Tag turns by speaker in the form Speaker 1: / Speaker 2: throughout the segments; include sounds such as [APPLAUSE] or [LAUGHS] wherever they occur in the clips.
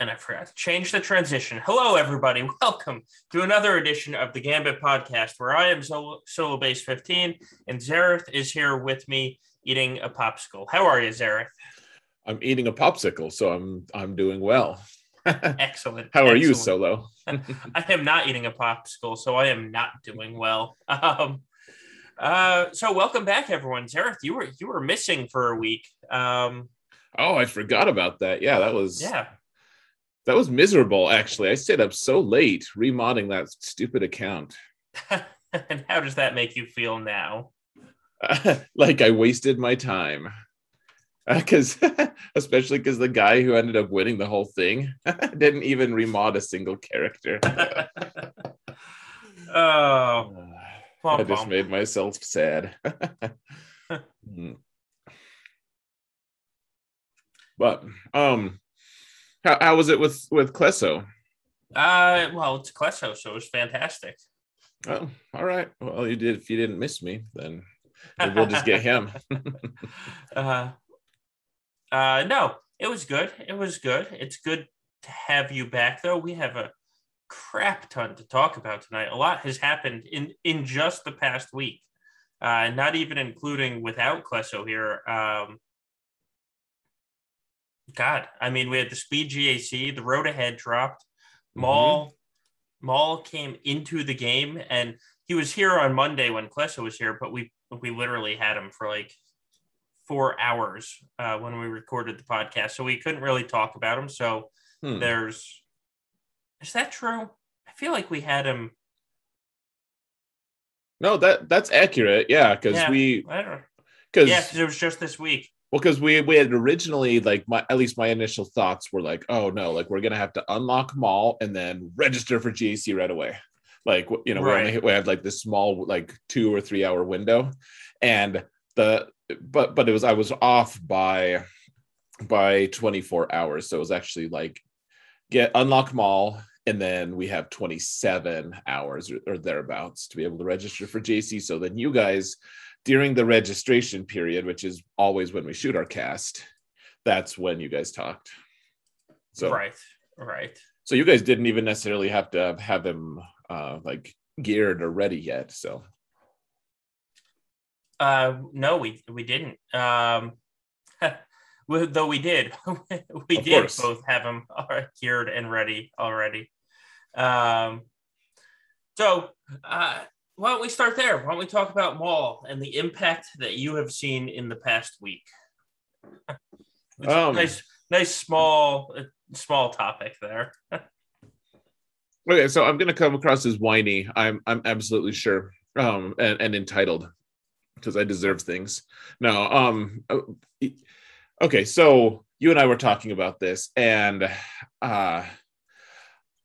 Speaker 1: and I forgot to change the transition. Hello, everybody. [LAUGHS] Welcome to another edition of the Gambit podcast, where I am Solo, Solobass15, and Xaereth is here with me eating a popsicle. How are you, Xaereth?
Speaker 2: I'm eating a popsicle, so I'm I'm doing well. [LAUGHS]
Speaker 1: Excellent.
Speaker 2: How are
Speaker 1: Excellent.
Speaker 2: you, Solo? [LAUGHS]
Speaker 1: I am not eating a popsicle, so I am not doing well. Um, uh, so welcome back, everyone. Xaereth, you were you were missing for a week. Um,
Speaker 2: Oh, I forgot about that. Yeah, that was
Speaker 1: yeah.
Speaker 2: That was miserable. Actually, I stayed up so late remodding that stupid account.
Speaker 1: and [LAUGHS] [LAUGHS] how does that make you feel now? [LAUGHS]
Speaker 2: like I wasted my time. Because, especially because the guy who ended up winning the whole thing didn't even remod a single character.
Speaker 1: oh, [SIGHS]
Speaker 2: I just made myself sad. Hmm. but um, how, how was it with with Klesso?
Speaker 1: Uh, well, it's Klesso, so it was fantastic.
Speaker 2: Oh, all right. Well, you did. If you didn't miss me, then we'll just get him. [LAUGHS]
Speaker 1: uh, uh, no, it was good. It was good. It's good to have you back, though. We have a crap ton to talk about tonight. A lot has happened in in just the past week. Uh, not even including without Klesso here. Um, God, I mean, we had the speed GAC, the road ahead dropped. Maul, Maul came into the game, and he was here on Monday when Klesso was here, but we we literally had him for like four hours uh, when we recorded the podcast, so we couldn't really talk about him. So
Speaker 2: Hmm.
Speaker 1: there's, is that true? I feel like we had him.
Speaker 2: No, that that's accurate. Yeah, because
Speaker 1: Yeah.
Speaker 2: we
Speaker 1: I don't
Speaker 2: because
Speaker 1: Yeah, because it was just this week.
Speaker 2: Well because we we had originally like my at least my initial thoughts were like oh no like we're gonna have to unlock Maul and then register for GAC right away. Like you know we
Speaker 1: Right.
Speaker 2: only we had like this small like two or three hour window, and the but but it was I was off by by 24 hours so it was actually like get unlock Maul and then we have 27 hours or, or thereabouts to be able to register for GAC. So then you guys, during the registration period, which is always when we shoot our cast, that's when you guys talked. So
Speaker 1: Right, right.
Speaker 2: so you guys didn't even necessarily have to have him uh, like geared or ready yet. So
Speaker 1: Uh, no, we we didn't. Um, [LAUGHS] though we did, [LAUGHS] we
Speaker 2: Of
Speaker 1: did
Speaker 2: course.
Speaker 1: both have them geared and ready already. Um, so uh, why don't we start there? Why don't we talk about Maul and the impact that you have seen in the past week? [LAUGHS]
Speaker 2: Um,
Speaker 1: nice, nice small, uh, small topic there. [LAUGHS]
Speaker 2: okay, so I'm gonna come across as whiny. I'm I'm absolutely sure. Um and, and entitled because I deserve things. No, um uh, okay, so you and I were talking about this, and uh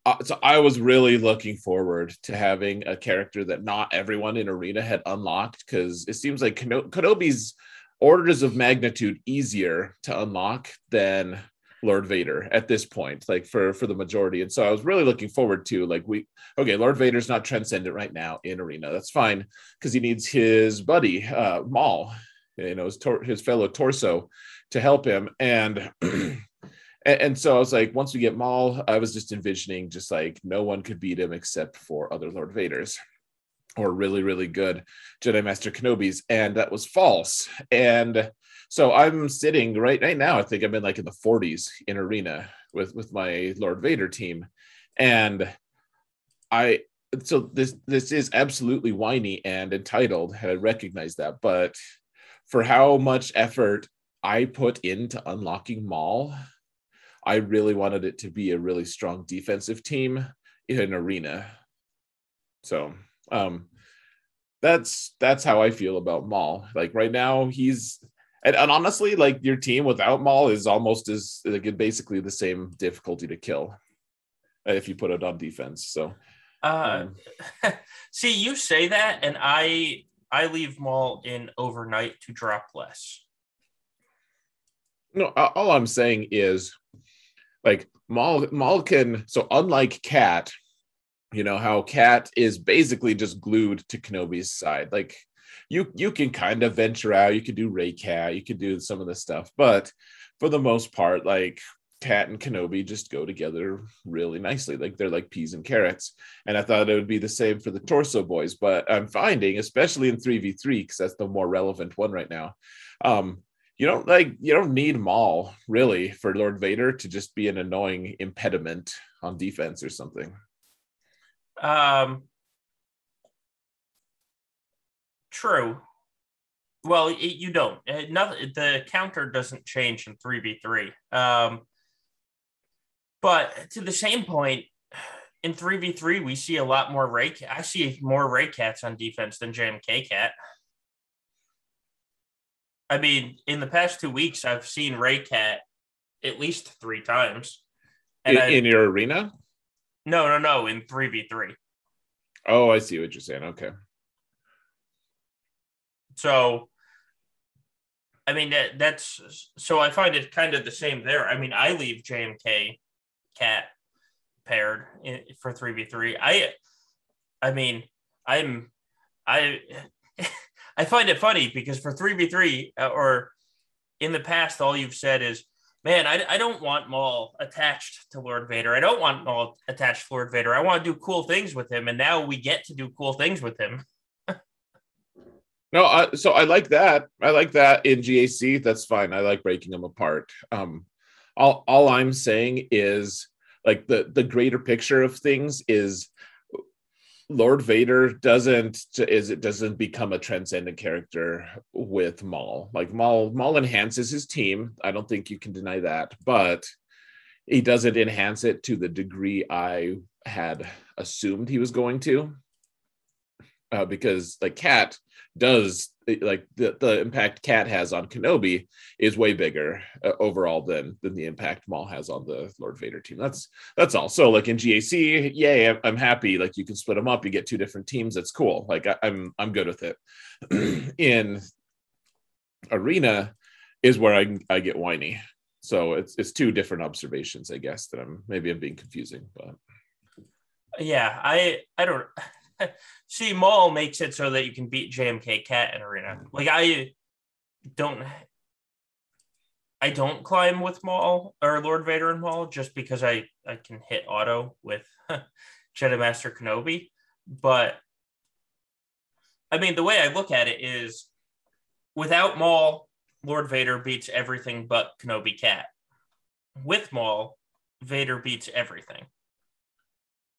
Speaker 2: uh, so I was really looking forward to having a character that not everyone in Arena had unlocked because it seems like Keno- Kenobi's orders of magnitude easier to unlock than Lord Vader at this point, like for for the majority. And so I was really looking forward to like we okay, Lord Vader's not transcendent right now in Arena. That's fine because he needs his buddy uh, Maul, you know, his tor- his fellow torso to help him and. [CLEARS THROAT] And, and so I was like, once we get Maul, I was just envisioning just like no one could beat him except for other Lord Vaders or really, really good Jedi Master Kenobis. And that was false. And so I'm sitting right right now, I think I'm in like in the 40s in arena with with my Lord Vader team. And I so this this is absolutely whiny and entitled, I recognize that, but for how much effort I put into unlocking Maul, I really wanted it to be a really strong defensive team in an arena. So um that's that's how I feel about Maul. Like right now, he's and, and honestly, like your team without Maul is almost as like basically the same difficulty to kill uh, if you put it on defense. So
Speaker 1: Uh,
Speaker 2: um, [LAUGHS]
Speaker 1: see, you say that, and I I leave Maul in overnight to drop less.
Speaker 2: no, all I'm saying is like Maul can so unlike Cat, you know how Cat is basically just glued to Kenobi's side. Like you you can kind of venture out, you could do Rey Cat, you could do some of this stuff, but for the most part, like Cat and Kenobi just go together really nicely. Like they're like peas and carrots. And I thought it would be the same for the Torso Boys, but I'm finding, especially in 3v3, because that's the more relevant one right now. Um, you don't like you don't need Maul really for Lord Vader to just be an annoying impediment on defense or something.
Speaker 1: Um, true. Well, it, you don't. Uh, nothing. The counter doesn't change in three v three. Um, but to the same point, in three v three, we see a lot more Rey. I see more Rey Cats on defense than JMK Cat. I mean, in the past two weeks, I've seen Rey Cat at least three times.
Speaker 2: In, I, in, your arena?
Speaker 1: No, no, no. In three v three.
Speaker 2: Oh, I see what you're saying. Okay.
Speaker 1: So, I mean that that's so I find it kind of the same there. I mean, I leave JMK Cat paired in, for three v three. I, I mean, I'm I. [LAUGHS] I find it funny because for 3v3 uh, or in the past, all you've said is, man, I, I don't want Maul attached to Lord Vader. I don't want Maul attached to Lord Vader. I want to do cool things with him. And now we get to do cool things with him. [LAUGHS]
Speaker 2: no, so I like that. I like that in GAC. That's fine. I like breaking them apart. Um, all, all I'm saying is like the, the greater picture of things is Lord Vader doesn't is it doesn't become a transcendent character with Maul. Like Maul Maul enhances his team. I don't think you can deny that, but he doesn't enhance it to the degree I had assumed he was going to. Uh, because like Cat does like the, the impact Cat has on Kenobi is way bigger uh, overall than than the impact Maul has on the Lord Vader team. That's that's all. So like in GAC, yay, I'm, I'm happy. Like you can split them up, you get two different teams. That's cool. Like I, I'm I'm good with it. [CLEARS THROAT] in Arena is where I I get whiny. So it's it's two different observations, I guess. That I'm maybe I'm being confusing, but
Speaker 1: yeah, I I don't [LAUGHS] See, Maul makes it so that you can beat JMK Cat in arena. Like I don't I don't climb with Maul or Lord Vader and Maul just because I I can hit auto with [LAUGHS] Jedi Master Kenobi, but I mean the way I look at it is without Maul, Lord Vader beats everything but Kenobi Cat. With Maul, Vader beats everything.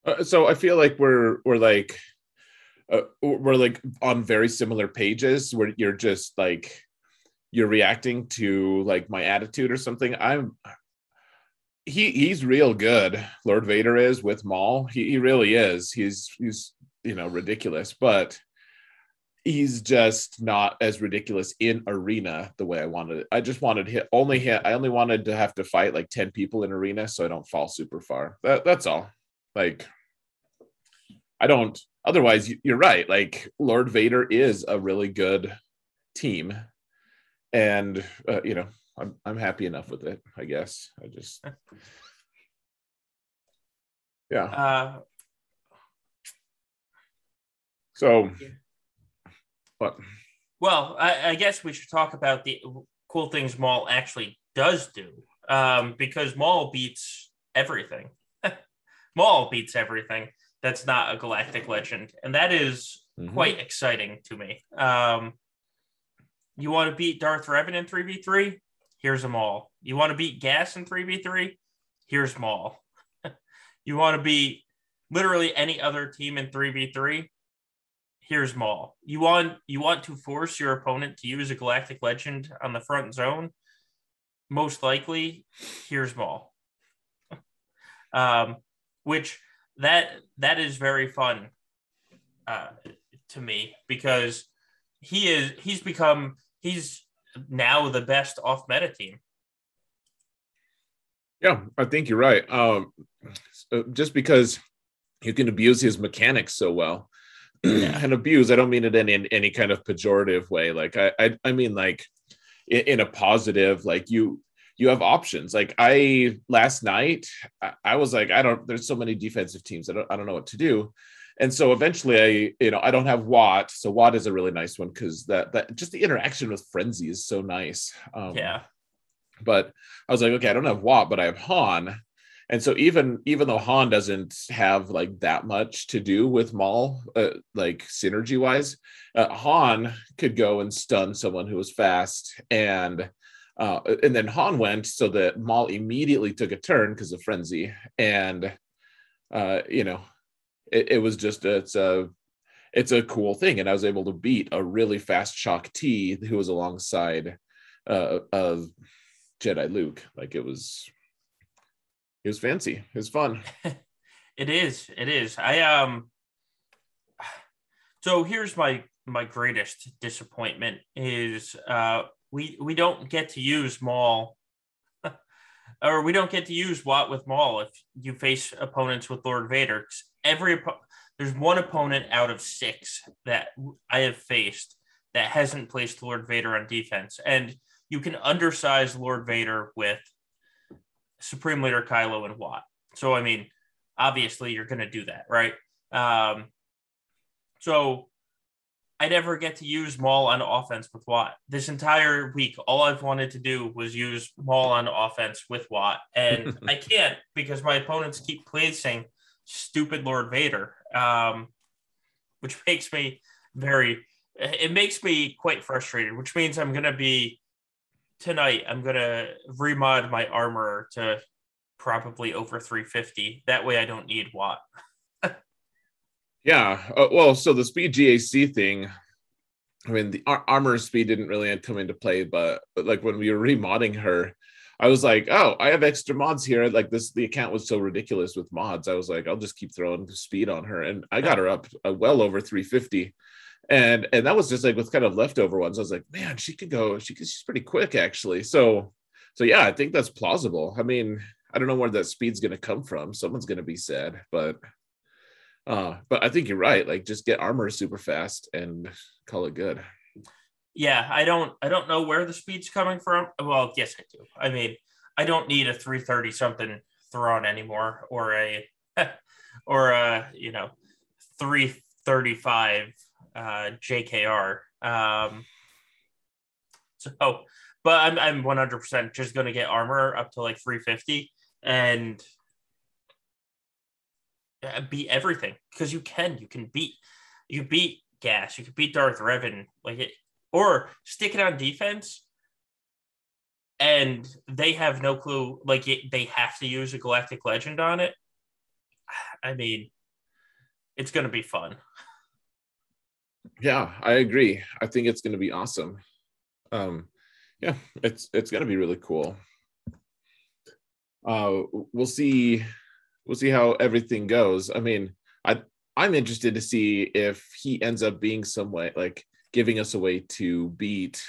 Speaker 2: Uh, so I feel like we're we're like uh, we're like on very similar pages where you're just like you're reacting to like my attitude or something. I'm he he's real good. Lord Vader is with Maul. He he really is. He's he's you know ridiculous, but he's just not as ridiculous in arena the way I wanted it. I just wanted hit only hit. I only wanted to have to fight like 10 people in arena so I don't fall super far. That that's all. Like I don't. Otherwise, you're right. Like Lord Vader is a really good team, and uh, you know, I'm I'm happy enough with it. I guess I just, yeah. Uh, so, what?
Speaker 1: Well, I, I, guess we should talk about the cool things Maul actually does do, um, because Maul beats everything. [LAUGHS] Maul beats everything that's not a galactic [LAUGHS] legend, and that is mm-hmm. quite exciting to me. Um, you want to beat Darth Revan in three v three? Here's them all. You want to beat Gas in three v three? Here's Maul. [LAUGHS] you want to beat literally any other team in three v three? Here's Maul. You want you want to force your opponent to use a galactic legend on the front zone? Most likely, here's Maul. [LAUGHS] um, which that that is very fun uh, to me because he is he's become he's now the best off meta team.
Speaker 2: Yeah, I think you're right. Um, just because you can abuse his mechanics so well, yeah. and abuse, I don't mean it in, in any kind of pejorative way. Like I, I, I mean like in, in a positive, like you you have options. Like I last night, I, was like, I don't. There's so many defensive teams. I don't. I don't know what to do. And so eventually, I you know I don't have Watt, So Watt is a really nice one because that that just the interaction with Frenzy is so nice.
Speaker 1: Um, yeah.
Speaker 2: But I was like, okay, I don't have Watt, but I have Han. And so even even though Han doesn't have like that much to do with Maul, uh, like synergy wise, uh, Han could go and stun someone who was fast, and uh, and then Han went so that Maul immediately took a turn because of frenzy, and uh, you know, it, it was just it's a it's a cool thing, and I was able to beat a really fast Shaak Ti who was alongside uh, of Jedi Luke. Like it was it was fancy. It was fun. [LAUGHS]
Speaker 1: it is. It is. I um. [SIGHS] So here's my my greatest disappointment is uh we we don't get to use Maul, [LAUGHS] or we don't get to use Watt with Maul if you face opponents with Lord Vader. Every there's one opponent out of six that I have faced that hasn't placed Lord Vader on defense, and you can undersize Lord Vader with Supreme Leader Kylo and Watt. So I mean, obviously you're going to do that, right? Um, so I never get to use Maul on offense with Watt. This entire week, all I've wanted to do was use Maul on offense with Watt, and [LAUGHS] I can't because my opponents keep placing stupid Lord Vader, um, which makes me very. It makes me quite frustrated, which means I'm going to be tonight I'm gonna remod my armor to probably over 350. That way I don't need Wat.
Speaker 2: Yeah. Uh, well, so the speed GAC thing. I mean, the ar- armor speed didn't really come into play, but, but like when we were remodding her, I was like, oh, I have extra mods here. Like this, the account was so ridiculous with mods. I was like, I'll just keep throwing speed on her, and I got her up uh, well over 350 and and that was just like with kind of leftover ones. I was like, man, she could go. She could, she's pretty quick actually. So so yeah, I think that's plausible. I mean, I don't know where that speed's going to come from. Someone's going to be sad, but uh, but I think you're right. Like, just get armor super fast and call it good.
Speaker 1: Yeah, I don't I don't know where the speed's coming from. Well, yes, I do. I mean, I don't need a 330 something Thrawn anymore, or a [LAUGHS] or a you know 335 uh, JKR. Um, so, but I'm I'm 100% just going to get armor up to like 350 and beat everything because you can you can beat you beat gas you can beat darth revan like it or stick it on defense and they have no clue like it, they have to use a galactic legend on it [SIGHS] i mean it's going to be fun
Speaker 2: yeah, I agree. I think it's going to be awesome. Um, yeah, it's it's going to be really cool. Uh, we'll see. We'll see how everything goes. I mean, I I'm interested to see if he ends up being some way like giving us a way to beat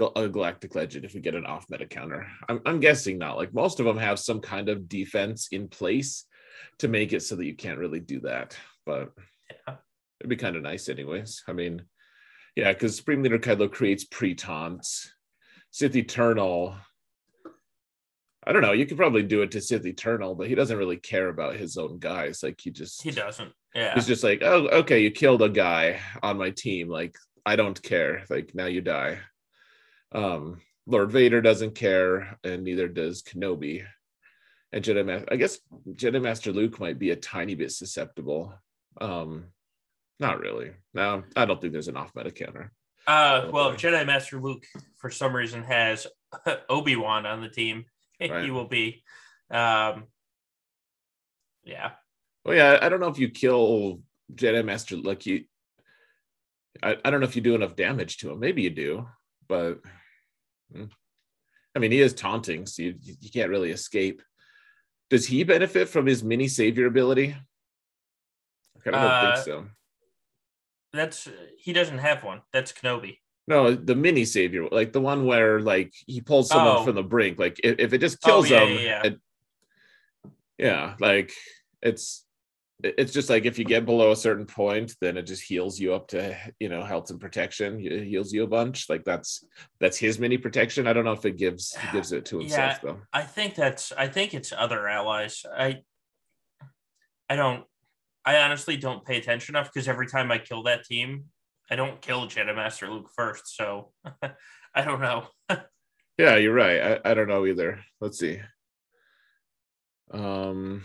Speaker 2: a uh, galactic legend if we get an off meta counter. I'm, I'm guessing not. Like most of them have some kind of defense in place to make it so that you can't really do that. But yeah it'd be kind of nice anyways i mean yeah because supreme leader kylo creates pre-taunts sith eternal i don't know you could probably do it to sith eternal but he doesn't really care about his own guys like he just
Speaker 1: he doesn't yeah
Speaker 2: he's just like oh okay you killed a guy on my team like i don't care like now you die um lord vader doesn't care and neither does kenobi and jedi master i guess jedi master luke might be a tiny bit susceptible um not really. No, I don't think there's an off meta counter.
Speaker 1: Uh, well, Jedi Master Luke for some reason has [LAUGHS] Obi Wan on the team. [LAUGHS] Right. he will be. Um, yeah.
Speaker 2: Well, yeah. I don't know if you kill Jedi Master like you. I, I don't know if you do enough damage to him. Maybe you do, but hmm. I mean, he is taunting, so you, you can't really escape. Does he benefit from his mini savior ability?
Speaker 1: I don't uh, think so. That's he doesn't have one. That's Kenobi.
Speaker 2: No, the mini savior, like the one where like he pulls someone oh. from the brink. Like if, if it just oh, kills oh, yeah, them, yeah, yeah. It, yeah, like it's it's just like if you get below a certain point, then it just heals you up to you know health and protection. It heals you a bunch. Like that's that's his mini protection. I don't know if it gives he gives it to himself yeah, though.
Speaker 1: I think that's I think it's other allies. I I don't I honestly don't pay attention enough because every time I kill that team, I don't kill Jedi Master Luke first. So [LAUGHS] I don't know. [LAUGHS]
Speaker 2: Yeah, you're right. I, I don't know either. Let's see. Um,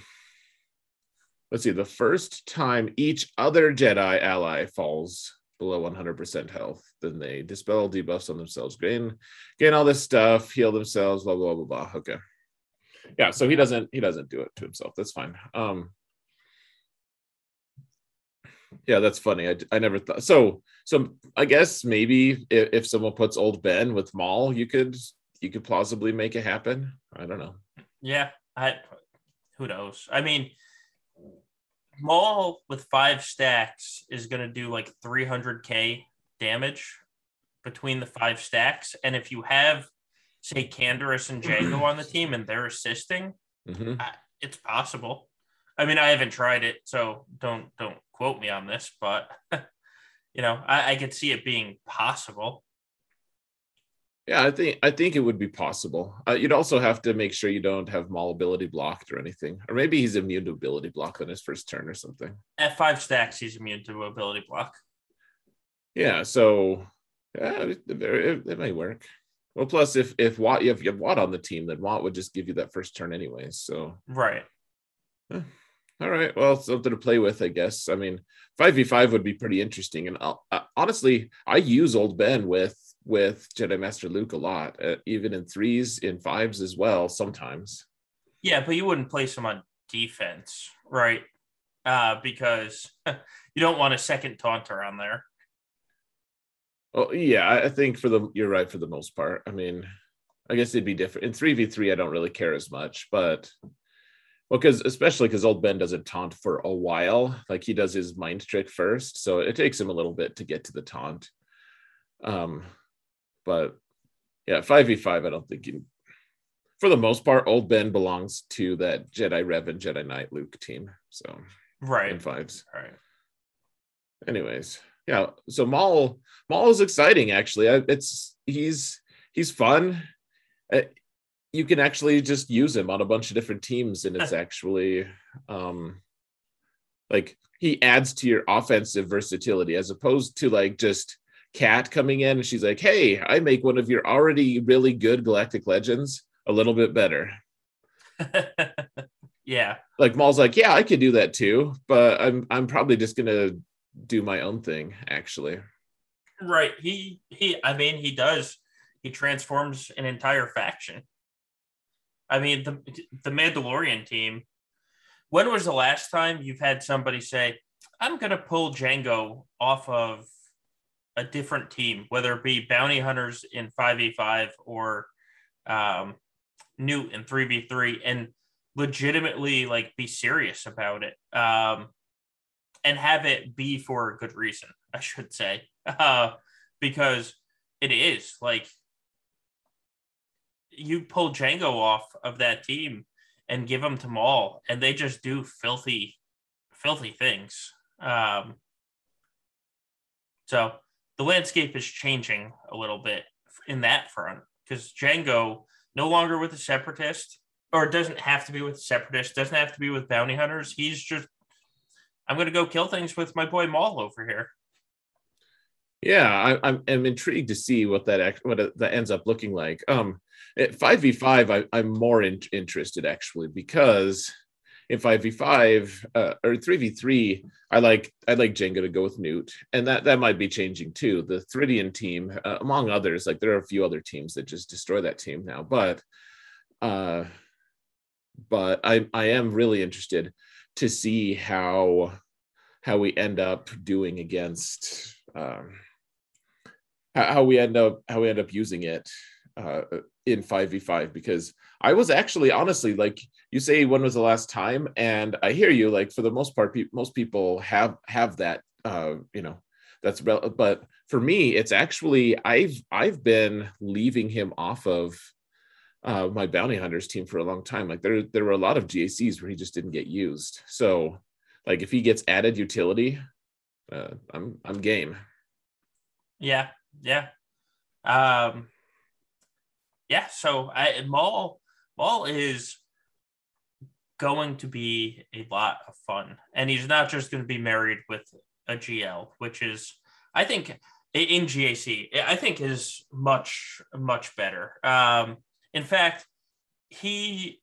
Speaker 2: let's see. The first time each other Jedi ally falls below 100% health, then they dispel debuffs on themselves, gain gain all this stuff, heal themselves, blah blah blah blah. Okay. Yeah, so he doesn't he doesn't do it to himself. That's fine. Um, yeah, that's funny. I, I never thought so. So I guess maybe if, if someone puts old Ben with Maul, you could you could plausibly make it happen. I don't know.
Speaker 1: Yeah, I who knows? I mean, Maul with five stacks is going to do like 300k damage between the five stacks, and if you have say Canderous and Jango on the team and they're assisting,
Speaker 2: Mhm.
Speaker 1: I, it's possible. I mean, I haven't tried it, so don't don't quote me on this, but [LAUGHS] you know, I, I could see it being possible.
Speaker 2: Yeah, I think I think it would be possible. Uh, you'd also have to make sure you don't have Maul ability blocked or anything, or maybe he's immune to ability block on his first turn or something.
Speaker 1: At five stacks, he's immune to ability block.
Speaker 2: Yeah, so yeah, it, it, it may work. Well, plus if if Watt you have, you have Watt on the team, then Watt would just give you that first turn anyways. So
Speaker 1: Right.
Speaker 2: All right, well, something to play with, I guess. I mean, five v five would be pretty interesting, and I'll, uh, honestly, I use Old Ben with with Jedi Master Luke a lot, uh, even in threes, in fives as well. Sometimes.
Speaker 1: Yeah, but you wouldn't place him on defense, right? Uh, because [LAUGHS] you don't want a second taunter on there.
Speaker 2: Oh yeah, I I think for the you're right for the most part. I mean, I guess it'd be different in three v three. I don't really care as much, but well, because especially because old Ben doesn't taunt for a while. Like he does his mind trick first, so it takes him a little bit to get to the taunt. Um, but yeah, five v five. I don't think you. For the most part, old Ben belongs to that Jedi Rev and Jedi Knight Luke team. So
Speaker 1: right in
Speaker 2: fives
Speaker 1: Right.
Speaker 2: anyways yeah so maul maul is exciting actually I- it's he's he's fun you can actually just use him on a bunch of different teams and it's [LAUGHS] actually um like he adds to your offensive versatility as opposed to like just cat coming in and she's like hey i make one of your already really good galactic legends a little bit better [LAUGHS]
Speaker 1: yeah.
Speaker 2: like Maul's like, yeah, I could do that too, but I'm I'm probably just gonna do my own thing, actually.
Speaker 1: Right. He he I mean he does. He transforms an entire faction. I mean the the Mandalorian team. When was the last time you've had somebody say, I'm gonna pull Jango off of a different team, whether it be bounty hunters in 5v5 or um Nute in 3v3 and legitimately like be serious about it. Um and have it be for a good reason, I should say. [LAUGHS] Uh, because it is like you pull Jango off of that team and give them to Maul, and they just do filthy, filthy things. Um, so the landscape is changing a little bit in that front because Jango no longer with the separatist, or doesn't have to be with the separatist, doesn't have to be with bounty hunters. He's just I'm gonna go kill things with my boy Maul over here.
Speaker 2: Yeah, I, I'm I'm intrigued to see what that what that ends up looking like. Um, five v five, I'm more in, interested actually because in five v five uh, or three v three, I like I like Jango to go with Nute, and that that might be changing too. The Thridian team, uh, among others, like there are a few other teams that just destroy that team now, but uh, but I I am really interested to see how how we end up doing against um, how, we end up how we end up using it uh, in 5v5 because I was actually honestly like you say when was the last time and I hear you like for the most part pe- most people have have that uh you know that's rel- but for me it's actually I've I've been leaving him off of uh, my bounty hunters team for a long time. Like there, there were a lot of GACs where he just didn't get used. So, like if he gets added utility, uh, I'm I'm game.
Speaker 1: Yeah, yeah. Um yeah, so I Maul Maul is going to be a lot of fun. And he's not just going to be married with a GL, which is I think in GAC, I think is much much better. Um, in fact, he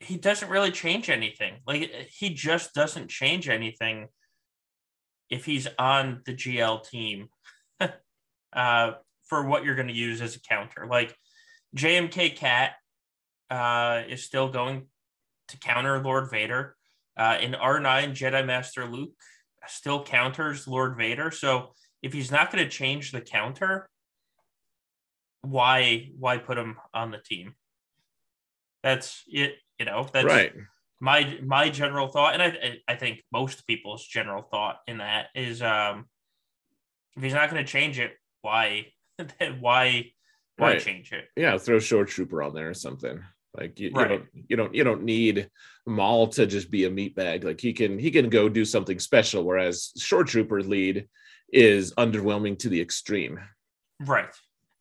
Speaker 1: he doesn't really change anything. Like he just doesn't change anything if he's on the GL team [LAUGHS] uh, for what you're going to use as a counter. Like JMK Cat uh, is still going to counter Lord Vader. Uh, in R9, Jedi Master Luke still counters Lord Vader. So if he's not going to change the counter, why why put him on the team? That's it. You know, that's
Speaker 2: right.
Speaker 1: My my general thought, and I I think most people's general thought in that is, um, if he's not going to change it, why [LAUGHS] then why why right. change it?
Speaker 2: Yeah, throw Shoretrooper on there or something. Like you, right. you, don't you don't you don't need Maul to just be a meat bag. Like he can he can go do something special. Whereas Shoretrooper lead is underwhelming to the extreme.
Speaker 1: Right.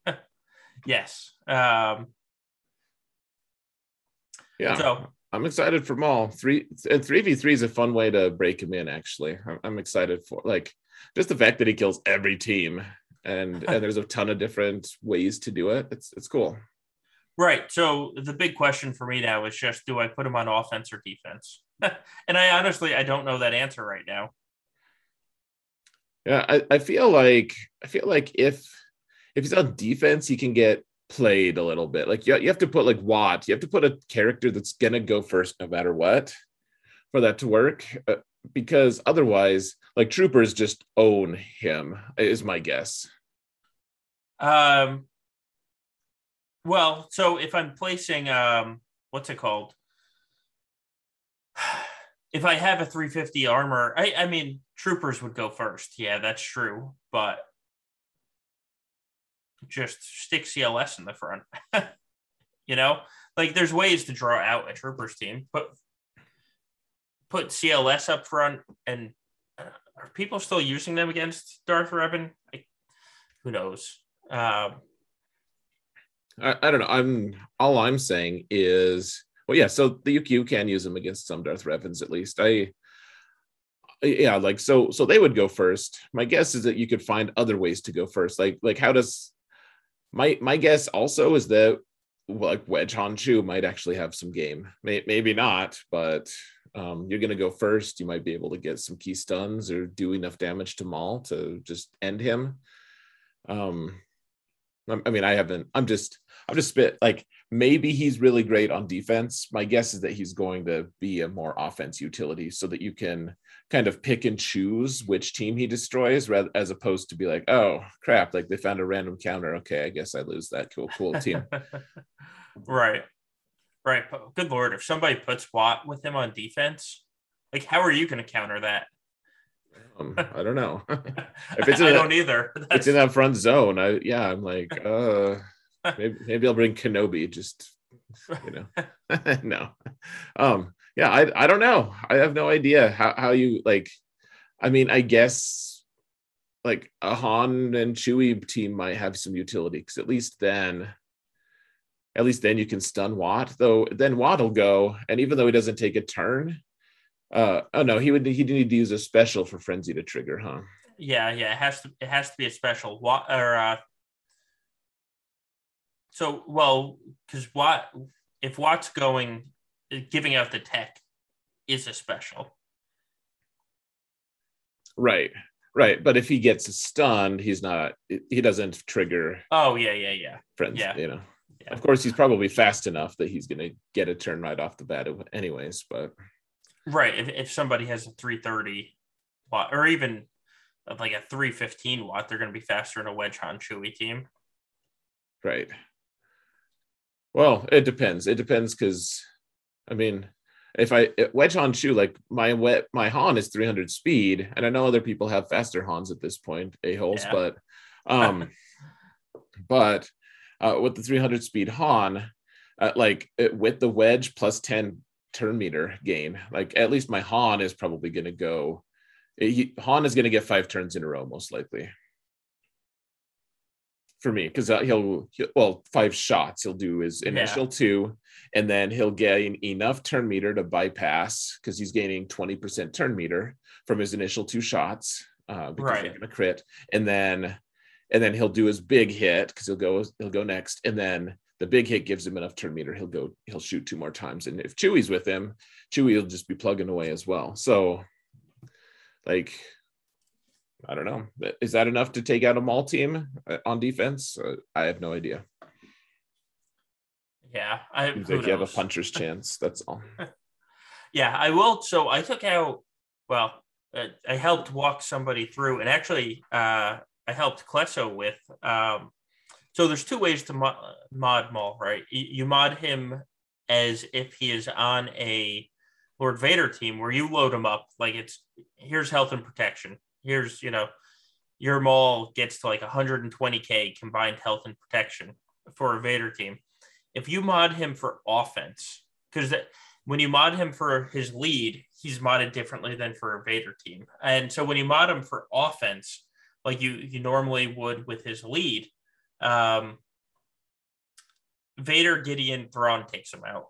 Speaker 1: [LAUGHS] yes. Um,
Speaker 2: yeah. So I'm excited for Maul. Three and three v three is a fun way to break him in. Actually, I'm, I'm excited for like just the fact that he kills every team and and there's a ton of different ways to do it. It's it's cool.
Speaker 1: Right. So the big question for me now is just do I put him on offense or defense? [LAUGHS] and I honestly I don't know that answer right now.
Speaker 2: Yeah, I, I feel like I feel like if if he's on defense, he can get played a little bit. Like you, you have to put like Watt, you have to put a character that's gonna go first no matter what for that to work. Uh, because otherwise, like troopers just own him, is my guess.
Speaker 1: Um well, so if I'm placing um what's it called? [SIGHS] If I have a 350 armor, I I mean troopers would go first. Yeah, that's true, but just stick CLS in the front. [LAUGHS] you know, like there's ways to draw out a troopers team, but put CLS up front and uh, are people still using them against Darth Revan? I, who knows? Um,
Speaker 2: I, I, don't know. I'm all I'm saying is, well, yeah. So the UQ can use them against some Darth Revans at least. I, yeah, like so. So they would go first. My guess is that you could find other ways to go first. Like, like how does my my guess also is that like Wedge Honshu might actually have some game. May, maybe not, but um, you're going to go first. You might be able to get some key stuns or do enough damage to Maul to just end him. Um, I mean, I haven't. I'm just. I'm just spit. Like maybe he's really great on defense. My guess is that he's going to be a more offense utility, so that you can kind of pick and choose which team he destroys, rather as opposed to be like, oh crap, like they found a random counter. Okay, I guess I lose that cool, cool team. [LAUGHS]
Speaker 1: right. Right. Good lord, if somebody puts Watt with him on defense, like how are you going to counter that?
Speaker 2: Um, I don't know. [LAUGHS]
Speaker 1: if it's in I that, don't either.
Speaker 2: That's... It's in that front zone. I yeah, I'm like, uh, [LAUGHS] maybe maybe I'll bring Kenobi. Just you know, [LAUGHS] no. Um, yeah, I I don't know. I have no idea how how you like. I mean, I guess like a Han and Chewie team might have some utility because at least then at least then you can stun Watt. Though then Watt will go, and even though he doesn't take a turn, uh, oh no, he would he need to use a special for frenzy to trigger, huh?
Speaker 1: Yeah, yeah, it has to it has to be a special Watt or uh, so well because Watt if Watt's going giving out the tech is a special.
Speaker 2: Right. Right, but if he gets stunned, he's not. He doesn't trigger.
Speaker 1: Oh yeah, yeah, yeah.
Speaker 2: Friends, yeah. You know. Yeah. Of course, he's probably fast enough that he's going to get a turn right off the bat, anyways. But
Speaker 1: right, if, if somebody has a 330 watt or even like a 315 watt, they're going to be faster in a wedge on Chewie team.
Speaker 2: Right. Well, it depends. It depends because, I mean, if I wedge Han Chew, like my wet my Han is 300 speed, and I know other people have faster Hans at this point, a holes, yeah. but um, but uh, with the 300 speed Han, uh, like it, with the wedge plus 10 turn meter gain, like at least my Han is probably going to go. He, Han is going to get five turns in a row, most likely. For me, because uh, he'll, he'll, well, five shots. He'll do his initial yeah. two, and then he'll gain enough turn meter to bypass because he's gaining 20% turn meter from his initial two shots uh, because right. they're going to crit. And then and then he'll do his big hit because he'll go he'll go next, and then the big hit gives him enough turn meter. He'll go he'll shoot two more times, and if Chewie's with him, Chewie will just be plugging away as well. So, like, I don't know, is that enough to take out a Maul team uh, on defense? Uh, I have no idea.
Speaker 1: Yeah, I
Speaker 2: Seems like you have a puncher's [LAUGHS] chance. That's all.
Speaker 1: yeah, I will. So I took out. Well, uh, I helped walk somebody through, and actually, uh, I helped Klesso with. Um, so there's two ways to mod, mod Maul, right? You, you mod him as if he is on a Lord Vader team, where you load him up like it's here's health and protection. Here's you know your Maul gets to like 120k combined health and protection for a Vader team. If you mod him for offense, because when you mod him for his lead, he's modded differently than for a Vader team. And so when you mod him for offense, like you you normally would with his lead, um, Vader, Gideon, Thrawn takes him out,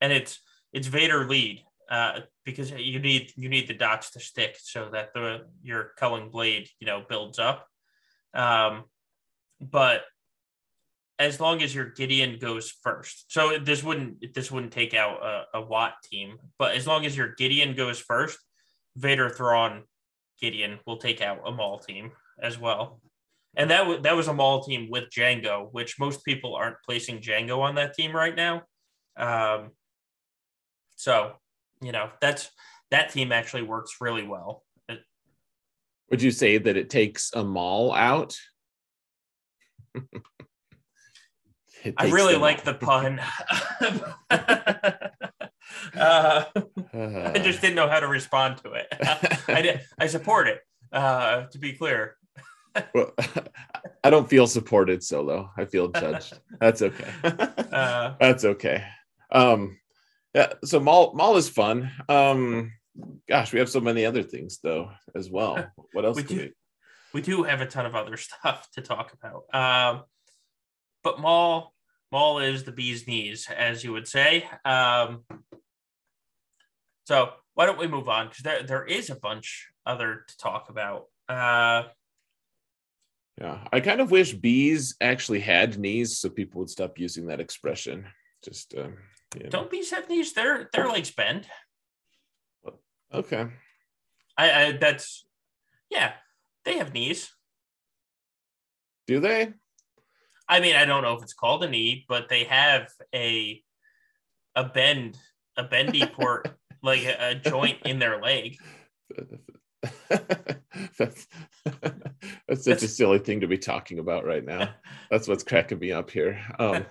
Speaker 1: and it's it's Vader lead uh, because you need you need the dots to stick so that the your culling blade you know builds up. Um, but as long as your Gideon goes first. So this wouldn't this wouldn't take out a, a Watt team, but as long as your Gideon goes first, Vader Thrawn Gideon will take out a Maul team as well. And that w- that was a Maul team with Jango, which most people aren't placing Jango on that team right now. Um, so you know that's that team actually works really well. It,
Speaker 2: Would you say that it takes a mall out? [LAUGHS]
Speaker 1: I really like the pun. [LAUGHS] uh, [LAUGHS] I just didn't know how to respond to it. [LAUGHS] I, did, I support it. Uh, to be clear.
Speaker 2: well, I don't feel supported solo. I feel judged. That's okay. Uh, That's okay. Um, yeah. So mall Maul is fun. Um, gosh, we have so many other things though as well. What else?
Speaker 1: We do. We... we do have a ton of other stuff to talk about. Um, but Maul Maul is the bee's knees, as you would say. Um, so why don't we move on? Because there, there is a bunch other to talk about. Uh,
Speaker 2: yeah, I kind of wish bees actually had knees so people would stop using that expression. Just uh,
Speaker 1: you know. don't bees have knees? Their their legs bend.
Speaker 2: Okay.
Speaker 1: I, I that's yeah, they have knees.
Speaker 2: Do they?
Speaker 1: I mean, I don't know if it's called a knee, but they have a a bend, a bendy [LAUGHS] port, like a, a, joint in their leg. [LAUGHS]
Speaker 2: that's that's such a silly thing to be talking about right now. [LAUGHS] That's what's cracking me up here. Um,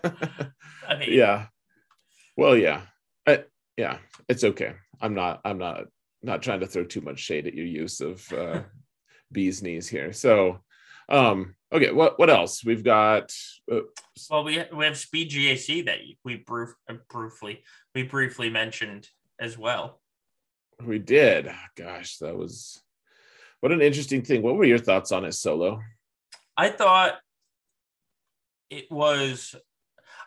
Speaker 2: I mean, yeah. Well, yeah, I, yeah. It's okay. I'm not. I'm not. Not trying to throw too much shade at your use of uh, bees knees here. So, um, Okay, what what else? We've got.
Speaker 1: Uh, well, we we have Speed GAC that we brief, uh, briefly we briefly mentioned as well.
Speaker 2: We did. Gosh, that was what an interesting thing. What were your thoughts on it, Solo?
Speaker 1: I thought it was.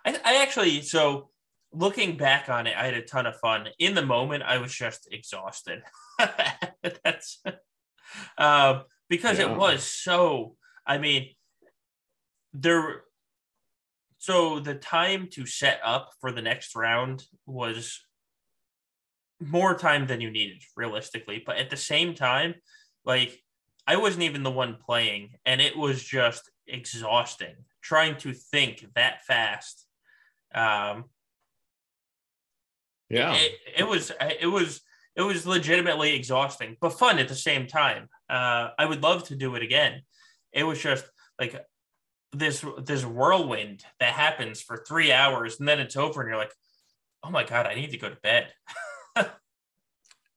Speaker 1: I, I actually so looking back on it, I had a ton of fun. In the moment, I was just exhausted. [LAUGHS] That's uh, because yeah. it was so. I mean, there so the time to set up for the next round was more time than you needed realistically. But at the same time like i wasn't even the one playing and it was just exhausting trying to think that fast. Um
Speaker 2: yeah.
Speaker 1: it, it was it was it was legitimately exhausting but fun at the same time. Uh i would love to do it again it was just like this this whirlwind that happens for three hours and then it's over and you're like oh my god i need to go to bed. [LAUGHS]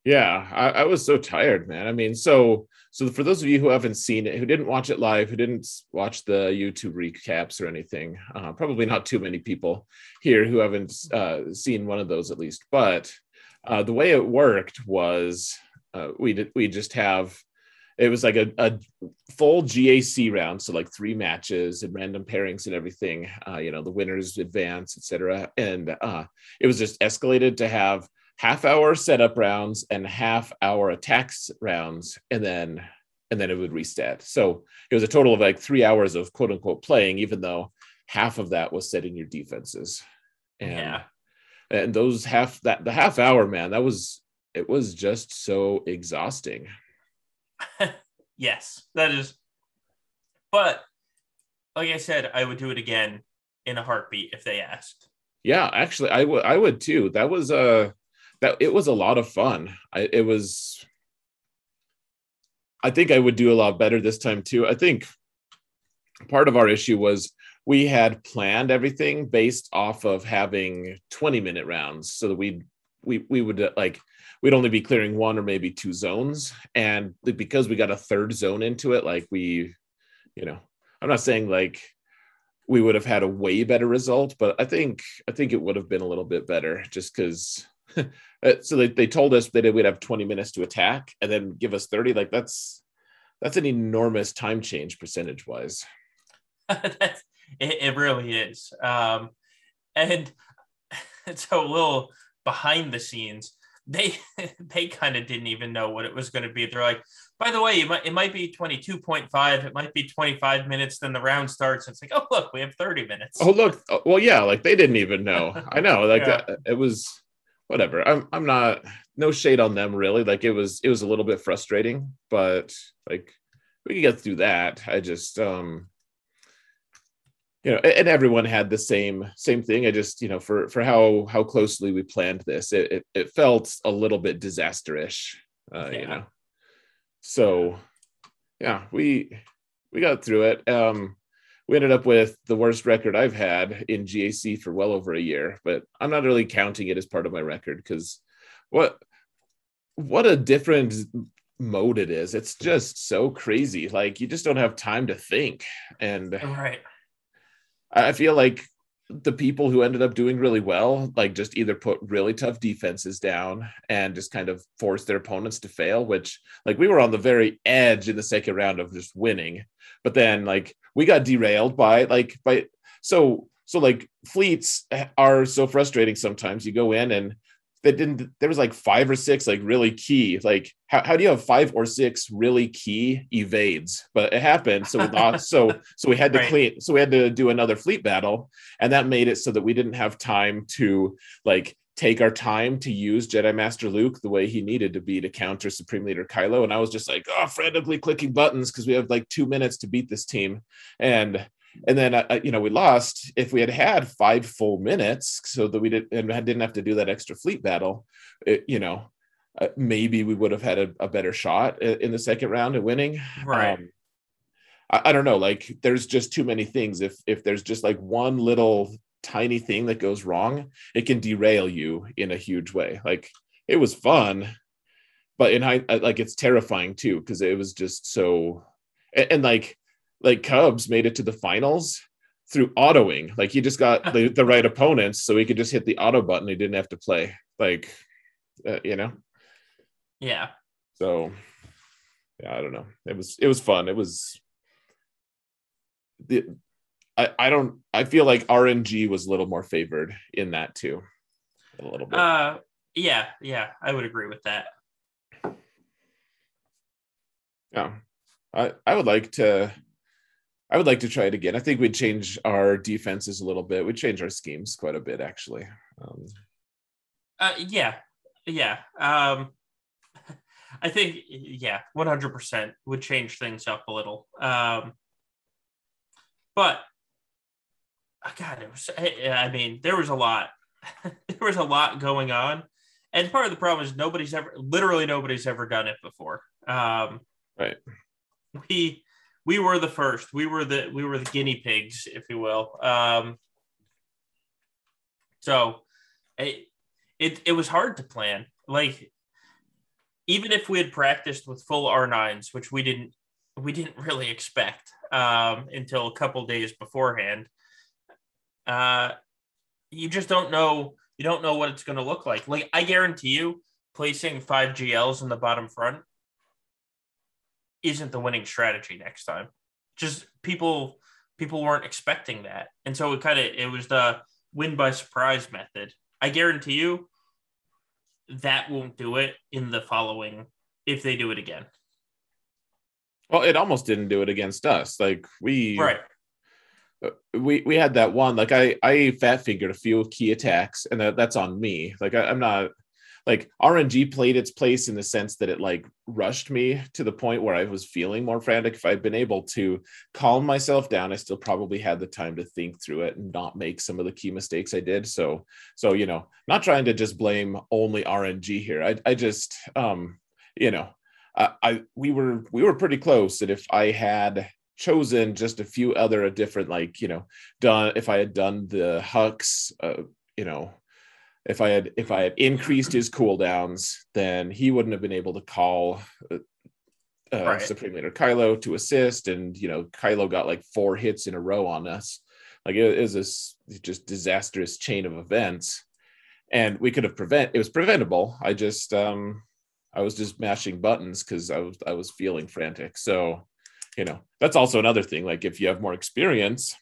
Speaker 2: Yeah I, I, was so tired man. I mean so so for those of you who haven't seen it who didn't watch it live who didn't watch the youtube recaps or anything uh, probably not too many people here who haven't uh, seen one of those at least but uh, the way it worked was uh, we did we just have it was like a, a full GAC round, so like three matches and random pairings and everything. Uh, you know, the winners advance, etc. And uh, it was just escalated to have half hour setup rounds and half hour attacks rounds, and then and then it would reset. So it was a total of like three hours of quote unquote playing, even though half of that was setting your defenses. And,
Speaker 1: yeah.
Speaker 2: And those half that the half hour, man, that was it was just so exhausting. [LAUGHS]
Speaker 1: yes, that is. But like I said, I would do it again in a heartbeat if they asked.
Speaker 2: Yeah, actually, I would. I would too. That was a uh, that it was a lot of fun. I, it was I think I would do a lot better this time too. I think part of our issue was we had planned everything based off of having 20 minute rounds so that we we we would like we'd only be clearing one or maybe two zones. And because we got a third zone into it like we you know i'm not saying like we would have had a way better result but i think i think it would have been a little bit better just because [LAUGHS] Uh, so they, they told us that we'd have 20 minutes to attack and then give us 30 like that's that's an enormous time change percentage wise [LAUGHS]
Speaker 1: it, it, really is. Um and [LAUGHS] so a little behind the scenes they [LAUGHS] they kind of didn't even know what it was going to be they're like by the way it might, it might be 22.5 it might be 25 minutes then the round starts it's like oh look we have 30 minutes
Speaker 2: oh look oh, well yeah like they didn't even know [LAUGHS] i know like yeah. that, it was whatever. I'm I'm not no shade on them really. Like it was it was a little bit frustrating, but like we could get through that. I just um you know, and everyone had the same same thing. I just, you know, for for how how closely we planned this, it it, it felt a little bit disasterish, uh, yeah. you know. So, yeah, we we got through it. Um, we ended up with the worst record I've had in GAC for well over a year, but I'm not really counting it as part of my record because what what a different mode it is. It's just so crazy. Like you just don't have time to think. And
Speaker 1: right.
Speaker 2: I feel like the people who ended up doing really well, like just either put really tough defenses down and just kind of force their opponents to fail, which like we were on the very edge in the second round of just winning. But then like we got derailed by like by so so like fleets are so frustrating sometimes. You go in and that didn't there was like five or six like really key like how, how do you have five or six really key evades but it happened so [LAUGHS] lost so so we had to right. clean so we had to do another fleet battle and that made it so that we didn't have time to like take our time to use Jedi Master Luke the way he needed to be to counter Supreme Leader Kylo. And I was just like, oh, frantically clicking buttons because we have like two minutes to beat this team. And and then uh, you know we lost if we had had five full minutes so that we did and didn't have to do that extra fleet battle it, you know uh, maybe we would have had a, a, better shot in the second round at winning.
Speaker 1: Right. Um,
Speaker 2: I, I, don't know like there's just too many things. If if there's just like one little tiny thing that goes wrong it can derail you in a huge way. Like it was fun but in high uh, like it's terrifying too because it was just so and, and like like Cubs made it to the finals through autoing. Like he just got the, the right opponents, so he could just hit the auto button. He didn't have to play. Like, uh, you know.
Speaker 1: Yeah.
Speaker 2: So, yeah, I don't know. It was it was fun. It was the. I, I don't I feel like RNG was a little more favored in that too. A little bit.
Speaker 1: Uh yeah, yeah, I would agree with that.
Speaker 2: Yeah. I, I would like to I would like to try it again. I think we'd change our defenses a little bit. We'd change our schemes quite a bit, actually. Um,
Speaker 1: uh, yeah, yeah. Um, [LAUGHS] I think yeah, one hundred percent would change things up a little. Um, but oh God, it was. I mean, there was a lot. [LAUGHS] there was a lot going on, and part of the problem is nobody's ever, literally nobody's ever done it before. Um,
Speaker 2: right.
Speaker 1: We we were the first. We were the we were the guinea pigs, if you will. Um, so it, it it was hard to plan. Like even if we had practiced with full R9s, which we didn't we didn't really expect um, until a couple days beforehand. Uh, you just don't know. You don't know what it's going to look like. Like I guarantee you, placing five GLs in the bottom front isn't the winning strategy next time. Just people people weren't expecting that. And so it kind of it was the win by surprise method. I guarantee you that won't do it in the following if they do it again.
Speaker 2: Well, it almost didn't do it against us. Like we
Speaker 1: Right.
Speaker 2: uh, we we had that one like i i fat fingered a few key attacks and that, that's on me like I, i'm not like rng played its place in the sense that it like rushed me to the point where i was feeling more frantic. If i'd been able to calm myself down i still probably had the time to think through it and not make some of the key mistakes i did. So so you know not trying to just blame only rng here. I, I just um you know I, I we were we were pretty close. And if i had chosen just a few other different like you know done if i had done the hux uh, you know if i had if i had increased his cooldowns then he wouldn't have been able to call uh, uh,
Speaker 1: Right.
Speaker 2: supreme leader kylo to assist. And you know kylo got like four hits in a row on us. Like it, was this just disastrous chain of events. And we could have prevent it was preventable. I just um i was just mashing buttons because i was i was feeling frantic. So you know that's also another thing. Like if you have more experience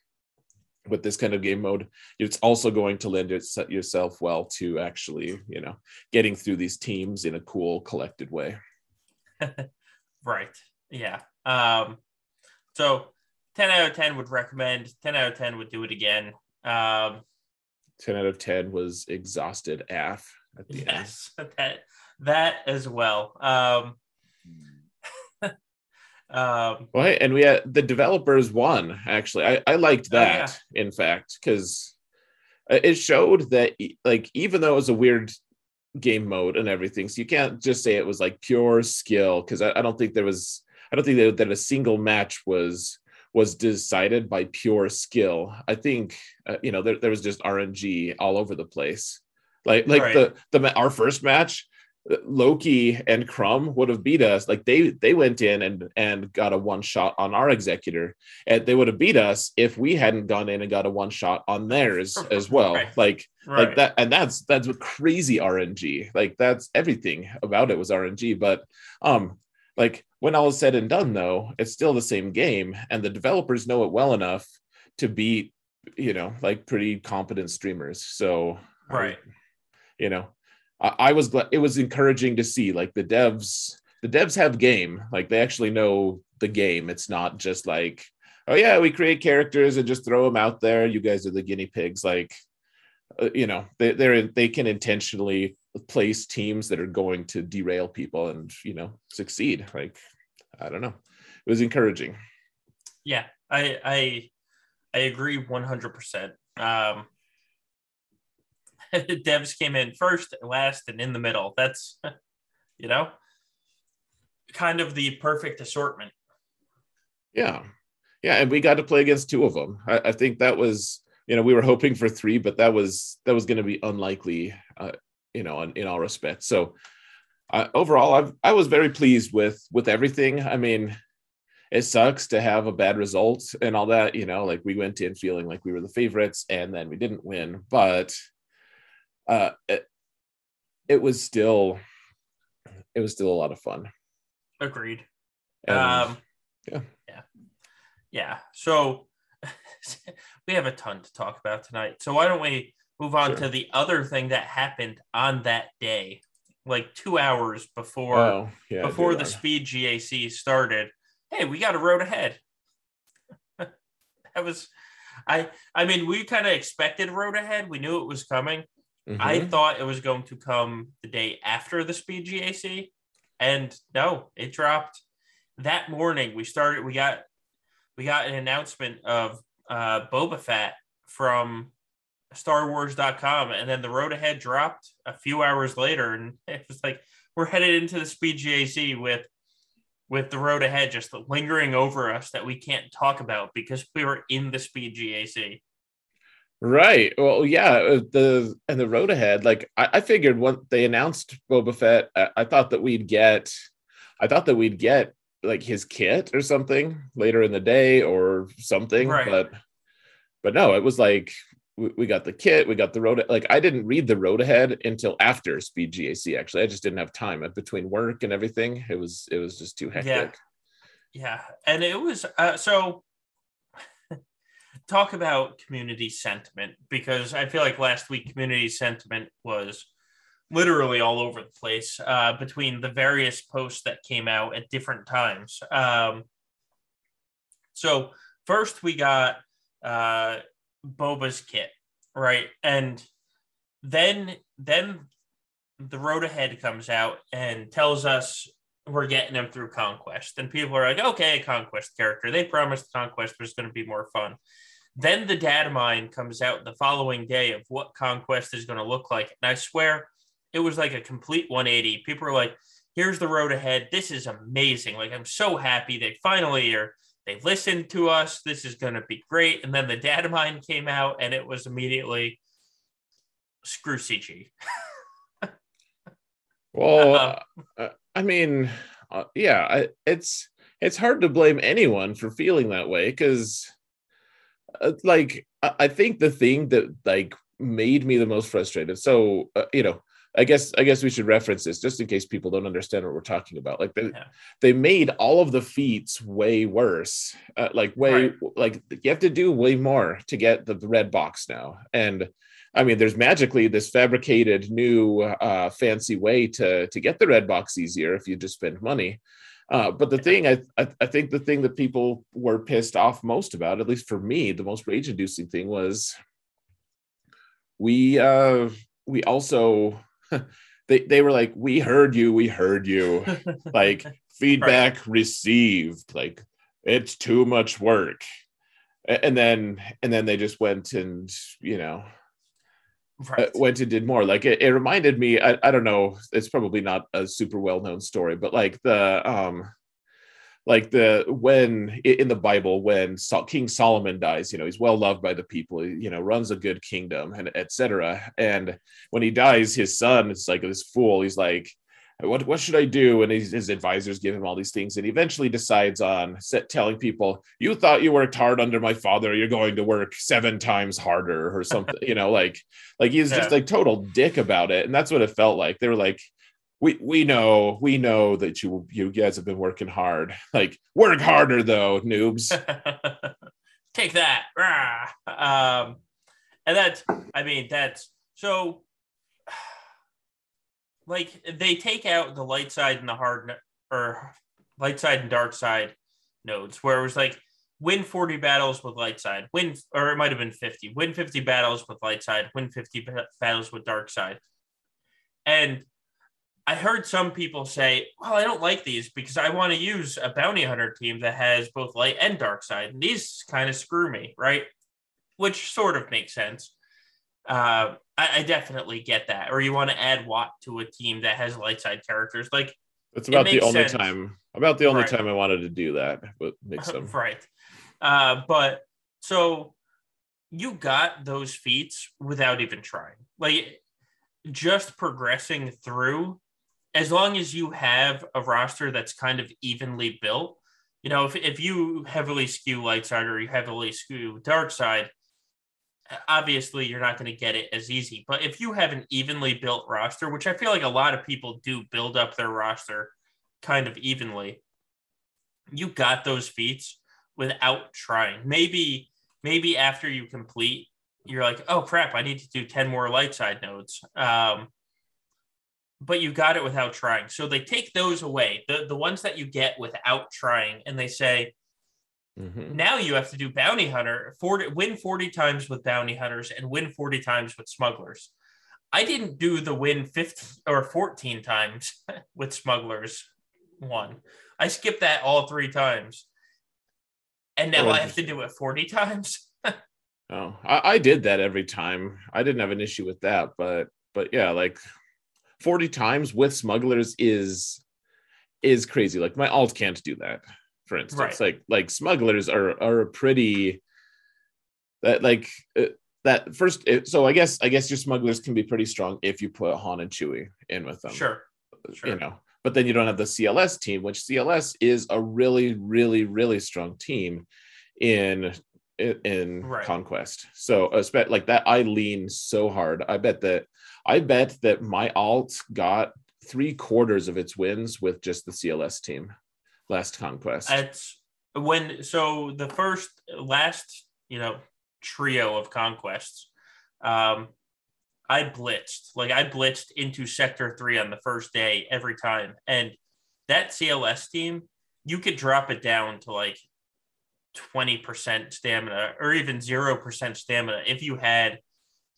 Speaker 2: with this kind of game mode it's also going to lend yourself well to actually you know getting through these teams in a cool collected way [LAUGHS]
Speaker 1: Right. Yeah. Um, so 10 out of 10 would recommend, 10 out of 10 would do it again. Um,
Speaker 2: 10 out of 10 was exhausted af at the end
Speaker 1: yes, [LAUGHS] that, that as well. Um, um,
Speaker 2: well and we had the developers won actually. I, I liked
Speaker 1: Oh,
Speaker 2: that in fact because it showed that like even though it was a weird game mode and everything so you can't just say it was like pure skill because I, I don't think there was i don't think that, that a single match was was decided by pure skill. I think uh, you know there, there was just rng all over the place. Like like
Speaker 1: Right.
Speaker 2: the the our first match loki and crumb would have beat us like they they went in and and got a one shot on our executor and they would have beat us if we hadn't gone in and got a one shot on theirs [LAUGHS] as well
Speaker 1: Right.
Speaker 2: like
Speaker 1: right.
Speaker 2: like that and that's that's what crazy rng like that's everything about it was rng but um like when all is said and done though it's still the same game and the developers know it well enough to beat you know like pretty competent streamers so I-
Speaker 1: Right.
Speaker 2: you know I, was glad it was encouraging to see like the devs the devs have game. Like they actually know the game. It's not just like oh yeah we create characters and just throw them out there. You guys are the guinea pigs. Like uh, you know they, they're they can intentionally place teams that are going to derail people and you know succeed. Like i don't know. It was encouraging.
Speaker 1: Yeah, I I I agree one hundred percent. Um, [LAUGHS] Devs came in first, last, and in the middle. That's [LAUGHS] you know kind of the perfect assortment.
Speaker 2: yeah yeah and we got to play against two of them i, I think that was you know we were hoping for three but that was that was going to be unlikely uh, you know in, in all respects so uh, overall I've, i was very pleased with with everything i mean it sucks to have a bad result and all that you know like we went in feeling like we were the favorites and then we didn't win but uh it, it was still it was still a lot of fun
Speaker 1: Agreed.
Speaker 2: And-
Speaker 1: um,
Speaker 2: yeah.
Speaker 1: yeah, yeah. So [LAUGHS] we have a ton to talk about tonight. So why don't we move on
Speaker 2: Sure.
Speaker 1: to the other thing that happened on that day, like two hours before
Speaker 2: oh yeah
Speaker 1: before the speed GAC started. Hey, we got a road ahead. [LAUGHS] that was, I I mean, we kind of expected road ahead. We knew it was coming. I
Speaker 2: Mhm.
Speaker 1: thought it was going to come the day after the speed GAC, and no, it dropped that morning. We started. We got we got an announcement of uh, Boba Fett from StarWars.com, and then the road ahead dropped a few hours later, and [LAUGHS] it was like we're headed into the speed GAC with with the road ahead just lingering over us that we can't talk about because we were in the speed GAC.
Speaker 2: Right. Well, yeah. uh, The and the road ahead. Like I, I figured when they announced Boba Fett, I, I thought that we'd get, I thought that we'd get like his kit or something later in the day or something.
Speaker 1: Right.
Speaker 2: But, but no, it was like we, we got the kit, we got the road. Like I didn't read the road ahead until after Speed GAC. Actually, I just didn't have time Uh, between work and everything. It was it was just too hectic.
Speaker 1: Yeah, and it was uh, so. Talk about community sentiment because I feel like last week community sentiment was literally all over the place uh, between the various posts that came out at different times. Um, So first we got uh Boba's kit, right? And then then the road ahead comes out and tells us we're getting him through conquest and people are like okay conquest character they promised conquest was going to be more fun then the data mine comes out the following day of what conquest is going to look like and i swear it was like a complete 180 people are like here's the road ahead. This is amazing. Like i'm so happy they finally are They've listened to us. This is going to be great. And then the data mine came out and it was immediately screw cg [LAUGHS]
Speaker 2: well uh, I mean, uh, yeah, I, it's it's hard to blame anyone for feeling that way because, like, I, I, think the thing that like made me the most frustrated. So, uh, you know, I guess I guess we should reference this just in case people don't understand what we're talking about. Like they yeah. they made all of the feats way worse. Uh, like way right. like you have to do way more to get the red box now. And I mean, there's magically this fabricated new uh, fancy way to to get the red box easier if you just spend money. Uh, but the thing I, I, I think the thing that people were pissed off most about, at least for me, the most rage inducing thing was we uh, we also [LAUGHS] they they were like we heard you we heard you. [LAUGHS] Like feedback right. received like it's too much work. And then and then they just went and you know right. uh, went and did more. Like it, it reminded me, I, I don't know, it's probably not a super well known story, but like the um like the when in the bible when king solomon dies you know he's well loved by the people you know runs a good kingdom and etc and when he dies his son is like this fool he's like what what should I do? And his, his advisors give him all these things, and he eventually decides on set, telling people, "You thought you worked hard under my father. You're going to work seven times harder, or [LAUGHS] something." you know, like like he's yeah. just like total dick about it, and that's what it felt like. They were like, "We we know we know that you you guys have been working hard. Like work harder though, noobs." [LAUGHS]
Speaker 1: Take that. Um, and that's I mean that's so like they take out the light side and the hard or light side and dark side nodes where it was like win 40 battles with light side win or it might have been 50 win 50 battles with light side win 50 battles with dark side. And i heard some people say well i don't like these because i want to use a bounty hunter team that has both light and dark side and these kind of screw me right? Which sort of makes sense uh, I, I, definitely get that. Or you want to add Wat to a team that has light side characters. Like
Speaker 2: that's about the only sense. time about the only right. time I wanted to do that, but makes [LAUGHS] sense.
Speaker 1: right. Uh, but so you got those feats without even trying. Like just progressing through, as long as you have a roster that's kind of evenly built. You know, if, if you heavily skew light side or you heavily skew dark side, obviously you're not going to get it as easy. But if you have an evenly built roster, which I feel like a lot of people do build up their roster kind of evenly, you got those feats without trying. Maybe maybe after you complete, you're like, oh crap, I need to do 10 more light side nodes. Um, but you got it without trying. So they take those away, the, the ones that you get without trying, and they say, Mm-hmm. Now you have to do bounty hunter, 40, win 40 times with bounty hunters and win 40 times with smugglers. I didn't do the win 15 or 14 times [LAUGHS] with smugglers one. I skipped that all three times. And now oh, I have to do it 40 times. [LAUGHS]
Speaker 2: oh, I, I did that every time. I didn't have an issue with that, but but yeah, like 40 times with smugglers is is crazy. Like my alt can't do that for instance right. like like smugglers are are a pretty that like uh, that first so i guess i guess your smugglers can be pretty strong if you put han and chewie in with them
Speaker 1: sure,
Speaker 2: sure. you know but then you don't have the cls team which cls is a really really really strong team in in right. conquest so expect like that i lean so hard i bet that i bet that my alt got three quarters of its wins with just the cls team last conquest
Speaker 1: it's when so the first last you know trio of conquests um i blitzed like i blitzed into sector three on the first day every time and that cls team you could drop it down to like 20% stamina or even 0% stamina if you had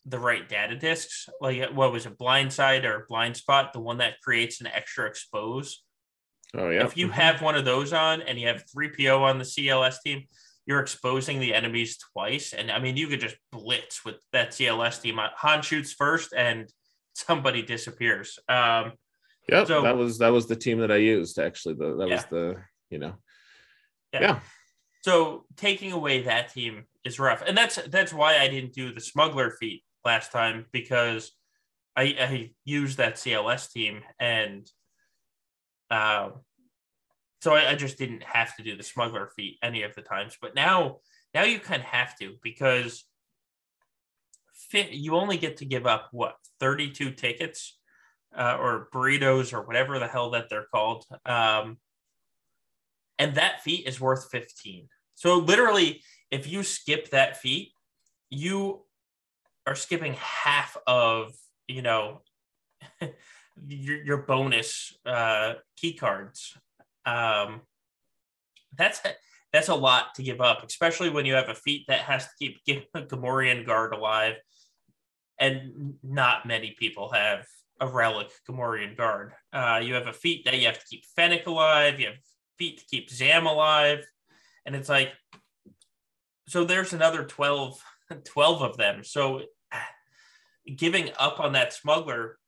Speaker 1: the right data discs. Like what was it, Blindside or Blind Spot, the one that creates an extra expose.
Speaker 2: Oh yeah.
Speaker 1: If you mm-hmm. have one of those on and you have 3PO on the CLS team, you're exposing the enemies twice. And I mean, you could just blitz with that CLS team. Han shoots first and somebody disappears. Um,
Speaker 2: yeah, so, that was that was the team that I used actually. The, that yeah. was the you know, yeah. yeah.
Speaker 1: So taking away that team is rough, and that's that's why I didn't do the smuggler feat last time because I, I used that CLS team and uh, so I, I, just didn't have to do the smuggler feat any of the times. But now now you kind of have to because fit, you only get to give up what 32 tickets uh, or burritos or whatever the hell that they're called. Um, and that feat is worth 15. So literally, if you skip that feat, you are skipping half of, you know, [LAUGHS] your, your bonus uh, key cards. Um, that's that's a lot to give up, especially when you have a feat that has to keep a Gamorrean guard alive, and not many people have a relic Gamorrean guard. Uh, you have a feat that you have to keep Fennec alive. You have feat to keep Zam alive, and it's like, so there's another 12, [LAUGHS] 12 of them. So giving up on that smuggler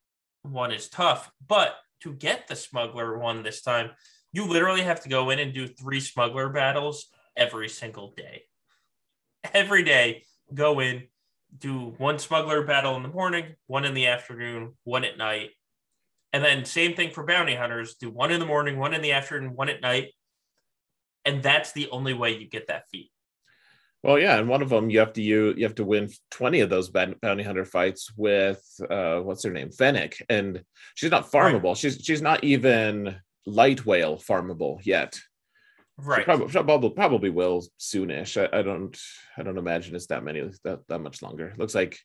Speaker 1: one is tough, but to get the smuggler one this time, you literally have to go in and do three smuggler battles every single day. Every day, go in, do one smuggler battle in the morning, one in the afternoon, one at night. And then same thing for bounty hunters, do one in the morning, one in the afternoon, one at night. And that's the only way you get that feat.
Speaker 2: Well, yeah, and one of them you have to you you have to win twenty of those bounty hunter fights with uh, what's her name, Fennec, and she's not farmable. Right. She's she's not even light whale farmable yet.
Speaker 1: Right.
Speaker 2: Probably, probably, probably will soonish. I, I, don't I don't imagine it's that many that, that much longer. Looks like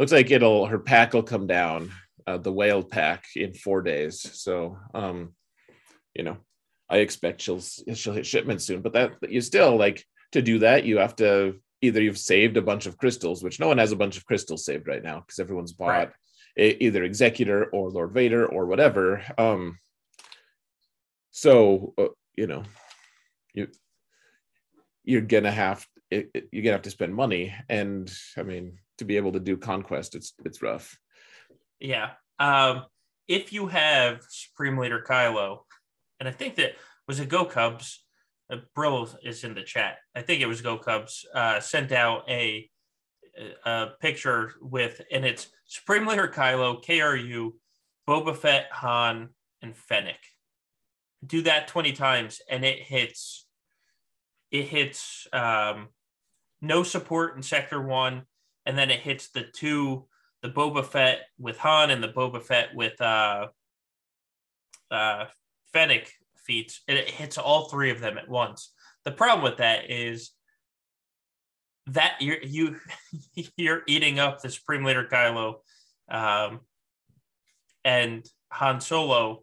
Speaker 2: looks like it'll her pack will come down, uh, the whale pack in four days. So um, you know, I expect she'll she'll hit shipment soon. But that you still like to do that, you have to either you've saved a bunch of crystals, which no one has a bunch of crystals saved right now because everyone's bought right. a, either Executor or Lord Vader or whatever. Um, so uh, you know you you're gonna have it, it, you're gonna have to spend money and i mean to be able to do conquest it's it's rough
Speaker 1: yeah um if you have supreme leader kylo and i think that was it go cubs Brill is in the chat. I think it was Go Cubs uh, sent out a, a picture with, and it's Supreme Leader Kylo, KRU, Boba Fett, Han, and Fennec do that 20 times and it hits it hits um, no support in sector one and then it hits the two the Boba Fett with Han and the Boba Fett with uh uh Fennec feats and it hits all three of them at once. The problem with that is that you're you [LAUGHS] you're eating up the Supreme Leader Kylo um and Han Solo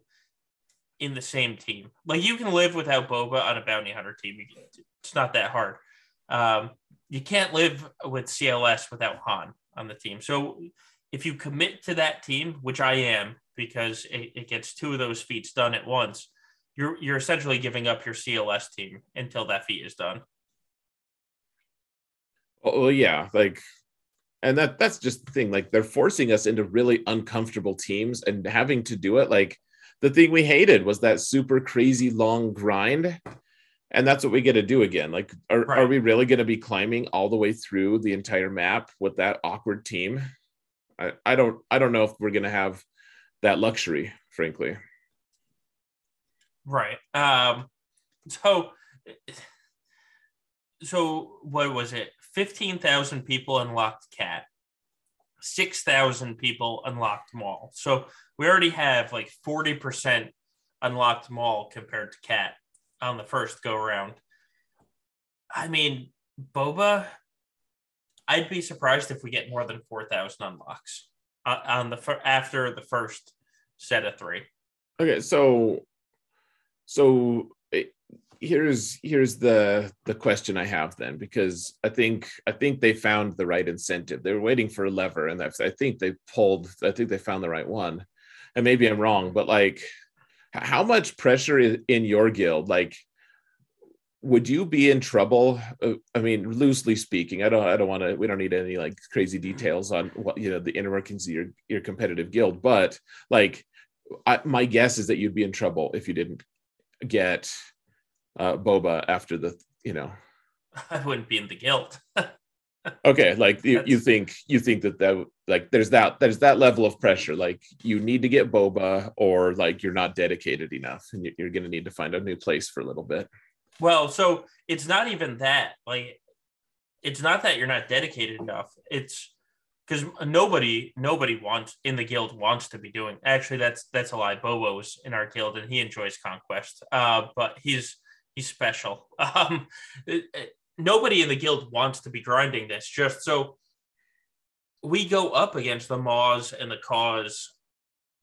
Speaker 1: in the same team. Like you can live without Boba on a bounty hunter team. It's not that hard. Um, you can't live with CLS without Han on the team. So if you commit to that team, which I am, because it, it gets two of those feats done at once, you're you're essentially giving up your CLS team until that feat is done.
Speaker 2: Well, yeah, like, and that that's just the thing. Like, they're forcing us into really uncomfortable teams and having to do it. Like, the thing we hated was that super crazy long grind and that's what we get to do again like are, right. are we really going to be climbing all the way through the entire map with that awkward team i, I don't i don't know if we're going to have that luxury frankly
Speaker 1: right um so so what was it 15,000 people unlocked cat 6,000 people unlocked Maul. So we already have like 40% unlocked Maul compared to Cat on the first go around. I mean, Boba, I'd be surprised if we get more than 4,000 unlocks uh, on the after the first set of three.
Speaker 2: Okay, so so here's here's the the question I have then because I think I think they found the right incentive. They were waiting for a lever, and I think they pulled. I think they found the right one. And maybe I'm wrong, but like, how much pressure is in your guild? Like, would you be in trouble? Uh, I mean, loosely speaking, I don't I don't want to. We don't need any like crazy details on what you know the inner workings of your your competitive guild, but like, I, my guess is that you'd be in trouble if you didn't get uh, Boba after the you know. [LAUGHS]
Speaker 1: I wouldn't be in the guild. [LAUGHS]
Speaker 2: okay, like you, you think you think that that like there's that there's that level of pressure. Like you need to get Boba, or like you're not dedicated enough, and you're going to need to find a new place for a little bit.
Speaker 1: Well, so it's not even that. Like, it's not that you're not dedicated enough. It's because nobody nobody wants in the guild wants to be doing actually that's that's a lie bobo's in our guild and he enjoys conquest uh but he's he's special. [LAUGHS] Um, it, it, nobody in the guild wants to be grinding this. Just so we go up against the Maws and the cause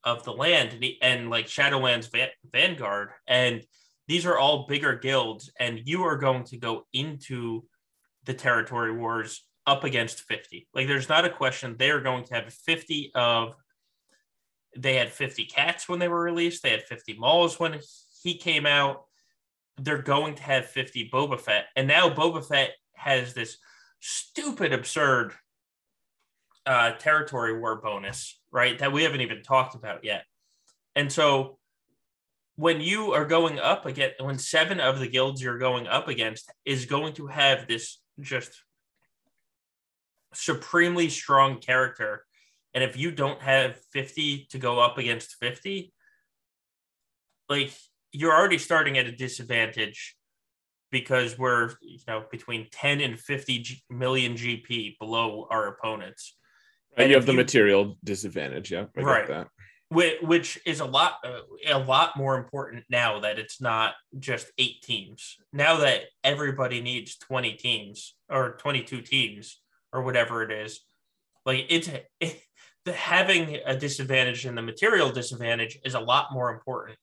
Speaker 1: of the land and, and like Shadowlands Va- Vanguard, and these are all bigger guilds, and you are going to go into the territory wars up against 50. Like there's not a question they are going to have 50 of they had 50 cats when they were released, they had 50 Mauls when he came out they're going to have 50 Boba Fett. And now Boba Fett has this stupid, absurd uh, territory war bonus, right? That we haven't even talked about yet. And so when you are going up again, when seven of the guilds you're going up against is going to have this just supremely strong character. And if you don't have 50 to go up against 50, like you're already starting at a disadvantage because we're you know between 10 and 50 G- million GP below our opponents.
Speaker 2: And, and you have the you, material disadvantage, yeah,
Speaker 1: I right. Which is a lot, uh, a lot more important now that it's not just eight teams. Now that everybody needs twenty teams or twenty-two teams or whatever it is, like it's it, the having a disadvantage and the material disadvantage is a lot more important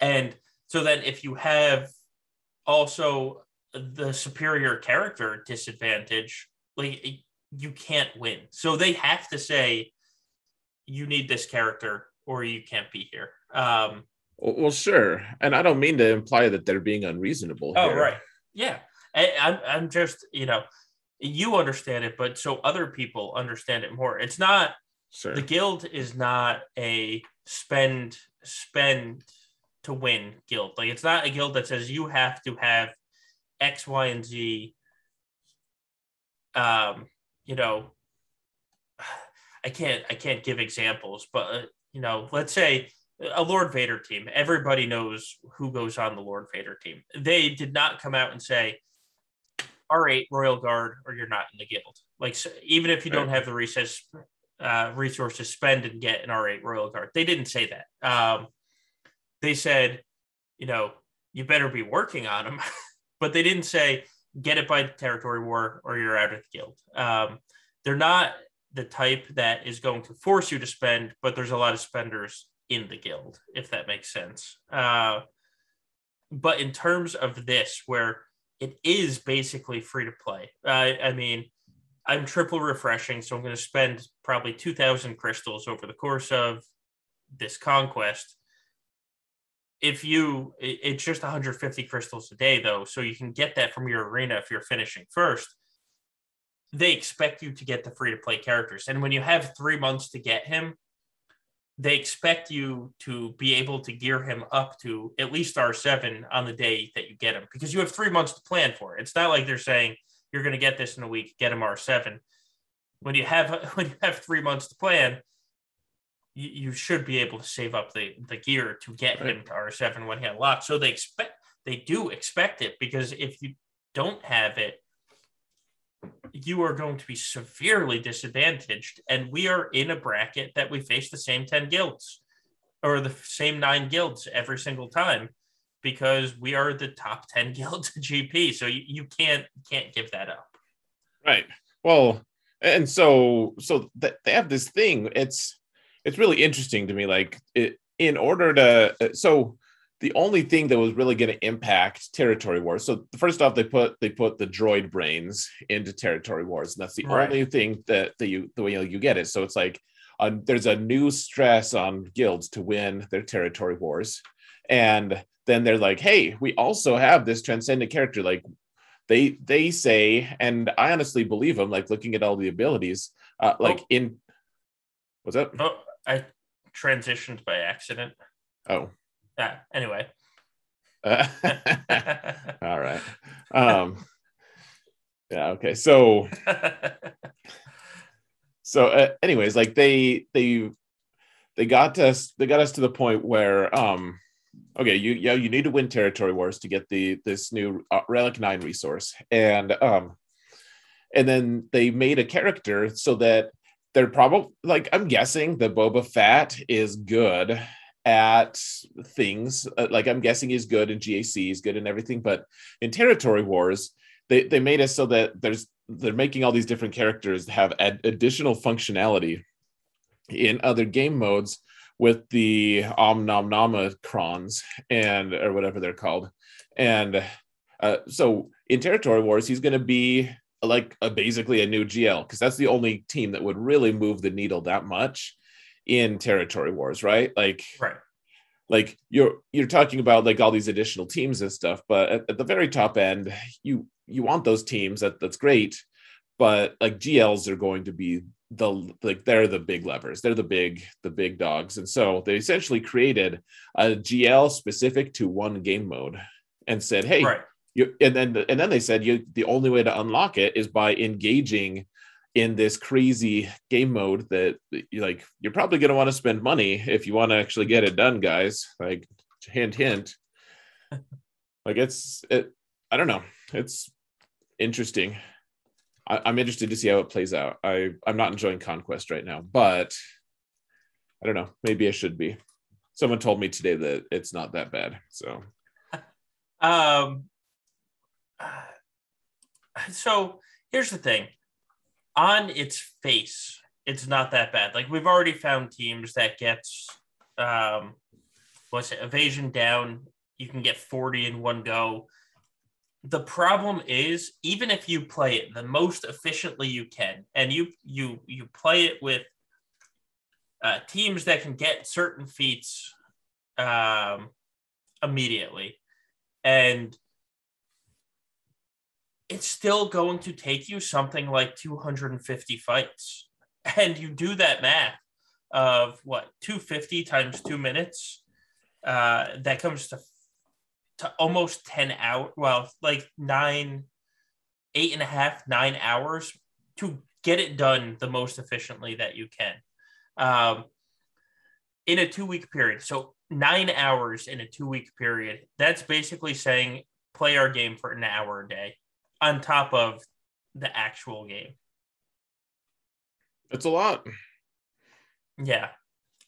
Speaker 1: and so that if you have also the superior character disadvantage, like you can't win. So they have to say, you need this character or you can't be here. Um,
Speaker 2: well, sure. And I don't mean to imply that they're being unreasonable.
Speaker 1: Oh, right. Yeah. I, I'm, I'm just, you know, you understand it, but so other people understand it more. It's not, sure. the guild is not a spend, spend to win guild. Like it's not a guild that says you have to have X, Y, and Z. Um, you know, [SIGHS] I can't I can't give examples, but uh, you know, let's say a Lord Vader team. Everybody knows who goes on the Lord Vader team. They did not come out and say, "R8 Royal Guard," or you're not in the guild. Like so even if you don't have the recess uh, resources, spend and get an R8 Royal Guard. They didn't say that. Um, they said, you know, you better be working on them, [LAUGHS] but they didn't say get it by the territory war or you're out of the guild. Um, they're not the type that is going to force you to spend, but there's a lot of spenders in the guild, if that makes sense. Uh, but in terms of this, where it is basically free to play, uh, I mean, I'm triple refreshing, so I'm going to spend probably 2,000 crystals over the course of this conquest. If you it's just 150 crystals a day though so you can get that from your arena if you're finishing first. They expect you to get the free to play characters and when you have three months to get him they expect you to be able to gear him up to at least r7 on the day that you get him because you have three months to plan for it it's not like they're saying you're going to get this in a week get him r7 when you have [LAUGHS] when you have three months to plan you, you should be able to save up the, the gear to get right. him to R7 when he unlocks. So they expect they do expect it because if you don't have it, you are going to be severely disadvantaged. And we are in a bracket that we face the same 10 guilds or the same nine guilds every single time because we are the top 10 [LAUGHS] guilds GP. So you, you can't can't give that up.
Speaker 2: Right. Well, and so so th- they have this thing. It's it's really interesting to me like it, in order to uh, so the only thing that was really going to impact territory wars. So first off, they put they put the droid brains into territory wars, and that's the right. only thing that that you the way you get it. So it's like uh, there's a new stress on guilds to win their territory wars, and then they're like, hey, we also have this transcendent character. Like they they say, and I honestly believe them. Like looking at all the abilities, uh, like oh. in what's that?
Speaker 1: Oh, I transitioned by accident.
Speaker 2: Oh
Speaker 1: yeah. Anyway.
Speaker 2: Uh, [LAUGHS] all right. [LAUGHS] Um, yeah. Okay. So. so, uh, anyways, like they they they got us they got us to the point where um okay you yeah you need to win territory wars to get the this new uh, relic 9 resource and um and then they made a character so that they're probably like i'm guessing the boba Fett is good at things. Uh, like I'm guessing he's good and GAC, is good and everything, but in Territory Wars, they they made it so that there's they're making all these different characters have ad- additional functionality in other game modes with the Om Nom Nomicrons and or whatever they're called, and uh, so in Territory Wars, he's going to be like a, basically a new GL because that's the only team that would really move the needle that much in territory wars, right? Like,
Speaker 1: right.
Speaker 2: Like you're you're talking about like all these additional teams and stuff, but at, at the very top end, you you want those teams. That that's great, but like GLs are going to be the like they're the big levers they're the big the big dogs and so they essentially created a gl specific to one game mode and said hey right. you and then and then they said you the only way to unlock it is by engaging in this crazy game mode that you like you're probably going to want to spend money if you want to actually get it done guys. Like hint hint. [LAUGHS] Like it's it i don't know. It's interesting. I, i'm interested to see how it plays out. I i'm not enjoying conquest right now but i don't know. Maybe i should be. Someone told me today that it's not that bad so. [LAUGHS]
Speaker 1: Um [SIGHS] so here's the thing on its face, it's not that bad. Like we've already found teams that gets um what's it, evasion down, you can get 40 in one go. The problem is even if you play it the most efficiently you can, and you you you play it with uh, teams that can get certain feats um, immediately, and it's still going to take you something like 250 fights. [LAUGHS] And you do that math of what 250 times two minutes. Uh, that comes to to almost 10 out well like nine eight and a half nine hours to get it done the most efficiently that you can um, in a two week period so nine hours in a two week period that's basically saying play our game for an hour a day on top of the actual game.
Speaker 2: It's a lot.
Speaker 1: Yeah,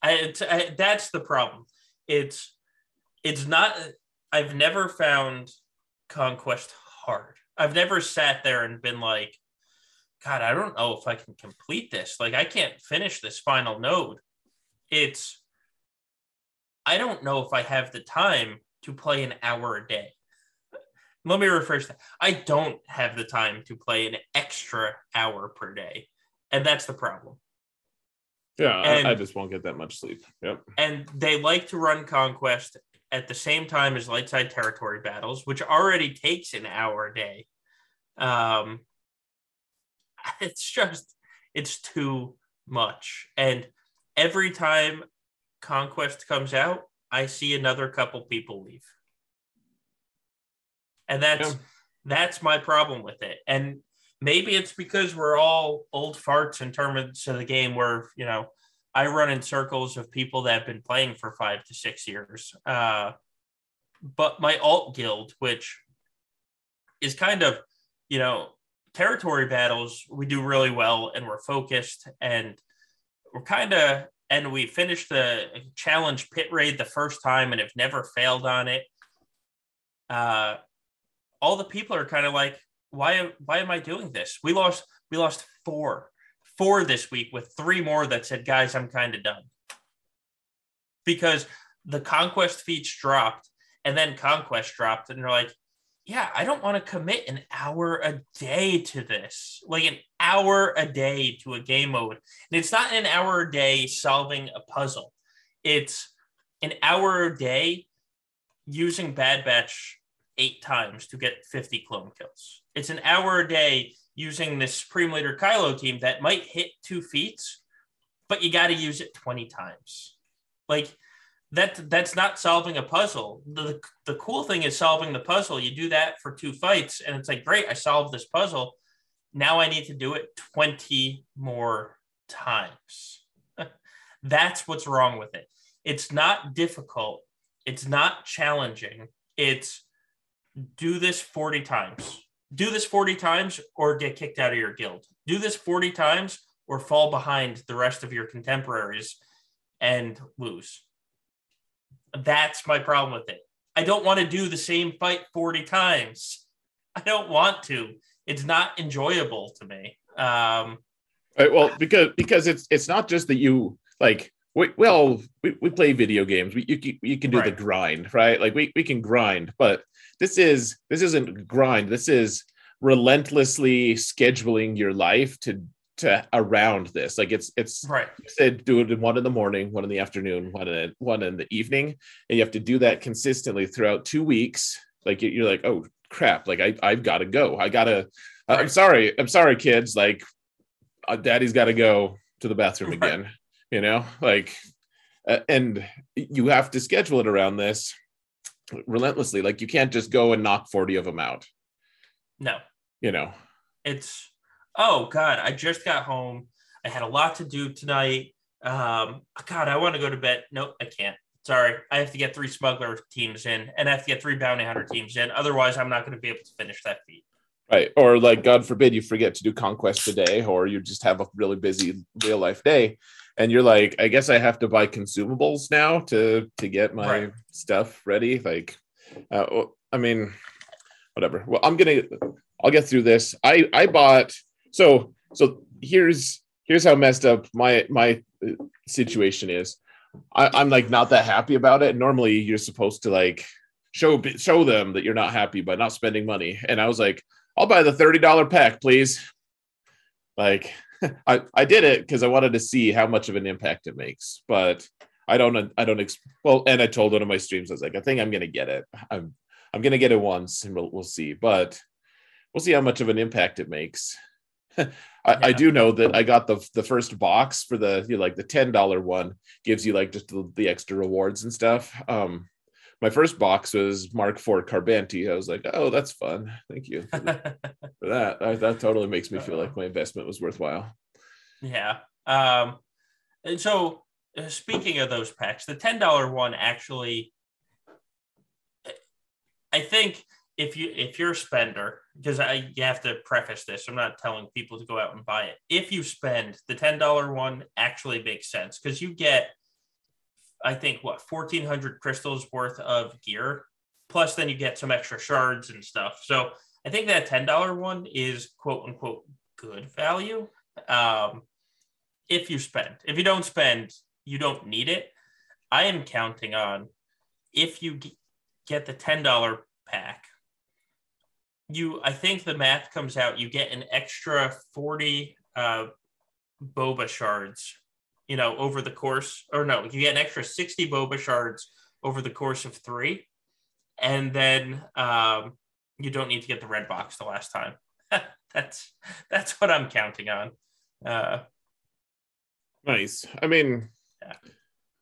Speaker 1: I, it's, I, that's the problem. It's it's not. I've never found conquest hard. I've never sat there and been like, God, I don't know if I can complete this. Like, I can't finish this final node. It's I don't know if I have the time to play an hour a day let me rephrase that. I don't have the time to play an extra hour per day, and that's the problem.
Speaker 2: Yeah, and, I, just won't get that much sleep. Yep.
Speaker 1: And they like to run conquest at the same time as light side territory battles, which already takes an hour a day. Um, [LAUGHS] it's just it's too much, and every time conquest comes out, I see another couple people leave and that's yeah. that's my problem with it. And maybe it's because we're all old farts in terms of the game, where you know I run in circles of people that have been playing for five to six years. Uh, but my alt guild, which is kind of you know territory battles, we do really well and we're focused and we're kind of and we finished the challenge pit raid the first time and have never failed on it. Uh, all the people are kind of like, why why am I doing this? We lost we lost four four this week with three more that said, guys, I'm kind of done. Because the conquest feats dropped And then Conquest dropped, and they're like, yeah, I don't want to commit an hour a day to this, like an hour a day to a game mode. And it's not an hour a day solving a puzzle, it's an hour a day using Bad Batch eight times to get 50 clone kills. It's an hour a day using this Supreme Leader Kylo team that might hit two feats, but you got to use it 20 times. Like, that that's not solving a puzzle. The, the cool thing is solving the puzzle. You do that for two fights, and it's like, great, I solved this puzzle. Now I need to do it 20 more times. [LAUGHS] that's what's wrong with it. It's not difficult, it's not challenging. It's do this 40 times. Do this 40 times or get kicked out of your guild. Do this 40 times or fall behind the rest of your contemporaries and lose that's my problem with it. I don't want to do the same fight 40 times. [LAUGHS] I don't want to. It's not enjoyable to me. Um,
Speaker 2: right, well, because because it's it's not just that you like we, well we, we play video games. We, you, you can do right. the grind, right? Like we, we can grind, but this is this isn't grind. This is relentlessly scheduling your life to to around this. Like it's it's
Speaker 1: right.
Speaker 2: You said do it in one in the morning, one in the afternoon, one in one in the evening, and you have to do that consistently throughout two weeks. Like you're like, oh crap! Like I I've got to go. I gotta. Right. I'm sorry. I'm sorry, kids. Like, uh, daddy's got to go to the bathroom right. again. You know, like, uh, and you have to schedule it around this relentlessly. Like you can't just go and knock forty of them out.
Speaker 1: No.
Speaker 2: You know.
Speaker 1: It's oh god, I just got home. I had a lot to do tonight. Um, God, I want to go to bed. Nope, I can't. Sorry, I have to get three smuggler teams in, and I have to get three bounty hunter teams in. Otherwise, I'm not going to be able to finish that feat.
Speaker 2: Right, or like God forbid you forget to do conquest today, or you just have a really busy real life day, and you're like, I guess I have to buy consumables now to to get my right. stuff ready. Like, uh, I mean, whatever. Well, I'm gonna. I'll get through this. I I bought so so here's here's how messed up my my uh, situation is. I, I, am like not that happy about it. Normally, you're supposed to like show show them that you're not happy by not spending money. And I was like, I'll buy the thirty dollar pack, please. Like, [LAUGHS] I I did it because I wanted to see how much of an impact it makes. But I don't I don't ex- well. And I told one of my streams, I was like, I think I'm gonna get it. I'm I'm gonna get it once, and we'll we'll see. But we'll see how much of an impact it makes. [LAUGHS] I, yeah. I, do know that I got the the first box for the you know, like the ten dollar one gives you like just the, the, extra rewards and stuff. Um, my first box was Mark IV Carbanti. I was like, oh, that's fun. Thank you for, [LAUGHS] for that. I, that totally makes me feel like my investment was worthwhile.
Speaker 1: Yeah. Um, and so uh, speaking of those packs, the ten dollar one actually, I think if you if you're a spender, because I you have to preface this, I'm not telling people to go out and buy it. If you spend the ten dollar one, actually makes sense because you get, I think what fourteen hundred crystals worth of gear, plus then you get some extra shards and stuff. So I think that ten dollar one is quote unquote good value. Um, if you spend, if you don't spend, you don't need it. I am counting on if you get the ten dollar pack you I think the math comes out you get an extra 40 uh boba shards, you know, over the course or no, you get an extra 60 boba shards over the course of 3 and then um you don't need to get the red box the last time. [LAUGHS] that's that's what I'm counting on. Uh
Speaker 2: nice. I mean, yeah.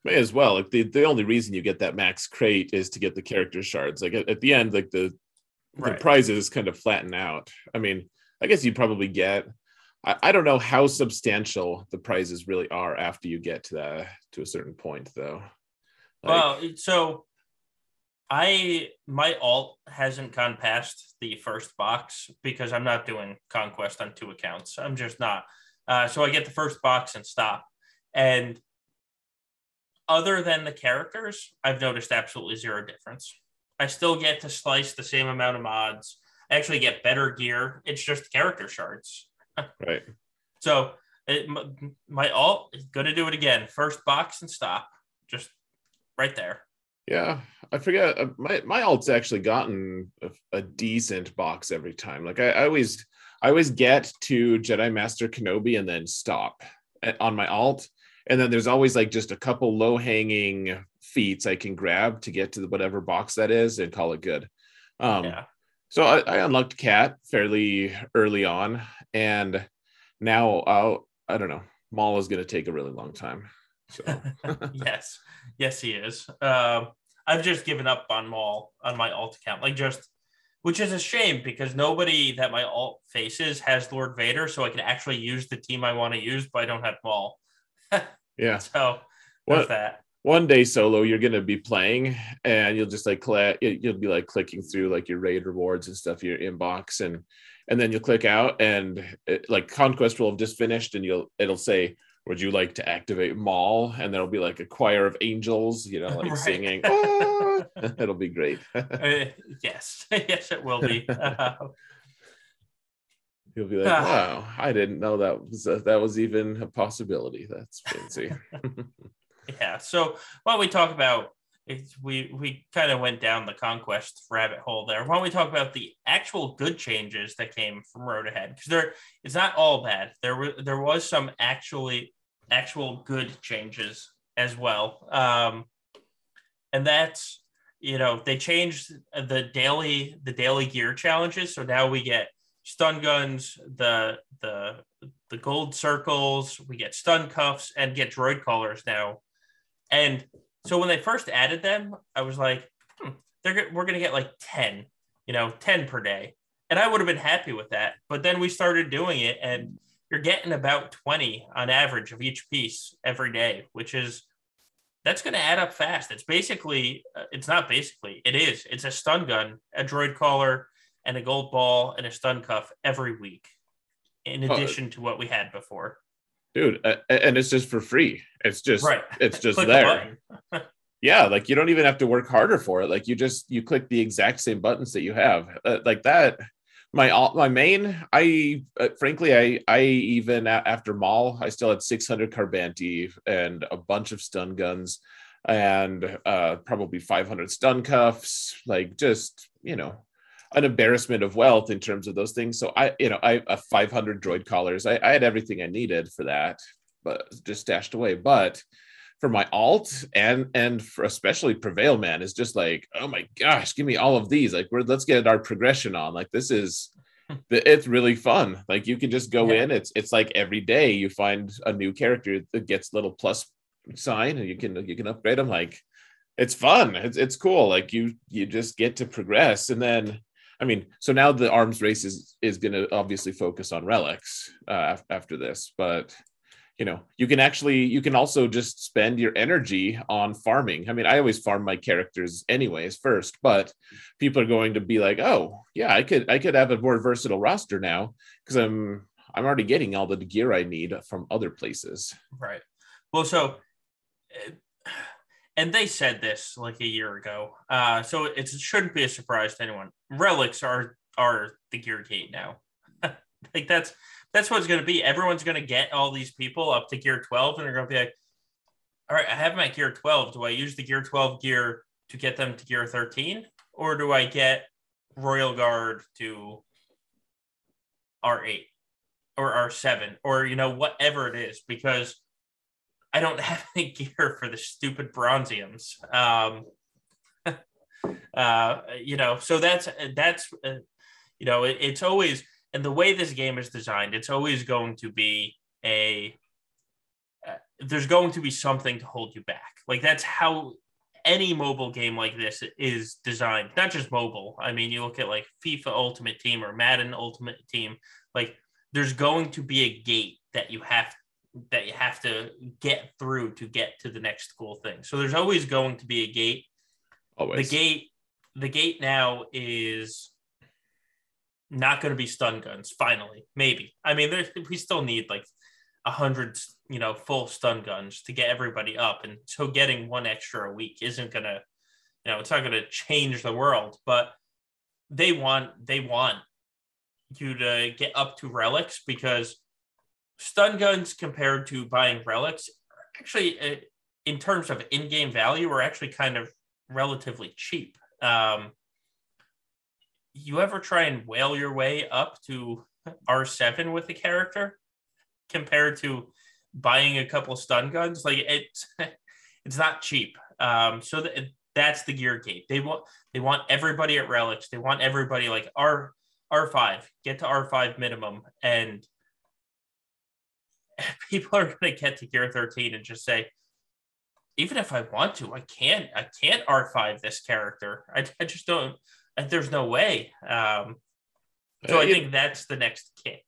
Speaker 2: May as well. Like the, the only reason you get that max crate is to get the character shards. Like at, at the end, like the right. the prizes kind of flatten out. I mean, I guess you probably get. I, I don't know how substantial the prizes really are after you get to that to a certain point, though.
Speaker 1: Like, well, so I my alt hasn't gone past the first box because I'm not doing conquest on two accounts. I'm just not. Uh, so I get the first box and stop. And other than the characters, I've noticed absolutely zero difference. I still get to slice the same amount of mods. I actually get better gear. It's just character shards.
Speaker 2: Right.
Speaker 1: So it, my alt is going to do it again. First box and stop. Just right there.
Speaker 2: Yeah, I forget. Uh, my my alt's actually gotten a, a decent box every time. Like I, I, always, I always get to Jedi Master Kenobi and then stop on my alt, and then there's always like just a couple low hanging feats I can grab to get to the, whatever box that is and call it good. Um, yeah. So I, I unlocked Cat fairly early on, and now I'll I don't know. Maul is going to take a really long time. So [LAUGHS]
Speaker 1: yes, yes, he is. Um, I've just given up on Maul on my alt account, like just, which is a shame because nobody that my alt faces has Lord Vader, so I can actually use the team I want to use, but I don't have Maul. [LAUGHS]
Speaker 2: yeah.
Speaker 1: So what that.
Speaker 2: One day solo, you're gonna be playing, and you'll just like click. You'll be like clicking through like your raid rewards and stuff, your inbox, and and then you'll click out, and it, like conquest will have just finished, and you'll it'll say would you like to activate Maul? And there'll be like a choir of angels, you know, like [LAUGHS] right. singing. Ah! [LAUGHS] [LAUGHS] It'll be great.
Speaker 1: uh, yes, yes, it will be.
Speaker 2: You'll be like, wow, I didn't know that was a, that was even a possibility. That's fancy.
Speaker 1: yeah. So while we talk about it's, we we kind of went down the conquest rabbit hole there. Why don't we talk about the actual good changes that came from Road Ahead? Because there, it's not all bad. There were there was some actually actual good changes as well, um, and that's you know they changed the daily the daily gear challenges. So now we get stun guns, the the the gold circles, we get stun cuffs, and get droid collars now, and so when they first added them, I was like, hmm, they're we're gonna get like ten, you know, ten per day, and I would have been happy with that. But then we started doing it, and you're getting about twenty on average of each piece every day, which is that's going to add up fast. It's basically, uh, it's not basically, it is. It's a stun gun, a droid collar, and a gold ball and a stun cuff every week, in addition uh, to what we had before
Speaker 2: dude and it's just for free. It's just right. it's [LAUGHS] just there. [LAUGHS] yeah like you don't even have to work harder for it. Like you just you click the exact same buttons that you have. Uh, like that my my main i uh, frankly i i even after Maul i still had 600 carbanti and a bunch of stun guns and uh probably 500 stun cuffs like just you know an embarrassment of wealth in terms of those things. So I, you know, I a 500 droid collars. I, I had everything I needed for that, but just stashed away. But for my alt and and for especially prevail man is just like oh my gosh give me all of these like we're let's get our progression on like this is [LAUGHS] it's really fun like you can just go yeah. in it's it's like every day you find a new character that gets little plus sign and you can you can upgrade them like it's fun it's, it's cool like you you just get to progress and then I mean, so now the arms race is is going to obviously focus on relics uh, after this, but you know, you can actually you can also just spend your energy on farming. I mean, I always farm my characters anyways first, but people are going to be like, "Oh, yeah, I could I could have a more versatile roster now because I'm I'm already getting all the gear I need from other places."
Speaker 1: Right. Well, so and they said this like a year ago, uh, so it shouldn't be a surprise to anyone. Relics are are the gear gate now. [LAUGHS] like that's that's what it's going to be. Everyone's going to get all these people up to gear twelve, and they're going to be like, "All right, I have my gear twelve. Do I use the gear twelve gear to get them to gear thirteen, or do I get Royal Guard to R eight or R seven, or you know whatever it is?" Because I don't have any [LAUGHS] gear for the stupid bronziums. Um, [LAUGHS] uh, you know, so that's that's uh, you know, it, it's always and the way this game is designed, it's always going to be a uh, there's going to be something to hold you back. Like that's how any mobile game like this is designed. Not just mobile. I mean, you look at like FIFA Ultimate Team or Madden Ultimate Team. Like there's going to be a gate that you have that you have to get through to get to the next cool thing. So there's always going to be a gate. Always. The gate the gate now is not going to be stun guns finally maybe i mean we still need like a hundred you know full stun guns to get everybody up and so getting one extra a week isn't going to you know it's not going to change the world but they want they want you to get up to relics because stun guns compared to buying relics actually uh, in terms of in-game value are actually kind of relatively cheap. Um, you ever try and whale your way up to R7 with a character compared to buying a couple stun guns? Like it's [LAUGHS] it's not cheap. Um, so that, that's the gear gate. They want they want everybody at relics. They want everybody like R R5 get to R5 minimum, and [LAUGHS] people are going to get to gear 13 and just say, even if I want to, I can't. I can't R5 this character. I, I just don't. There's no way. Um, so I think that's the next kick.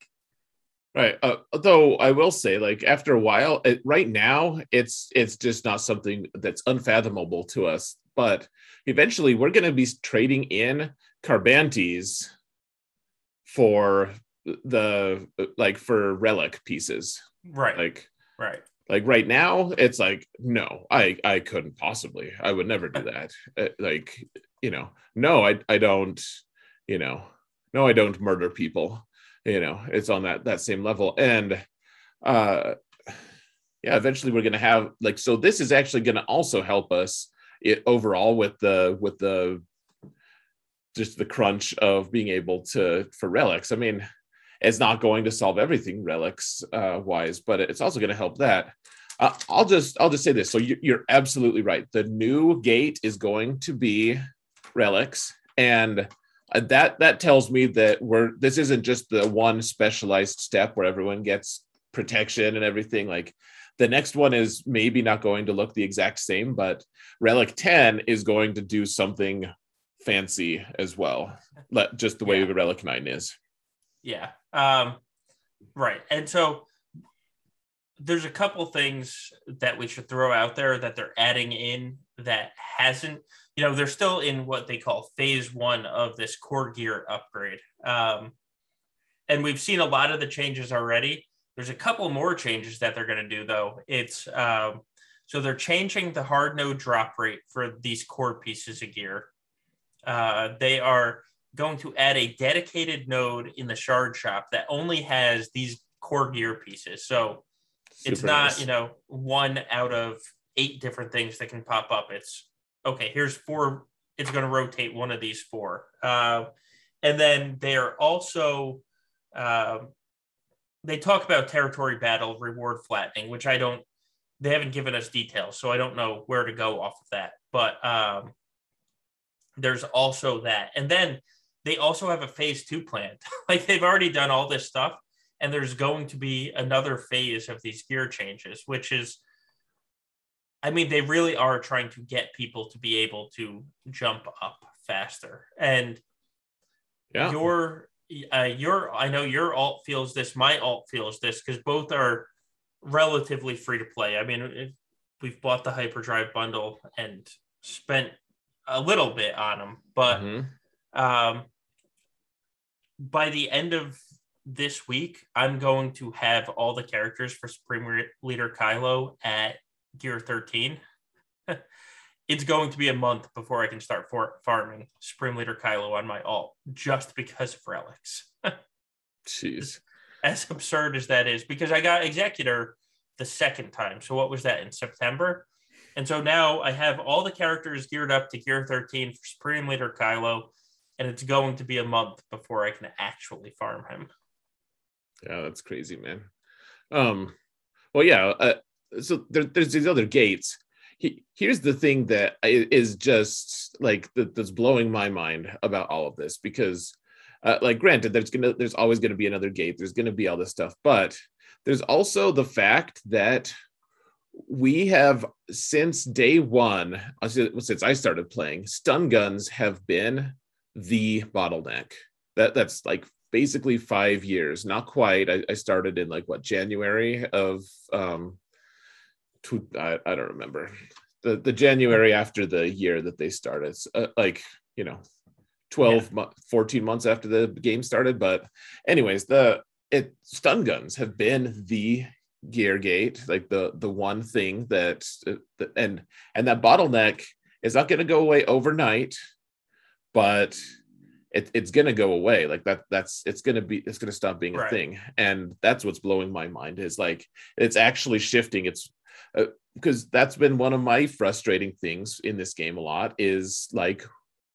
Speaker 2: Right. Uh, though I will say, like after a while, it, right now, it's it's just not something that's unfathomable to us. But eventually, we're going to be trading in Carbantes for the like for relic pieces.
Speaker 1: Right.
Speaker 2: Like
Speaker 1: right.
Speaker 2: Like right now, it's like no, I I couldn't possibly. I would never do [LAUGHS] that. Uh, like you know, no, I I don't. You know, no, I don't murder people you know it's on that that same level and uh yeah eventually we're going to have like so this is actually going to also help us it overall with the with the just the crunch of being able to for relics i mean it's not going to solve everything relics uh wise but it's also going to help that. Uh, i'll just i'll just say this. So you, you're absolutely right. The new gate is going to be relics. And uh, that that tells me that we're this isn't just the one specialized step where everyone gets protection and everything. Like the next one is maybe not going to look the exact same but relic 10 is going to do something fancy as well just the way yeah. the relic 9 is
Speaker 1: yeah um right and so there's a couple things that we should throw out there that they're adding in that hasn't you know, they're still in what they call phase one of this core gear upgrade. Um, and we've seen a lot of the changes already. There's a couple more changes that they're going to do, though. It's um, so they're changing the hard node drop rate for these core pieces of gear. Uh, they are going to add a dedicated node in the shard shop that only has these core gear pieces. So Super it's not, nice. you know, one out of eight different things that can pop up. It's okay, here's four. It's going to rotate one of these four. Uh, and then they're also, uh, they talk about territory battle reward flattening, which I don't, they haven't given us details. So I don't know where to go off of that. But um, there's also that. And then they also have a phase two planned. [LAUGHS] like they've already done all this stuff. And there's going to be another phase of these gear changes, which is I mean, they really are trying to get people to be able to jump up faster. And yeah. your uh, your I know your alt feels this, my alt feels this because both are relatively free to play. I mean, we've bought the hyperdrive bundle and spent a little bit on them, but mm-hmm. um, by the end of this week, I'm going to have all the characters for Supreme Leader Kylo at gear 13 [LAUGHS] it's going to be a month before i can start for farming supreme leader kylo on my alt just because of relics. [LAUGHS]
Speaker 2: Jeez.
Speaker 1: As absurd as that is because i got executor the second time. So what was that in september? And so now i have all the characters geared up to gear 13 for supreme leader kylo and it's going to be a month before i can actually farm him
Speaker 2: yeah that's crazy man um well yeah uh, so there, there's these other gates. He, here's the thing that is just like that's blowing my mind about all of this because, uh, like, granted, there's gonna there's always gonna be another gate. There's gonna be all this stuff, but there's also the fact that we have since day one uh, since i started playing stun guns have been the bottleneck. That that's like basically five years. Not quite. I, I started in like what january of um two, I, I don't remember. The the January after the year that they started, uh, like you know, 12 yeah. 14 months after the game started. But anyways, the it stun guns have been the gear gate, like the the one thing that, that and and that bottleneck is not going to go away overnight, but it, it's going to go away. Like that that's it's going to be it's going to stop being a thing. And that's what's blowing my mind is like it's actually shifting. It's because uh, that's been one of my frustrating things in this game a lot is like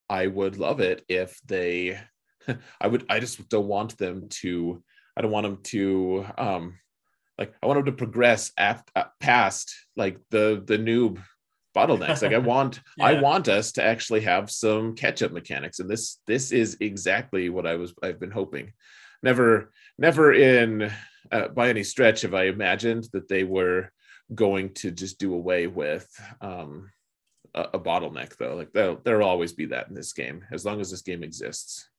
Speaker 2: I would love it if they [LAUGHS] I would I just don't want them to I don't want them to um like I want them to progress uh, past like the the noob bottlenecks like I [LAUGHS] want yeah. I want us to actually have some catch up mechanics and this this is exactly what I was I've been hoping never never in uh, by any stretch have I imagined that they were going to just do away with um, a, a, bottleneck though. Like there'll there'll always be that in this game as long as this game exists.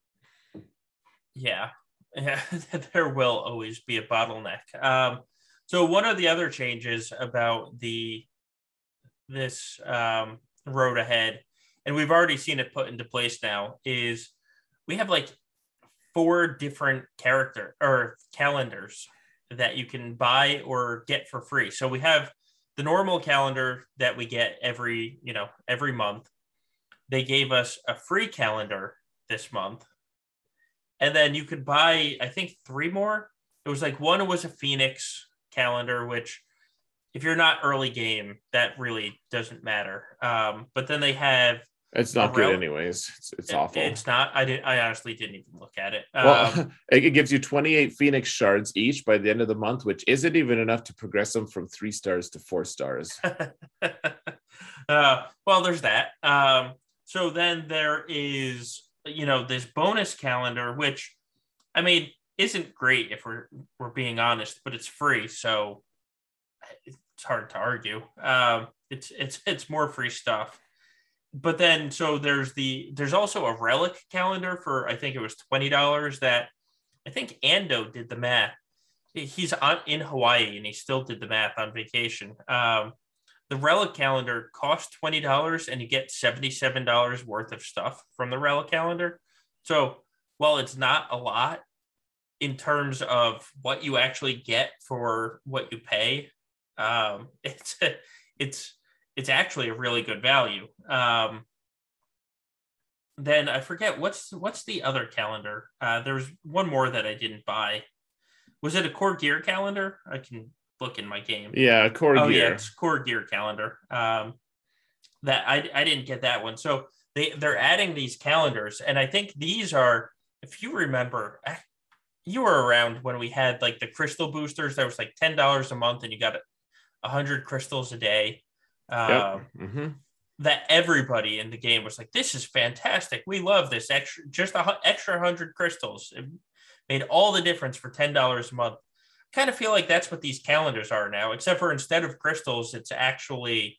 Speaker 1: Yeah, [LAUGHS] yeah, there will always be a bottleneck. Um, so one of the other changes about the this um, road ahead, and we've already seen it put into place now, is we have like four different character or calendars that you can buy or get for free. So we have the normal calendar that we get every, you know, every month. They gave us a free calendar this month. And then you could buy, I think, three more. It was like one was a Phoenix calendar, which if you're not early game, that really doesn't matter. Um, but then they have
Speaker 2: it's not good, anyways. It's, it's
Speaker 1: it,
Speaker 2: awful.
Speaker 1: It's not. I didn't. I honestly didn't even look at it.
Speaker 2: Well, um, [LAUGHS] it gives you 28 Phoenix shards each by the end of the month, which isn't even enough to progress them from three stars to four stars. [LAUGHS]
Speaker 1: uh, well, there's that. Um, so then there is, you know, this bonus calendar, which, I mean, isn't great if we're we're being honest, but it's free, so it's hard to argue. Um, it's it's it's more free stuff but then so there's the there's also a relic calendar for I think it was twenty dollars that I think Ando did the math. He's on in Hawaii and he still did the math on vacation. Um, the relic calendar costs twenty dollars and you get seventy seven dollars worth of stuff from the relic calendar. So while it's not a lot in terms of what you actually get for what you pay, um, [LAUGHS] it's it's it's actually a really good value. Um, then I forget what's what's the other calendar. Uh, there's one more that I didn't buy. Was it a core gear calendar? I can look in my game.
Speaker 2: Yeah, core
Speaker 1: oh,
Speaker 2: gear.
Speaker 1: yeah, it's core gear calendar. Um, that I I didn't get that one. So they they're adding these calendars, and I think these are, if you remember, you were around when we had like the crystal boosters. That was like ten dollars a month, and you got a hundred crystals a day. Um, yep. mm-hmm. That everybody in the game was like, "This is fantastic. We love this extra, just a extra hundred crystals. It made all the difference for ten dollars a month." I kind of feel like that's what these calendars are now, except for instead of crystals, it's actually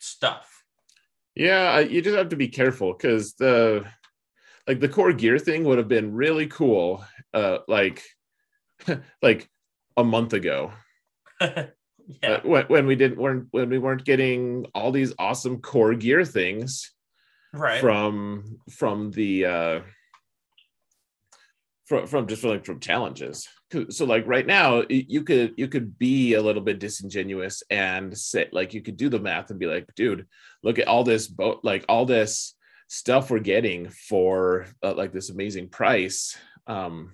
Speaker 1: stuff.
Speaker 2: Yeah, you just have to be careful because the like the core gear thing would have been really cool, uh, like [LAUGHS] like a month ago. [LAUGHS] yeah. When, when we didn't weren't when we weren't getting all these awesome core gear things
Speaker 1: right.
Speaker 2: from from the uh from, from just from like from challenges. So like right now you could you could be a little bit disingenuous and say like you could do the math and be like dude look at all this boat like all this stuff we're getting for uh, like this amazing price. Um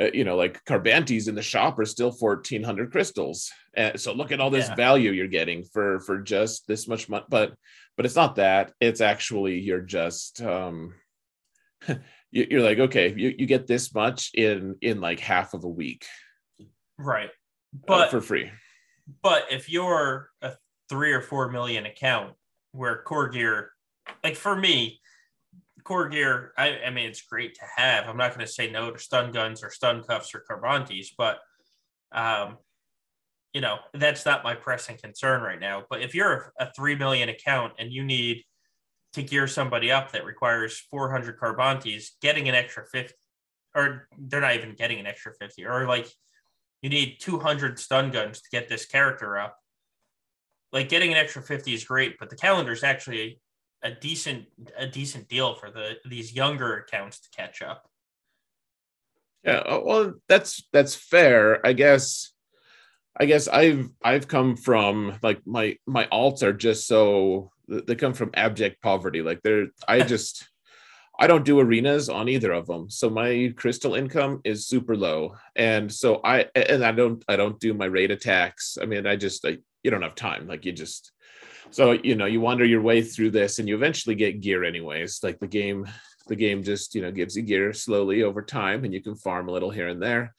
Speaker 2: uh, you know, like Carbantes in the shop are still 1400 crystals. And so look at all this yeah. value you're getting for, for just this much money. But, but it's not that it's actually, you're just, um, [LAUGHS] you're like, okay, you, you get this much in, in like half of a week.
Speaker 1: Right.
Speaker 2: Uh, but uh, for free.
Speaker 1: But if you're a three or 4 million account where core gear, like for me, core gear, I, I mean, it's great to have. I'm not going to say no to stun guns or stun cuffs or Carbantes, but um, you know, that's not my pressing concern right now. But if you're a, a 3 million account and you need to gear somebody up that requires 400 Carbantes, getting an extra 50, or they're not even getting an extra 50, or like you need 200 stun guns to get this character up. Like getting an extra 50 is great, but the calendar is actually a decent a decent deal for the these younger accounts to catch up.
Speaker 2: Yeah, uh, well, that's that's fair, I guess. I guess I've I've come from like my my alts are just so they come from abject poverty. Like they're I [LAUGHS] just I don't do arenas on either of them. So my crystal income is super low. And so I and I don't I don't do my raid attacks. I mean, I just I, you don't have time. Like you just so you know, you wander your way through this and you eventually get gear anyways. Like the game the game just, you know, gives you gear slowly over time and you can farm a little here and there.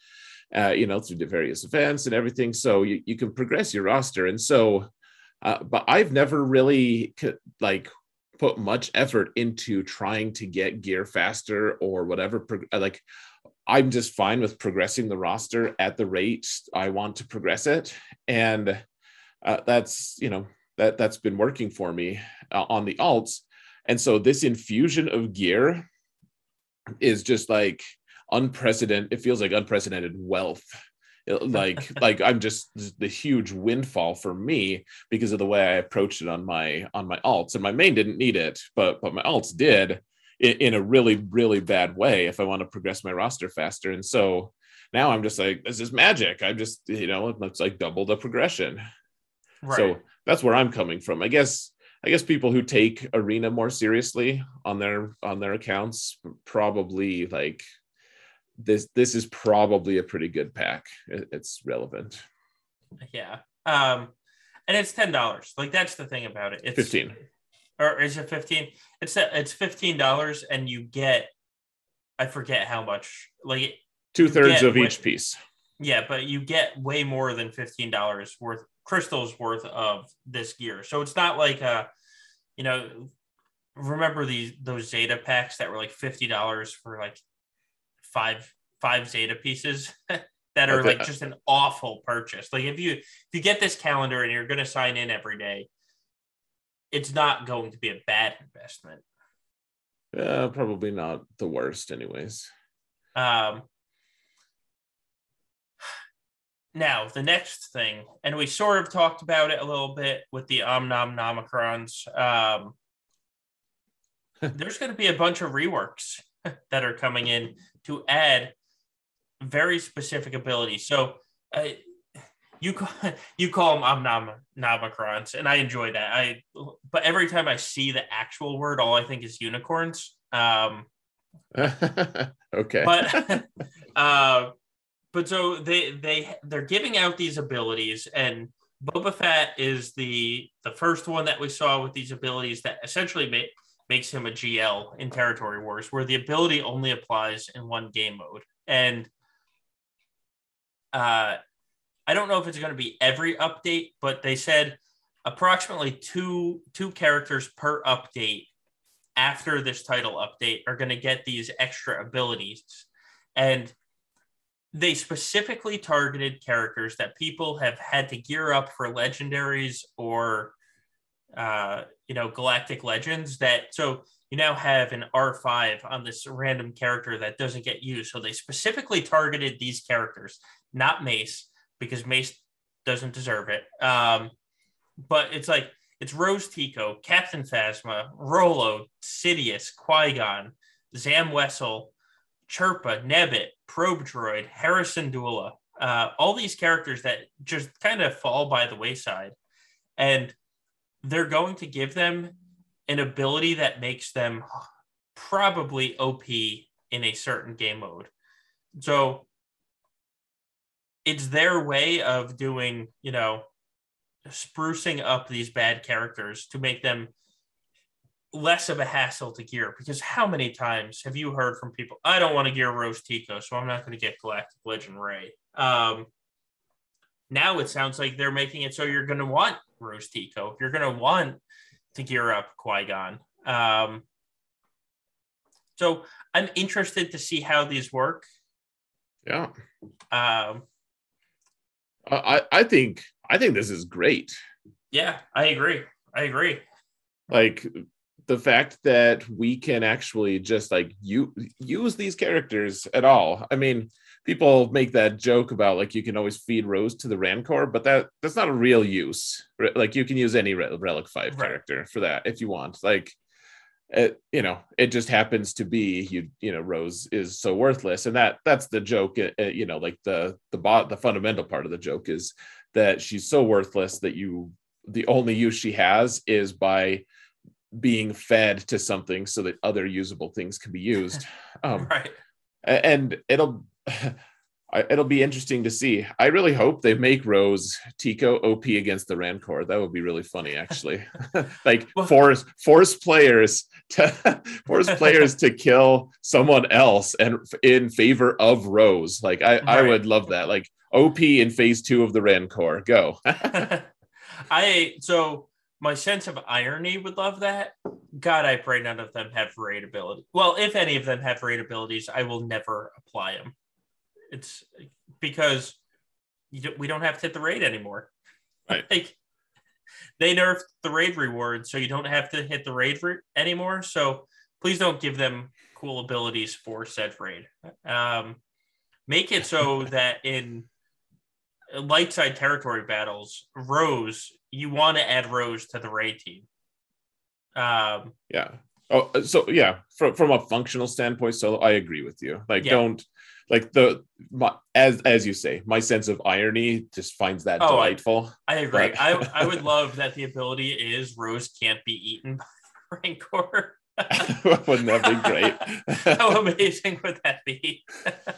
Speaker 2: Uh, you know, through the various events and everything. So you, you can progress your roster. And so uh, but I've never really like put much effort into trying to get gear faster or whatever. Like, I'm just fine with progressing the roster at the rate I want to progress it, and uh, that's you know that that's been working for me uh, on the alts. And so this infusion of gear is just like unprecedented. It feels like unprecedented wealth like [LAUGHS] like i'm just the huge windfall for me because of the way i approached it on my on my alts and my main didn't need it but but my alts did in, in a really really bad way if i want to progress my roster faster and so now i'm just like this is magic i'm just you know it's like double the progression right. so that's where i'm coming from i guess i guess people who take arena more seriously on their on their accounts probably like this this is probably a pretty good pack. It's relevant.
Speaker 1: Yeah. Um and it's ten dollars. Like that's the thing about it. It's
Speaker 2: fifteen.
Speaker 1: Or is it fifteen? It's it's fifteen dollars and you get I forget how much. Like
Speaker 2: two thirds of each piece.
Speaker 1: Yeah, but you get way more than fifteen dollars worth crystals worth of this gear. So it's not like a you know remember these those Zeta packs that were like fifty dollars for like five five Zeta pieces [LAUGHS] that are like just an awful purchase. Like if you if you get this calendar and you're going to sign in every day, it's not going to be a bad investment.
Speaker 2: Yeah, probably not the worst, anyways.
Speaker 1: Um. Now the next thing, and we sort of talked about it a little bit with the Omnom Nomicrons. Um, [LAUGHS] there's going to be a bunch of reworks [LAUGHS] that are coming in to add very specific abilities. So uh, you call, [LAUGHS] you call them omnom nomicrons, and I enjoy that. I but every time I see the actual word, all I think is unicorns. Um,
Speaker 2: okay,
Speaker 1: but uh, but so they they they're giving out these abilities, and Boba Fett is the the first one that we saw with these abilities that essentially make makes him a GL in Territory Wars, where the ability only applies in one game mode. And uh, I don't know if it's going to be every update, but they said approximately two two characters per update after this title update are going to get these extra abilities, and they specifically targeted characters that people have had to gear up for legendaries or uh, you know galactic legends that so you now have an R5 on this random character that doesn't get used. So they specifically targeted these characters, not Mace, because Mace doesn't deserve it. Um, but it's like it's Rose Tico, Captain Phasma, Rolo, Sidious, Qui Gon, Zam Wesell, Chirpa, Nebit, Probe Droid, Harrison Syndulla, uh, all these characters that just kind of fall by the wayside. And they're going to give them an ability that makes them probably OP in a certain game mode. So it's their way of doing, you know, sprucing up these bad characters to make them less of a hassle to gear. Because how many times have you heard from people, I don't want to gear Rose Tico, so I'm not going to get Galactic Legend Rey. Um, now it sounds like they're making it so you're going to want Rose Tico. You're going to want to gear up Qui Gon. Um, so I'm interested to see how these work.
Speaker 2: Yeah.
Speaker 1: Um,
Speaker 2: I I think I think this is great.
Speaker 1: Yeah, I agree. I agree.
Speaker 2: Like the fact that we can actually just like you use these characters at all. I mean, people make that joke about like you can always feed Rose to the Rancor, but that that's not a real use. Like you can use any Relic Five right. character for that if you want. Like, it, you know, it just happens to be you. You know, Rose is so worthless, and that that's the joke. Uh, you know, like the the bot the fundamental part of the joke is that she's so worthless that you the only use she has is by being fed to something so that other usable things can be used. [LAUGHS] Um,
Speaker 1: right.
Speaker 2: and it'll [SIGHS] it'll be interesting to see. I really hope they make Rose Tico OP against the Rancor. That would be really funny, actually. [LAUGHS] like force force players to [LAUGHS] force players to kill someone else and in favor of Rose. Like I, right. I would love that. Like OP in phase two of the Rancor. Go.
Speaker 1: I so my sense of irony would love that. God, I pray none of them have raid ability. Well, if any of them have raid abilities, I will never apply them. It's because we don't have to hit the raid anymore.
Speaker 2: Right. [LAUGHS]
Speaker 1: like, they nerfed the raid reward, so you don't have to hit the raid re- anymore. So please don't give them cool abilities for said raid. Um, make it so [LAUGHS] that in light side territory battles, Rose, you want to add Rose to the Rey team. Um,
Speaker 2: yeah. Oh, uh, so yeah, from from a functional standpoint, so I agree with you. Like, yeah. don't like the my, as as you say, my sense of irony just finds that oh, delightful.
Speaker 1: I, I agree. But... I I would [LAUGHS] love that the ability is Rose can't be eaten [LAUGHS] by Rancor. [LAUGHS]
Speaker 2: Wouldn't that be great? [LAUGHS]
Speaker 1: How amazing would that be?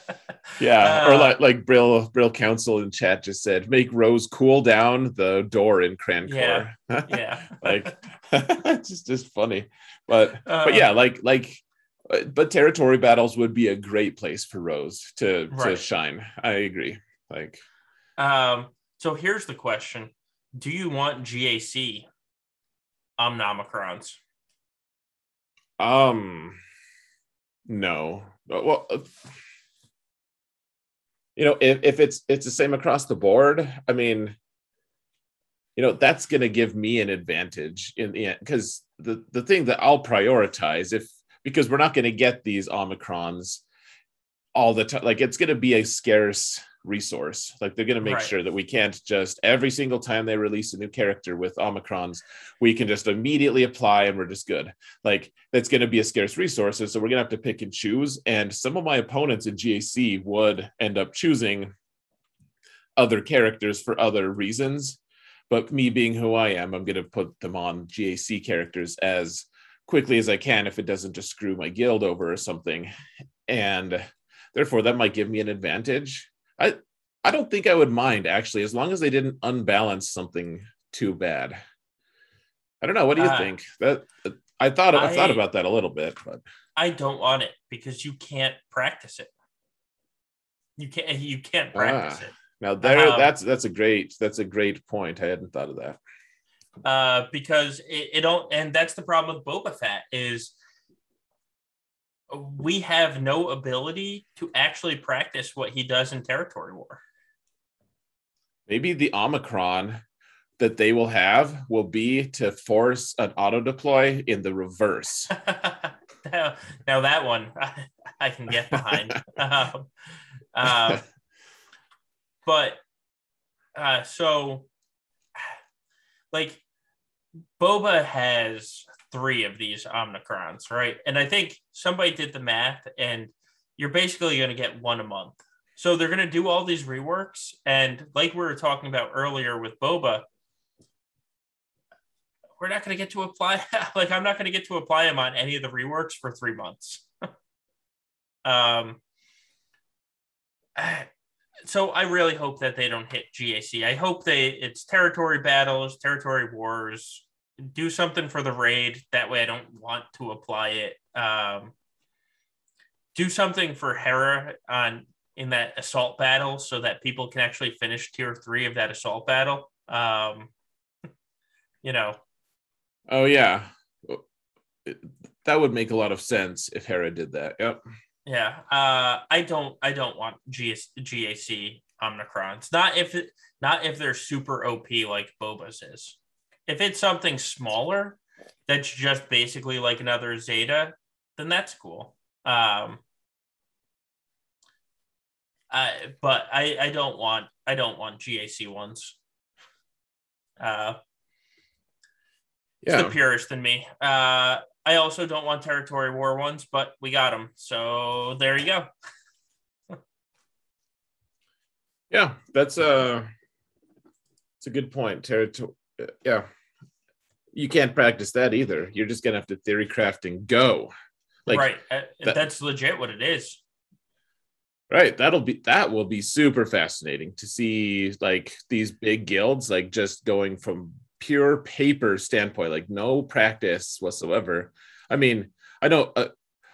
Speaker 1: [LAUGHS]
Speaker 2: yeah, uh, or like like Brill Brill Council in chat just said, make Rose cool down the door in Crancor.
Speaker 1: Yeah, yeah.
Speaker 2: like it's just just funny, but uh, but yeah, like like but territory battles would be a great place for Rose to right. to shine. I agree. Like,
Speaker 1: um. So here's the question: Do you want GAC Omnomicrons?
Speaker 2: Um, no. Well, uh, you know, if, if it's it's the same across the board, I mean, you know, that's going to give me an advantage in the end because the the thing that I'll prioritize if because we're not going to get these omicrons all the time, like it's going to be a scarce resource. Like they're going to make right. sure that we can't just every single time they release a new character with Omicrons, we can just immediately apply and we're just good. Like that's going to be a scarce resource. so we're going to have to pick and choose. And some of my opponents in GAC would end up choosing other characters for other reasons. But me being who I am, I'm going to put them on GAC characters as quickly as I can if it doesn't just screw my guild over or something. And therefore, that might give me an advantage I I don't think I would mind actually, as long as they didn't unbalance something too bad. I don't know. What do you uh, think? That I thought I, I, thought about that a little bit, but
Speaker 1: I don't want it because you can't practice it. You can't you can't practice ah, it.
Speaker 2: Now there um, that's that's a great that's a great point. I hadn't thought of that.
Speaker 1: Uh, because it, it don't and that's the problem with Boba Fett is we have no ability to actually practice what he does in territory war.
Speaker 2: Maybe the Omicron that they will have will be to force an auto deploy in the reverse. [LAUGHS]
Speaker 1: now, now, that one I, [LAUGHS] I can get behind. [LAUGHS] um, uh, but uh, so, like, Boba has three of these Omnicrons, right? And I think somebody did the math, and you're basically going to get one a month. So they're going to do all these reworks. And like we were talking about earlier with Boba, we're not going to get to apply, [LAUGHS] like, I'm not going to get to apply them on any of the reworks for three months. [LAUGHS] um, [SIGHS] so I really hope that they don't hit GAC. I hope they it's territory battles, territory wars, do something for the raid. That way, I don't want to apply it. Um, do something for Hera on in that assault battle so that people can actually finish tier three of that assault battle. Um, [LAUGHS] you know.
Speaker 2: Oh yeah, that would make a lot of sense if Hera did that. Yep.
Speaker 1: Yeah. Uh, I don't. I don't want GS, GAC Omnicrons. Not if it. Not if they're super OP like Boba's is. If it's something smaller that's just basically like another Zeta, then that's cool. Um, I, but I, I don't want I don't want GAC ones. Uh, yeah. It's the purest in me. Uh, I also don't want territory war ones, but we got them. So there you go.
Speaker 2: yeah, that's a it's a good point. Territory yeah you can't practice that either. You're just gonna have to theory craft and go.
Speaker 1: Like, right. Uh, that, that's legit what it is.
Speaker 2: Right. That'll be that will be super fascinating to see like these big guilds like just going from pure paper standpoint, like no practice whatsoever. I mean, I know uh,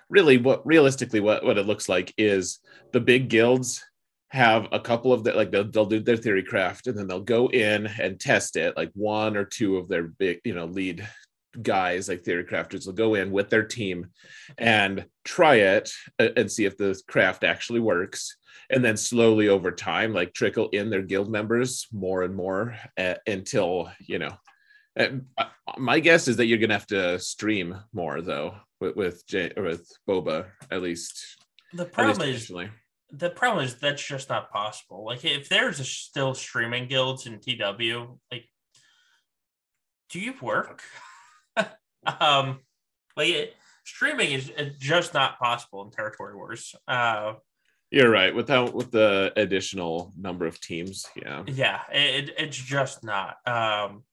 Speaker 2: really what realistically what, what it looks like is the big guilds have a couple of that like they'll, they'll do their theory craft and then they'll go in and test it like one or two of their big you know lead guys like theory crafters will go in with their team and try it and see if the craft actually works and then slowly over time like trickle in their guild members more and more uh, until you know uh, my guess is that you're gonna have to stream more though with with, J- with boba at least
Speaker 1: the problem least is the problem is that's just not possible like if there's a still streaming guilds in tw like do you work [LAUGHS] um, like it, streaming is just not possible in Territory Wars. Uh,
Speaker 2: You're right. Without with the additional number of teams, yeah,
Speaker 1: yeah, it, it's just not. Um,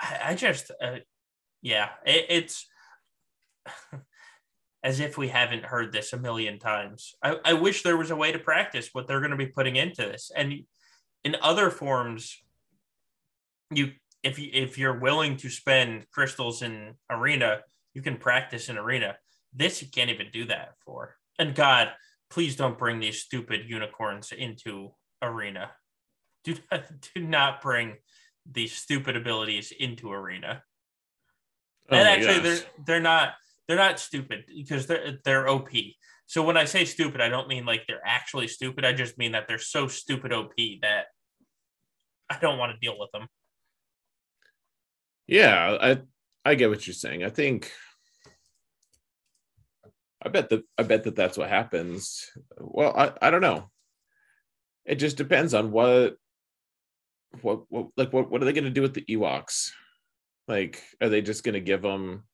Speaker 1: I, I just, uh, yeah, it, it's. As if we haven't heard this a million times. I, I wish there was a way to practice what they're going to be putting into this. And in other forms, you if you if you're willing to spend crystals in arena, you can practice in arena. This you can't even do that for. And God, please don't bring these stupid unicorns into arena. Do not, [LAUGHS] do not bring these stupid abilities into arena. Oh and actually, gosh. they're they're not they're not stupid because they're they're OP. So when I say stupid, I don't mean like they're actually stupid. I just mean that they're so stupid OP that I don't want to deal with them.
Speaker 2: Yeah, I I get what you're saying. I think I bet that I bet that that's what happens. Well, I, I don't know. It just depends on what what, what like what what are they going to do with the Ewoks? Like, are they just going to give them?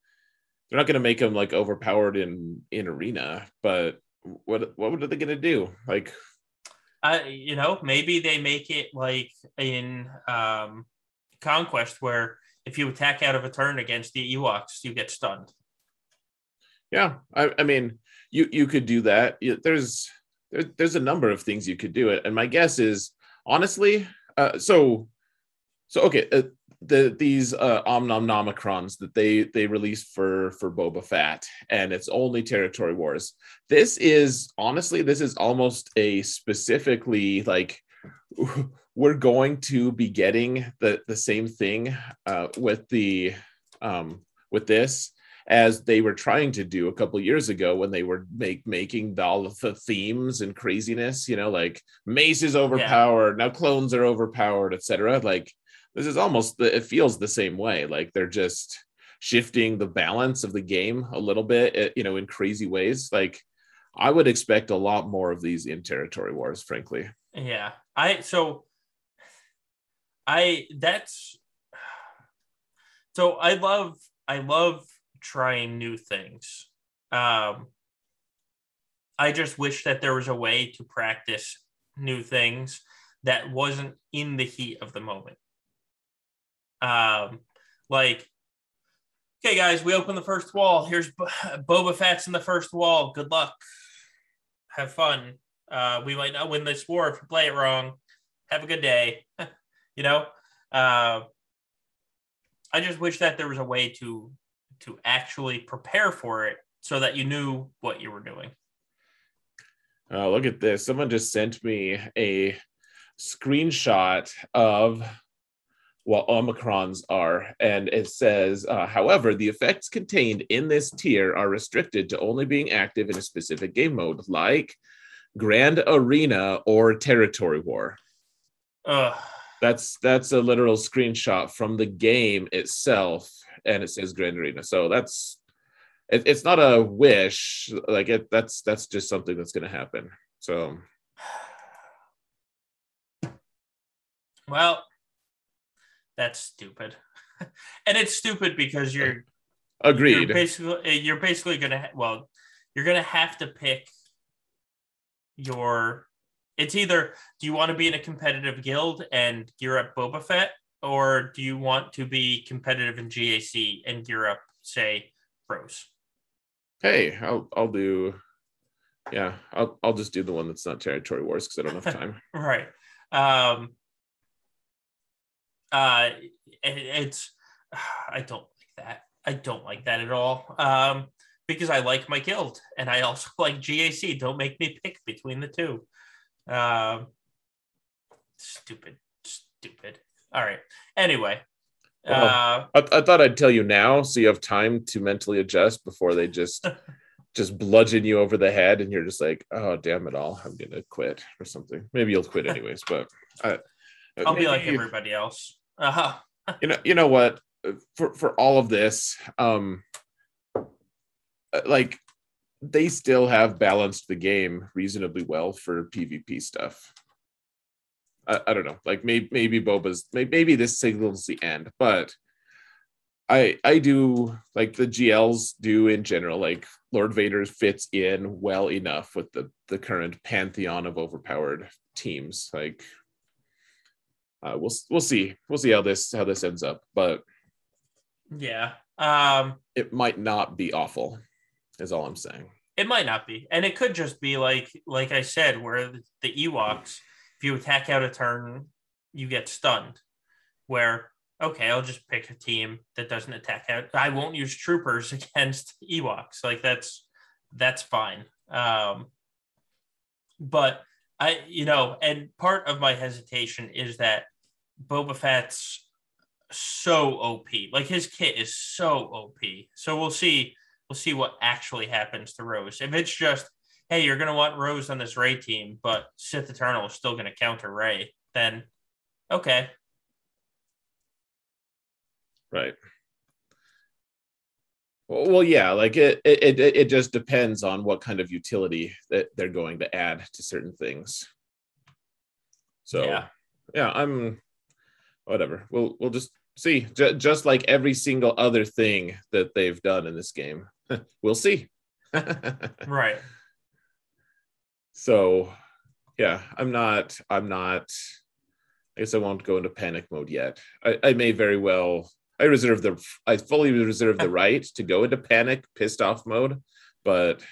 Speaker 2: They're not going to make them like overpowered in in arena, but what what are they going to do? Like,
Speaker 1: uh, you know, maybe they make it like in um conquest where if you attack out of a turn against the Ewoks, you get stunned.
Speaker 2: Yeah, I, I mean, you you could do that. There's there, there's a number of things you could do it, and my guess is honestly, uh, so so okay, uh, the these uh, Omnomnomicrons that they they released for for Boba Fett, and it's only territory wars. This is honestly, this is almost a specifically like [LAUGHS] we're going to be getting the the same thing uh, with the um, with this as they were trying to do a couple years ago when they were make making all of the themes and craziness. You know, like Mace is overpowered yeah. now, clones are overpowered, etc. Like this is almost the, it feels the same way. Like they're just shifting the balance of the game a little bit, eh, you know, in crazy ways. Like I would expect a lot more of these in territory wars, frankly.
Speaker 1: Yeah, I so I that's so I love I love trying new things. Um I just wish that there was a way to practice new things that wasn't in the heat of the moment. Um like okay guys, we open the first wall. Here's Boba Fett's in the first wall. Good luck. Have fun. Uh, we might not win this war if we play it wrong. Have a good day. [LAUGHS] you know uh, i just wish that there was a way to to actually prepare for it so that you knew what you were doing
Speaker 2: oh look at this someone just sent me a screenshot of what omicrons are and it says uh, however the effects contained in this tier are restricted to only being active in a specific game mode like grand arena or territory war. That's that's a literal screenshot from the game itself, and it says Grand Arena. So that's it, it's not a wish. Like it, that's that's just something that's going to happen. So,
Speaker 1: well, that's stupid, [LAUGHS] and it's stupid because you're
Speaker 2: agreed.
Speaker 1: You're basically, you're basically going to well, you're going to have to pick your it's either do you want to be in a competitive guild and gear up Boba Fett, or do you want to be competitive in GAC and gear up, say, Rose?
Speaker 2: Hey, I'll I'll do. Yeah, I'll I'll just do the one that's not territory wars because I don't have [LAUGHS] time.
Speaker 1: right. Um. Uh, it, it's [SIGHS] I don't like that. I don't like that at all. Um, because I like my guild and I also [LAUGHS] like GAC. Don't make me pick between the two. Um, stupid, stupid. All right. Anyway.
Speaker 2: Well, uh, I, I thought I'd tell you now so you have time to mentally adjust before they just [LAUGHS] just bludgeon you over the head and you're just like, oh damn it all, I'm gonna quit or something. Maybe you'll quit [LAUGHS] anyways, but I,
Speaker 1: I'll be like everybody else. Uh-huh.
Speaker 2: you know, you know what? For for all of this, um, like they still have balanced the game reasonably well for PvP stuff. I, I don't know, like maybe maybe Boba's maybe this signals the end, but I I do like the GLs do in general. Like Lord Vader fits in well enough with the the current pantheon of overpowered teams. Like uh, we'll we'll see we'll see how this how this ends up, but
Speaker 1: yeah, um,
Speaker 2: it might not be awful. Is all I'm saying.
Speaker 1: It might not be, and it could just be like like I said, where the Ewoks if you attack out a turn, you get stunned. Where okay, I'll just pick a team that doesn't attack out. I won't use troopers [LAUGHS] against Ewoks. Like that's that's fine. Um, but I, you know, and part of my hesitation is that Boba Fett's so OP. Like his kit is so OP. So we'll see. We'll see what actually happens to Rose. If it's just hey, you're going to want Rose on this Rey team, but Sith Eternal is still going to counter Rey, then okay.
Speaker 2: Right. Well, yeah, like it, it, it, it just depends on what kind of utility that they're going to add to certain things. So, yeah, yeah I'm whatever. We'll, we'll just see. J- just like every single other thing that they've done in this game, [LAUGHS] we'll see. [LAUGHS]
Speaker 1: right
Speaker 2: so yeah i'm not i'm not i guess i won't go into panic mode yet i, I may very well i reserve the i fully reserve the [LAUGHS] right to go into panic pissed off mode but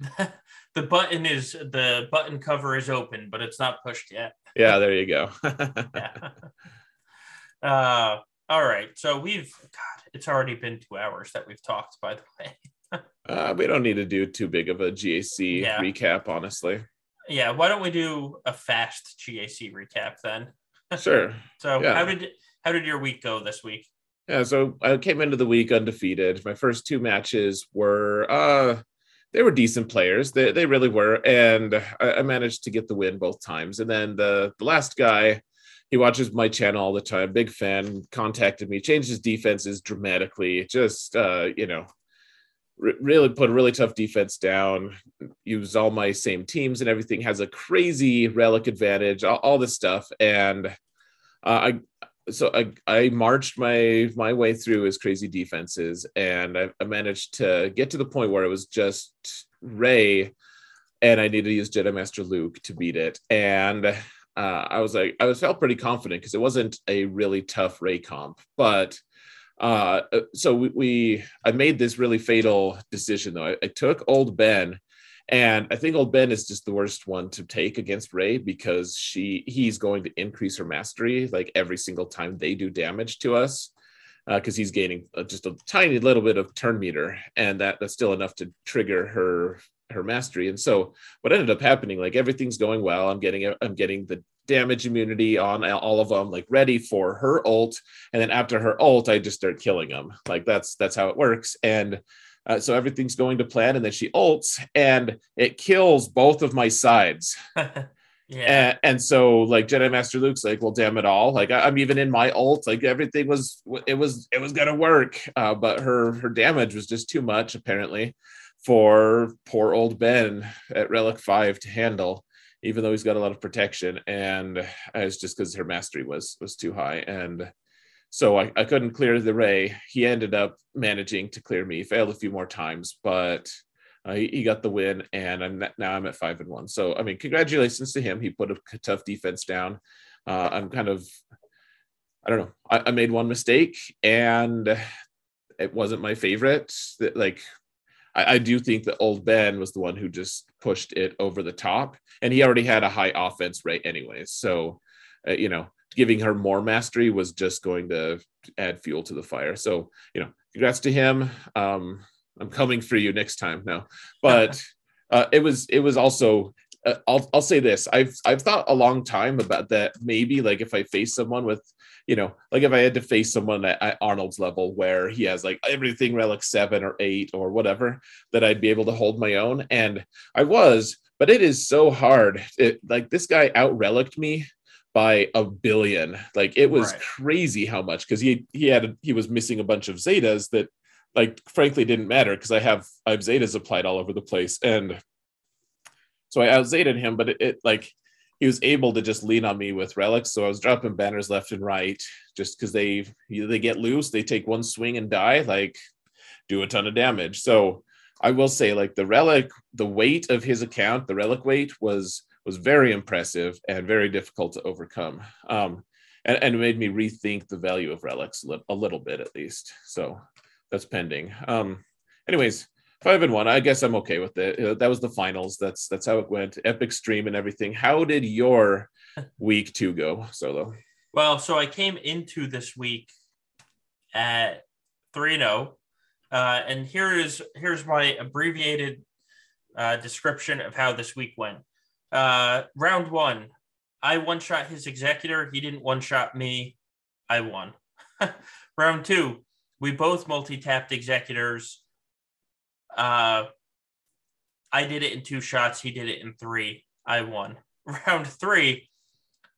Speaker 2: [LAUGHS]
Speaker 1: the button is the button cover is open but it's not pushed yet
Speaker 2: yeah there you go [LAUGHS]
Speaker 1: yeah. uh all right so we've god it's already been two hours that we've talked by the way
Speaker 2: uh, we don't need to do too big of a GAC yeah. recap, honestly.
Speaker 1: Yeah, why don't we do a fast GAC recap then?
Speaker 2: Sure.
Speaker 1: so yeah. how did how did your week go this week?
Speaker 2: Yeah, so I came into the week undefeated. My first two matches were uh they were decent players. They they really were, and I, I managed to get the win both times. And then the the last guy, he watches my channel all the time. Big fan. Contacted me, changed his defenses dramatically. Just uh, you know, really put a really tough defense down, use all my same teams and everything, has a crazy relic advantage, all, all this stuff. And uh, I, so I, I marched my my way through his crazy defenses, and I, I managed to get to the point where it was just Rey and I needed to use Jedi Master Luke to beat it. And uh, I was like, I was felt pretty confident because it wasn't a really tough Rey comp, but uh, uh, so we, we, I made this really fatal decision though. I, I, took old Ben, and I think old Ben is just the worst one to take against Rey because she he's going to increase her mastery like every single time they do damage to us because uh, he's gaining uh, just a tiny little bit of turn meter, and that that's still enough to trigger her her mastery. And so what ended up happening, like everything's going well. I'm getting I'm getting the damage immunity on all of them, like ready for her ult. And then after her ult, I just start killing them. Like that's that's how it works. And uh, so everything's going to plan, and then she ults, and it kills both of my sides. [LAUGHS] yeah. And, and, so like Jedi Master Luke's like, well, damn it all. Like I, am even in my ult. Like everything was it was it was gonna work, uh, but her her damage was just too much apparently for poor old Ben at Relic Five to handle even though he's got a lot of protection and it's just because her mastery was was too high and so I, I couldn't clear the Rey. he ended up managing to clear me failed a few more times but uh, he, he, got the win and i'm now i'm at five and one so i mean congratulations to him he put a tough defense down uh, i'm kind of I don't know. I, I made one mistake and it wasn't my favorite. That, Like I, I, do think that old Ben was the one who just pushed it over the top, and he already had a high offense rate anyway. So, uh, you know, giving her more mastery was just going to add fuel to the fire. So, you know, congrats to him. Um, I'm coming for you next time now, but [LAUGHS] uh, it was it was also uh, I'll I'll say this. I've I've thought a long time about that. Maybe like if I face someone with, you know, like if I had to face someone at, at, Arnold's level where he has like everything relic seven or eight or whatever, that I'd be able to hold my own. And I was, but it is so hard. It, like this guy out relicked me by a billion. Like it was right. crazy how much because he he had he was missing a bunch of zetas that like frankly didn't matter because I have I have zetas applied all over the place and so I outzated him, but it, it, like he was able to just lean on me with relics. So I was dropping banners left and right just because they they get loose, they take one swing and die, like do a ton of damage. So I will say, like the relic, the weight of his account, the relic weight was was very impressive and very difficult to overcome. Um, and, and made me rethink the value of relics a little bit at least. So that's pending. Um, anyways, five and one. I guess I'm okay with it. Uh, that was the finals. That's that's how it went. Epic stream and everything. How did your [LAUGHS] week two go, Solo?
Speaker 1: Well, so I came into this week at three and zero, oh, uh, and here is here's my abbreviated uh, description of how this week went. Uh, round one, I one shot his executor. He didn't one shot me. I won. [LAUGHS] round two, we both multi tapped executors. Uh, I did it in two shots. He did it in three. I won. [LAUGHS] Round three,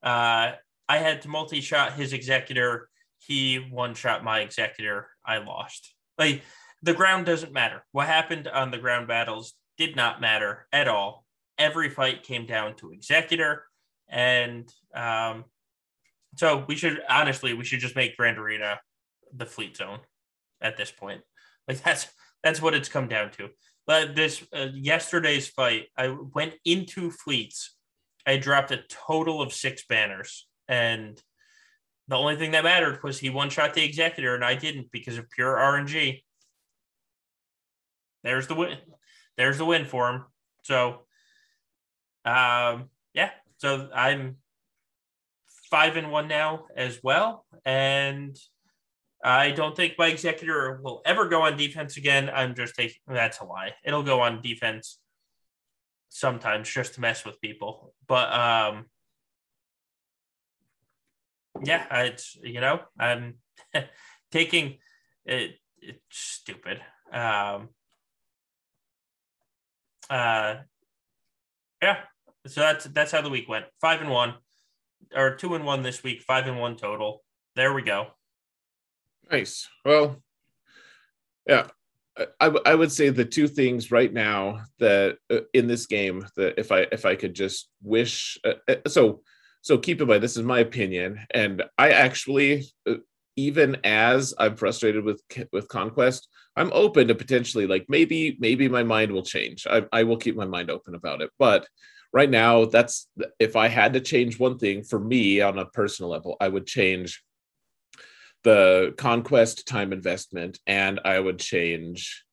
Speaker 1: uh, I had to multi shot his executor. He one shot my executor. I lost. Like the ground doesn't matter. What happened on the ground battles did not matter at all. Every fight came down to executor, and um, so we should honestly we should just make Grand Arena the fleet zone at this point. Like that's that's what it's come down to. But this uh, yesterday's fight, I went into fleets. I dropped a total of six banners, and the only thing that mattered was he one shot the executor, and I didn't because of pure RNG. There's the win. There's the win for him. So, um, yeah. So I'm five and one now as well, and I don't think my executor will ever go on defense again. I'm just taking that's a lie. It'll go on defense sometimes just to mess with people. But um yeah, it's you know, I'm [LAUGHS] taking it it's stupid. Um uh yeah, so that's that's how the week went. Five and one, or two and one this week, five and one total. There we go.
Speaker 2: Nice. Well, yeah, I, I would say the two things right now that uh, in this game that if I if I could just wish uh, uh so so keep in mind this is my opinion and I actually uh, even as I'm frustrated with with conquest I'm open to potentially like maybe maybe my mind will change I, I will keep my mind open about it but right now that's if I had to change one thing for me on a personal level I would change the conquest time investment and i would change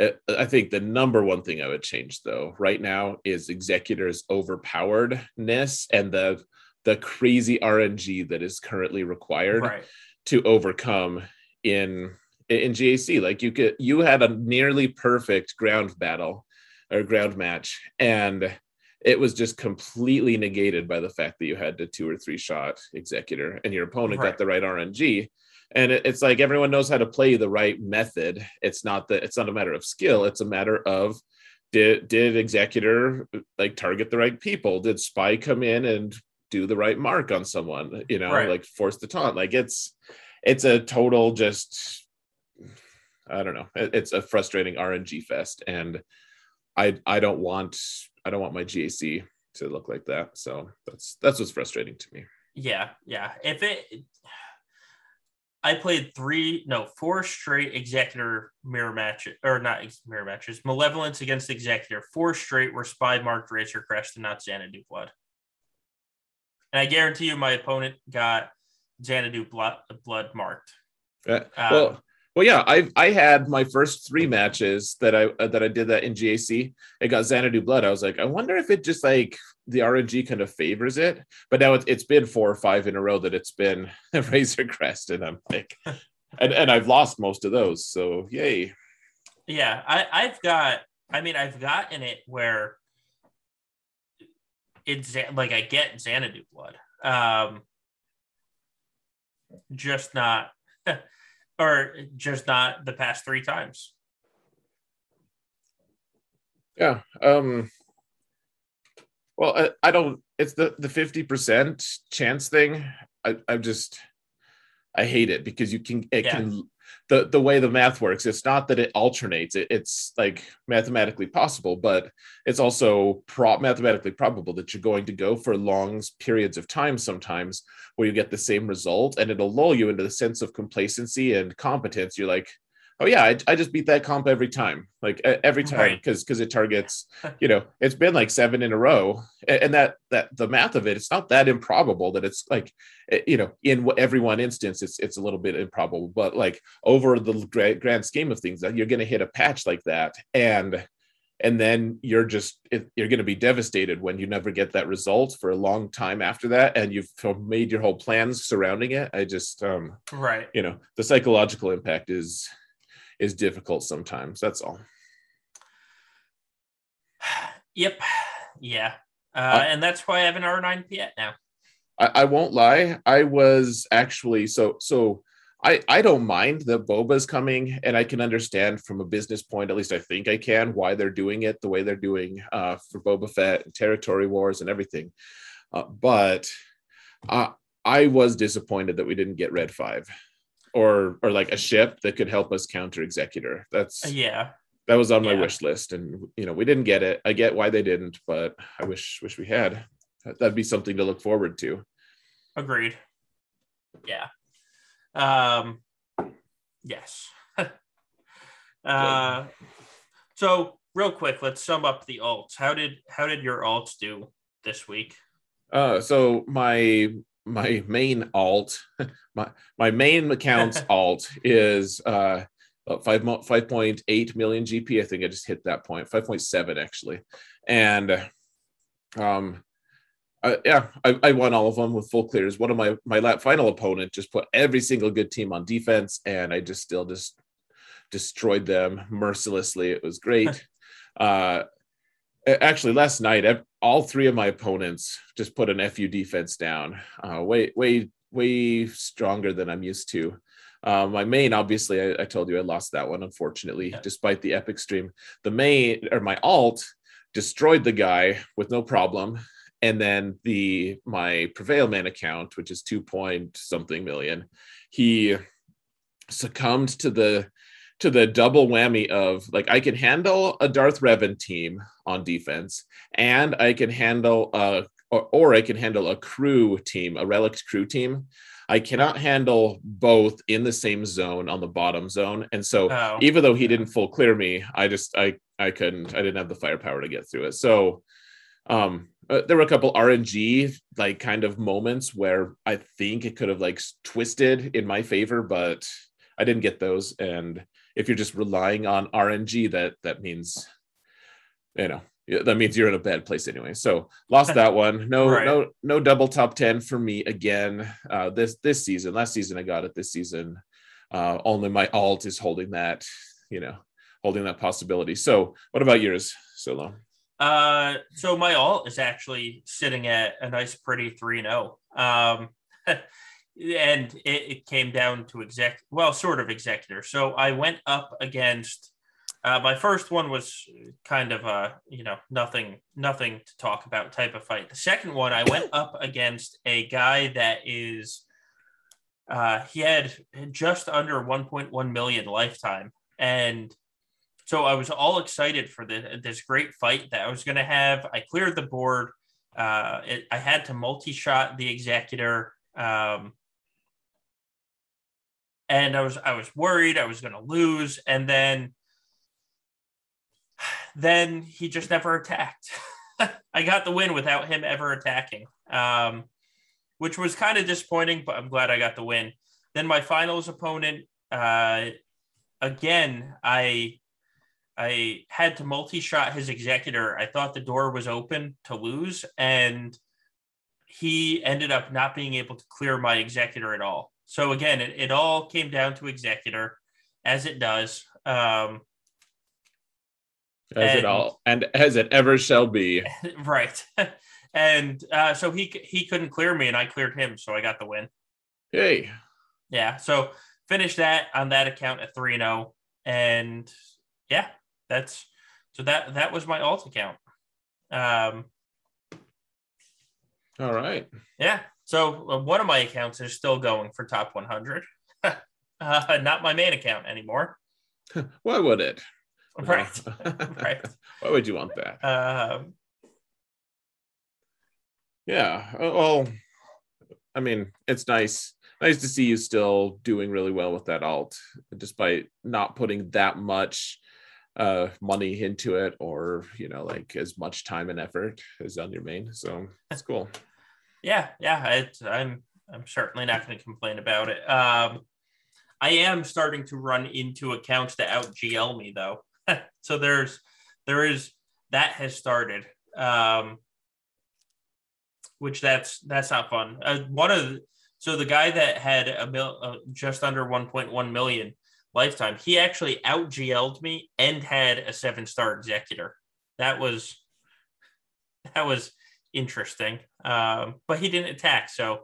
Speaker 2: uh, i think the number one thing i would change though right now is executors overpoweredness and the the crazy rng that is currently required right. to overcome in in gac like you could you had a nearly perfect ground battle or ground match and it was just completely negated by the fact that you had to two or three shot executor and your opponent right. got the right RNG. And it, it's like everyone knows how to play the right method. It's not that it's not a matter of skill. It's a matter of did did executor like target the right people? Did spy come in and do the right mark on someone? You know, right. like force the taunt. Like it's it's a total just I don't know. It's a frustrating RNG fest, and I I don't want I don't want my GAC to look like that. So that's that's what's frustrating to me.
Speaker 1: Yeah, yeah. If it I played three, no, four straight executor mirror matches, or not mirror matches, malevolence against executor. Four straight were spy marked Razor Crest and not Xanadu Blood. And I guarantee you, my opponent got Xanadu blood blood marked.
Speaker 2: Uh, well, um, well, yeah, I I had my first three matches that I uh, that I did that in GAC. It got Xanadu blood. I was like, I wonder if it just like the RNG kind of favors it. But now it, it's been four or five in a row that it's been [LAUGHS] Razor Crest, and I'm like, [LAUGHS] and and I've lost most of those. So yay.
Speaker 1: Yeah, I I've got. I mean, I've gotten it where it's like I get Xanadu blood. Um, just not [LAUGHS] or just not the past three times.
Speaker 2: Yeah. Um well I, I don't it's the the 50% chance thing. I I just I hate it because you can it yeah. can the the way the math works it's not that it alternates it, it's like mathematically possible but it's also pro- mathematically probable that you're going to go for long periods of time sometimes where you get the same result and it'll lull you into the sense of complacency and competence. You're like oh yeah I, I, just beat that comp every time like every time because right. because it targets [LAUGHS] you know it's been like seven in a row and that that the math of it it's not that improbable that it's like eh, you know in every one instance it's it's a little bit improbable but like over the grand, grand scheme of things that you're going to hit a patch like that and and then you're just you're going to be devastated when you never get that result for a long time after that and you've made your whole plans surrounding it i just um
Speaker 1: right
Speaker 2: you know the psychological impact is is difficult sometimes. That's all. [SIGHS]
Speaker 1: Yep. Yeah. Uh, and that's why I have an R9 Piett now.
Speaker 2: I, I won't lie. I was actually so so I, I don't mind that Boba's coming, and I can understand from a business point, at least I think I can, why they're doing it the way they're doing uh, for Boba Fett and territory wars and everything. Uh, but uh, I was disappointed that we didn't get Red Five or or like a ship that could help us counter executor. That's
Speaker 1: uh, yeah.
Speaker 2: that was on my yeah. wish list and you know we didn't get it. I get why they didn't but i wish wish we had. That'd be something to look forward to.
Speaker 1: Agreed. Yeah. Um yes. [LAUGHS] Uh so real quick let's sum up the alts. How did how did your alts do this week?
Speaker 2: Uh so my my main alt, [LAUGHS] my my main account's [LAUGHS] alt is uh five five point eight million GP. I think I just hit that point, five point seven actually, and um. Uh, yeah, I, I, won all of them with full clears. One of my my lap final opponent just put every single good team on defense, and I just still just destroyed them mercilessly. It was great. [LAUGHS] uh, actually, last night all three of my opponents just put an FU defense down, uh, way way way stronger than I'm used to. Uh, my main, obviously, I, I, told you I lost that one, unfortunately, yeah. despite the epic stream. The main or my alt destroyed the guy with no problem, and then the my prevail man account, which is two point something million, he succumbed to the to the double whammy of like I can handle a Darth Revan team on defense, and I can handle a or, or I can handle a crew team, a relic crew team. I cannot handle both in the same zone on the bottom zone. And so oh. even though he didn't full clear me, I just I I couldn't I didn't have the firepower to get through it. So um uh, there were a couple RNG like kind of moments where I think it could have like twisted in my favor, but I didn't get those. And if you're just relying on RNG, that that means you know that means you're in a bad place anyway. So lost [LAUGHS] that one. No, right. no, no double top ten for me again. Uh, this this season. Last season I got it. This season, uh, only my alt is holding that. You know, holding that possibility. So what about yours, Solo?
Speaker 1: Uh, so my alt is actually sitting at a nice, pretty three zero. Oh. Um, [LAUGHS] and it, it, came down to exec well sort of executor. So i went up against uh, my first one was kind of a you know nothing nothing to talk about type of fight. The second one i went up against a guy that is uh, he had just under 1.1 million lifetime. And so i was all excited for this, this great fight that i was going to have. I cleared the board. Uh, it, i had to multi-shot the executor. Um, and I was I was worried I was going to lose, and then then he just never attacked. [LAUGHS] I got the win without him ever attacking, um, which was kind of disappointing, but I'm glad I got the win. Then my finals opponent, uh, again, I I had to multi-shot his executor. I thought the door was open to lose, and he ended up not being able to clear my executor at all. So again, it, it all came down to executor, as it does. Um,
Speaker 2: as and, it all and as it ever shall be. [LAUGHS]
Speaker 1: Right. [LAUGHS] and uh, so he he couldn't clear me, and I cleared him, so I got the win.
Speaker 2: Hey.
Speaker 1: Yeah. So finished that on that account at three and zero, oh, and yeah, that's so that that was my alt account. Um.
Speaker 2: All right.
Speaker 1: Yeah. So uh, one of my accounts is still going for top 100. [LAUGHS] uh, not my main account anymore. [LAUGHS]
Speaker 2: Why would it? [LAUGHS]
Speaker 1: Right. right.
Speaker 2: Why would you want that?
Speaker 1: Um,
Speaker 2: yeah. Uh, well, I mean, it's nice. Nice to see you still doing really well with that alt, despite not putting that much uh money into it or you know like as much time and effort as on your main so that's cool
Speaker 1: yeah yeah it, i'm i'm certainly not going to complain about it. Um i am starting to run into accounts to out gl me though. [LAUGHS] So there's there is that has started um which that's that's not fun. Uh, one of the, so the guy that had a mil uh, just under 1.1 million lifetime he actually out gl'd me and had a seven star executor. That was that was interesting um but he didn't attack so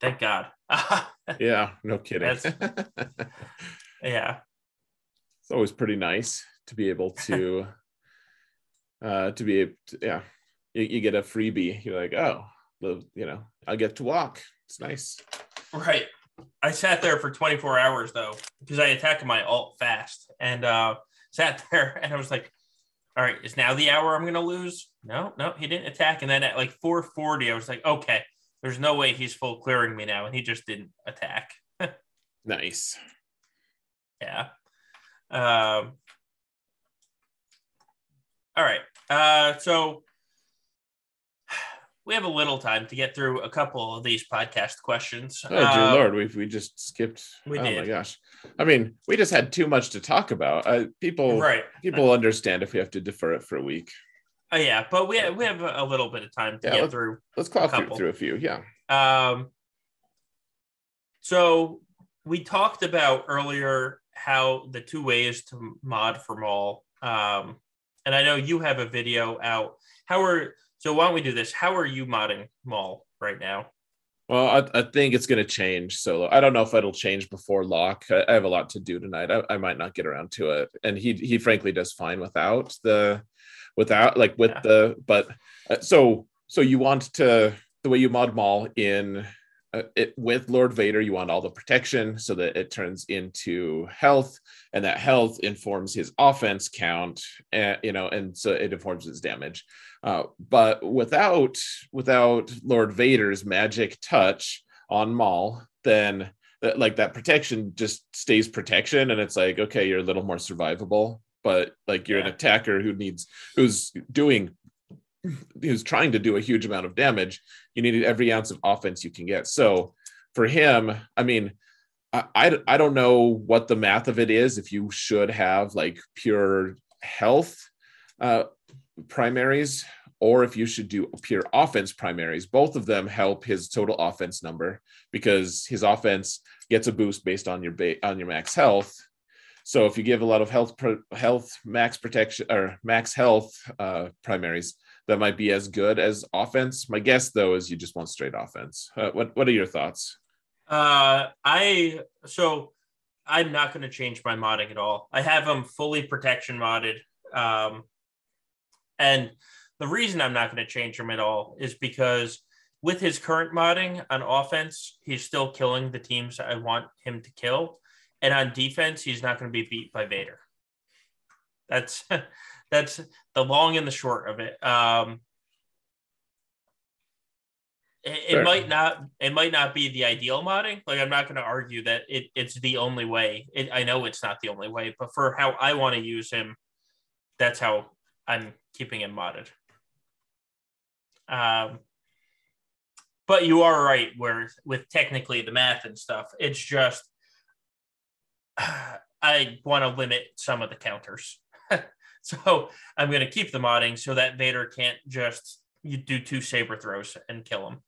Speaker 1: thank god. [LAUGHS]
Speaker 2: Yeah no kidding. [LAUGHS]
Speaker 1: Yeah.
Speaker 2: It's always pretty nice to be able to [LAUGHS] uh to be able to, yeah you, you, get a freebie. You're like oh you know i get to walk. It's nice.
Speaker 1: Right. I sat there for 24 hours though because i attacked my alt fast and uh sat there and i was like all right is now the hour i'm gonna lose? No no he didn't attack and then at like 440 i was like okay there's no way he's full clearing me now and he just didn't attack. [LAUGHS]
Speaker 2: Nice.
Speaker 1: Yeah. Um, all right. Uh, so we have a little time to get through a couple of these podcast questions.
Speaker 2: Oh, dear um, Lord, we we just skipped. We oh did. my gosh! I mean, we just had too much to talk about. Uh, people, right? People understand if we have to defer it for a week.
Speaker 1: Oh yeah, but we have, we have a little bit of time to yeah, get
Speaker 2: let's,
Speaker 1: through.
Speaker 2: Let's clock through, through a few. Yeah.
Speaker 1: Um. So we talked about earlier how the two ways to mod for Maul. Um, and I know you have a video out. How are so? Why don't we do this? How are you modding Maul right now?
Speaker 2: Well, I, I think it's going to change solo. I don't know if it'll change before lock. I, I have a lot to do tonight. I, I, might not get around to it. And he he frankly does fine without the without like with yeah. the but uh, so so you want to the way you mod Maul in Uh, it, with Lord Vader, you want all the protection so that it turns into health, and that health informs his offense count, and you know, and so it informs his damage. Uh, but without without Lord Vader's magic touch on Maul, then that like that protection just stays protection, and it's like okay, you're a little more survivable. But like you're yeah. an attacker who needs who's doing who's trying to do a huge amount of damage, you need every ounce of offense you can get. So for him, I mean, I, I, I don't know what the math of it is. If you should have like pure health uh, primaries, or if you should do pure offense primaries, both of them help his total offense number because his offense gets a boost based on your ba- on your max health. So if you give a lot of health pro- health max protection or max health uh, primaries, that might be as good as offense. My guess though is you just want straight offense. Uh, what what are your thoughts?
Speaker 1: Uh, I so I'm not going to change my modding at all. I have them fully protection modded. Um, and the reason I'm not going to change them at all is because with his current modding on offense, he's still killing the teams I want him to kill. And on defense, he's not going to be beat by Vader. That's [LAUGHS] that's the long and the short of it. Um, it, it might not it might not be the ideal modding. Like I'm not going to argue that it, it's the only way. It, I know it's not the only way, but for how I want to use him, that's how I'm keeping him modded. Um, but you are right where with technically the math and stuff, it's just [SIGHS] I want to limit some of the counters. [LAUGHS] so I'm going to keep the modding so that Vader can't just you do two saber throws and kill him.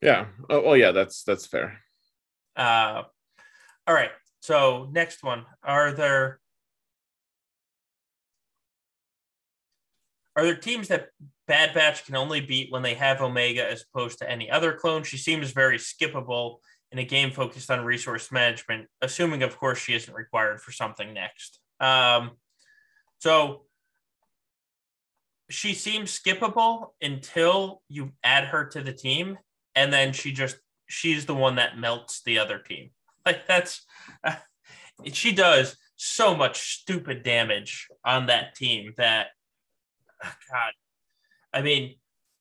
Speaker 2: Yeah. Oh, well, yeah, that's that's fair.
Speaker 1: Uh, all right. So next one, are there are there teams that Bad Batch can only beat when they have Omega as opposed to any other clone? She seems very skippable in a game focused on resource management, assuming, of course, she isn't required for something next. Um, so she seems skippable until you add her to the team, and then she just she's the one that melts the other team. [LAUGHS] Like that's uh, [LAUGHS] she does so much stupid damage on that team that oh God, I mean,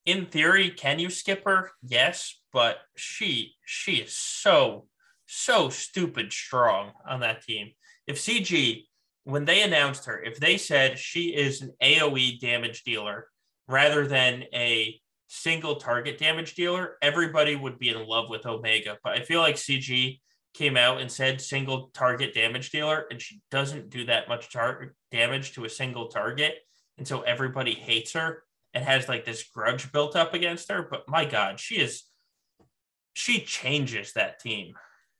Speaker 1: in theory, can you skip her? Yes, but she she is so so stupid strong on that team. If CG when they announced her, if they said she is an AoE damage dealer rather than a single target damage dealer, everybody would be in love with Omega. But I feel like CG came out and said single target damage dealer, and she doesn't do that much tar- damage to a single target. And so everybody hates her and has like this grudge built up against her. But my God, she is, she changes that team.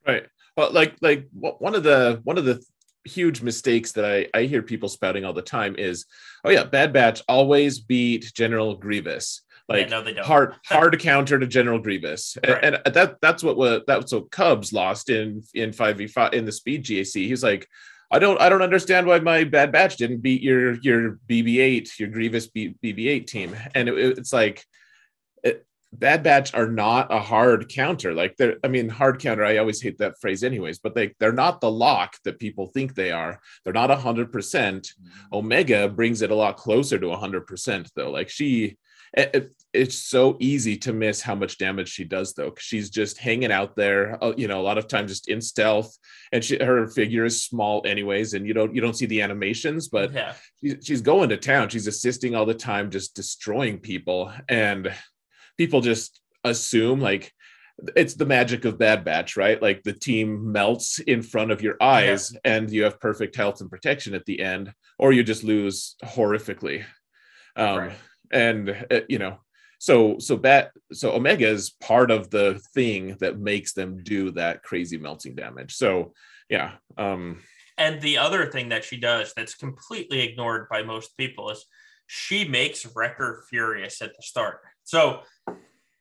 Speaker 2: Right. Well, like, like one of the, one of the huge mistakes that I, I hear people spouting all the time is, oh yeah, Bad Batch always beat General Grievous. Like yeah, no, they don't. hard [LAUGHS] hard counter to General Grievous, right. and, and, that that's what was that's what Cubs lost in in five v five in the Speed GAC. He's like, I don't I don't understand why my Bad Batch didn't beat your your BB8 your Grievous BB8 team, and it, it's like. Bad Batch are not a hard counter. Like they're, I mean, hard counter. I always hate that phrase, anyways. But they they're not the lock that people think they are. They're not a hundred percent. Mm-hmm. Omega brings it a lot closer to a hundred percent, though. Like she, it, it's so easy to miss how much damage she does, though. She's just hanging out there. Uh, you know, a lot of times just in stealth, and she, her figure is small, anyways, and you don't you don't see the animations, but yeah. she, she's going to town. She's assisting all the time, just destroying people and people just assume like it's the magic of Bad Batch, right? Like the team melts in front of your eyes yeah. and you have perfect health and protection at the end, or you just lose horrifically. Um, right. And, uh, you know, so so bat so omega is part of the thing that makes them do that crazy melting damage so yeah um
Speaker 1: and the other thing that she does that's completely ignored by most people is she makes wrecker furious at the start so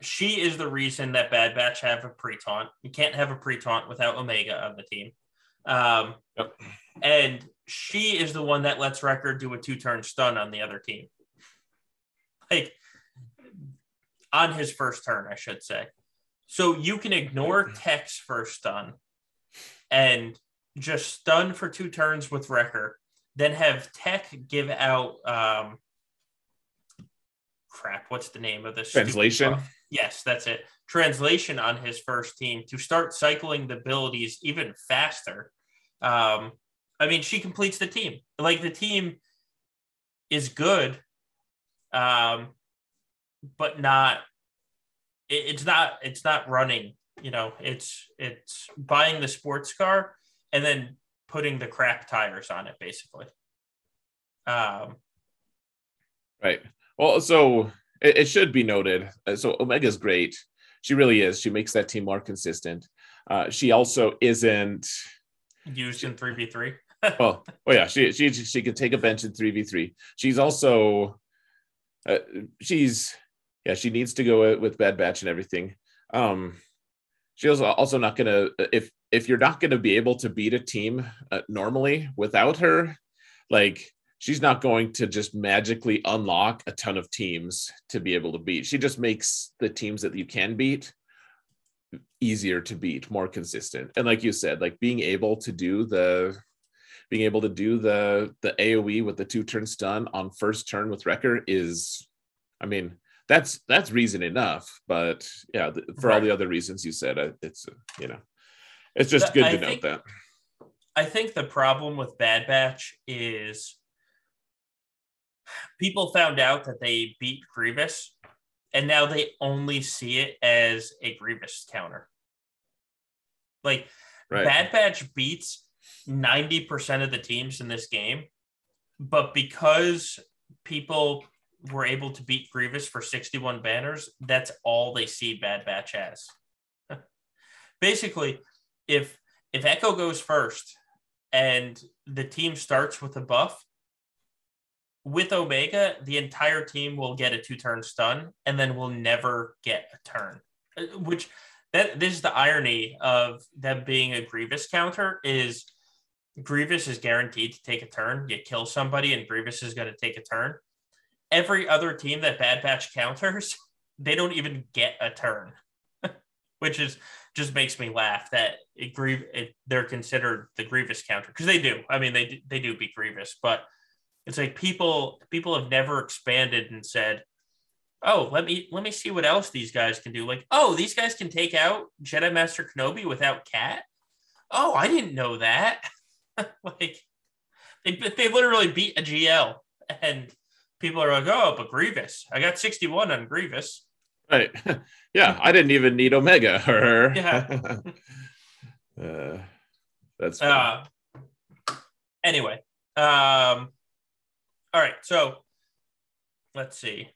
Speaker 1: she is the reason that Bad Batch have a pre-taunt. You can't have a pre-taunt without Omega on the team. Um, yep. And she is the one that lets Wrecker do a two-turn stun on the other team. Like on his first turn, I should say. So you can ignore Tech's first stun and just stun for two turns with Wrecker, then have Tech give out um, crap. What's the name of this
Speaker 2: translation?
Speaker 1: Yes, that's it. Translation on his first team to start cycling the abilities even faster. Um, I mean, she completes the team. Like the team is good, um, but not. It, it's not. It's not running. You know, it's it's buying the sports car and then putting the crap tires on it, basically. Um,
Speaker 2: right. Well, so it, it should be noted. Uh, so Omega's great. She really is. She makes that team more consistent. Uh, she also isn't
Speaker 1: used in three v three. [LAUGHS]
Speaker 2: well, oh yeah, she she she can take a bench in three v three. She's also uh, she's yeah she needs to go with Bad Batch and everything. Um, she's also not gonna if if you're not gonna be able to beat a team uh, normally without her, like she's not going to just magically unlock a ton of teams to be able to beat. She just makes the teams that you can beat easier to beat, more consistent. And like you said, like being able to do the being able to do the the AoE with the two turn stun on first turn with Wrecker is I mean, that's that's reason enough, but yeah, for all the other reasons you said, uh, it's uh, you know, it's just good I to think, note that.
Speaker 1: I think the problem with Bad Batch is people found out that they beat Grievous and now they only see it as a Grievous counter. Like right. Bad Batch beats 90% of the teams in this game, but because people were able to beat Grievous for 61 banners, that's all they see Bad Batch as. [LAUGHS] Basically, if if Echo goes first and the team starts with a buff, with Omega, the entire team will get a two turn stun and then will never get a turn. Uh, which that this is the irony of them being a Grievous counter is Grievous is guaranteed to take a turn. You kill somebody and Grievous is going to take a turn. Every other team that Bad Batch counters, [LAUGHS] they don't even get a turn, [LAUGHS] which is just makes me laugh that it, it, they're considered the Grievous counter because they do. I mean, they they do beat Grievous, but it's like people people have never expanded and said, "Oh, let me let me see what else these guys can do." Like, "Oh, these guys can take out Jedi Master Kenobi without Cat." Oh, I didn't know that. [LAUGHS] like, they they literally beat a GL, and people are like, "Oh, but Grievous, I got sixty one on Grievous."
Speaker 2: Right. [LAUGHS] yeah, I didn't even need Omega [LAUGHS] or
Speaker 1: Yeah.
Speaker 2: uh, that's
Speaker 1: uh, anyway. Um all right, so let's see.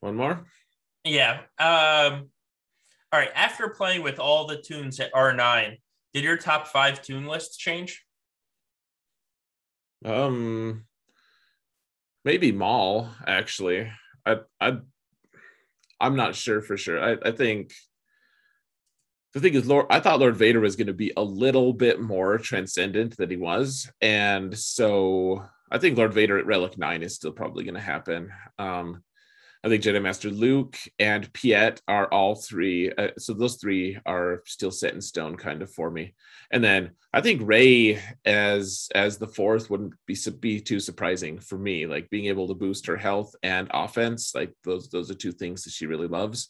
Speaker 2: One more?
Speaker 1: Yeah. Um, all right. After playing with all the toons at R9, did your top five toon lists change?
Speaker 2: Um, maybe Maul actually. I I I'm not sure for sure. I I think the thing is, Lord, I thought Lord Vader was going to be a little bit more transcendent than he was, and so I think Lord Vader at Relic Nine is still probably going to happen. Um, I think Jedi Master Luke and Piett are all three. Uh, so those three are still set in stone, kind of for me. And then I think Rey as as the fourth wouldn't be be too surprising for me. Like being able to boost her health and offense, like those those are two things that she really loves.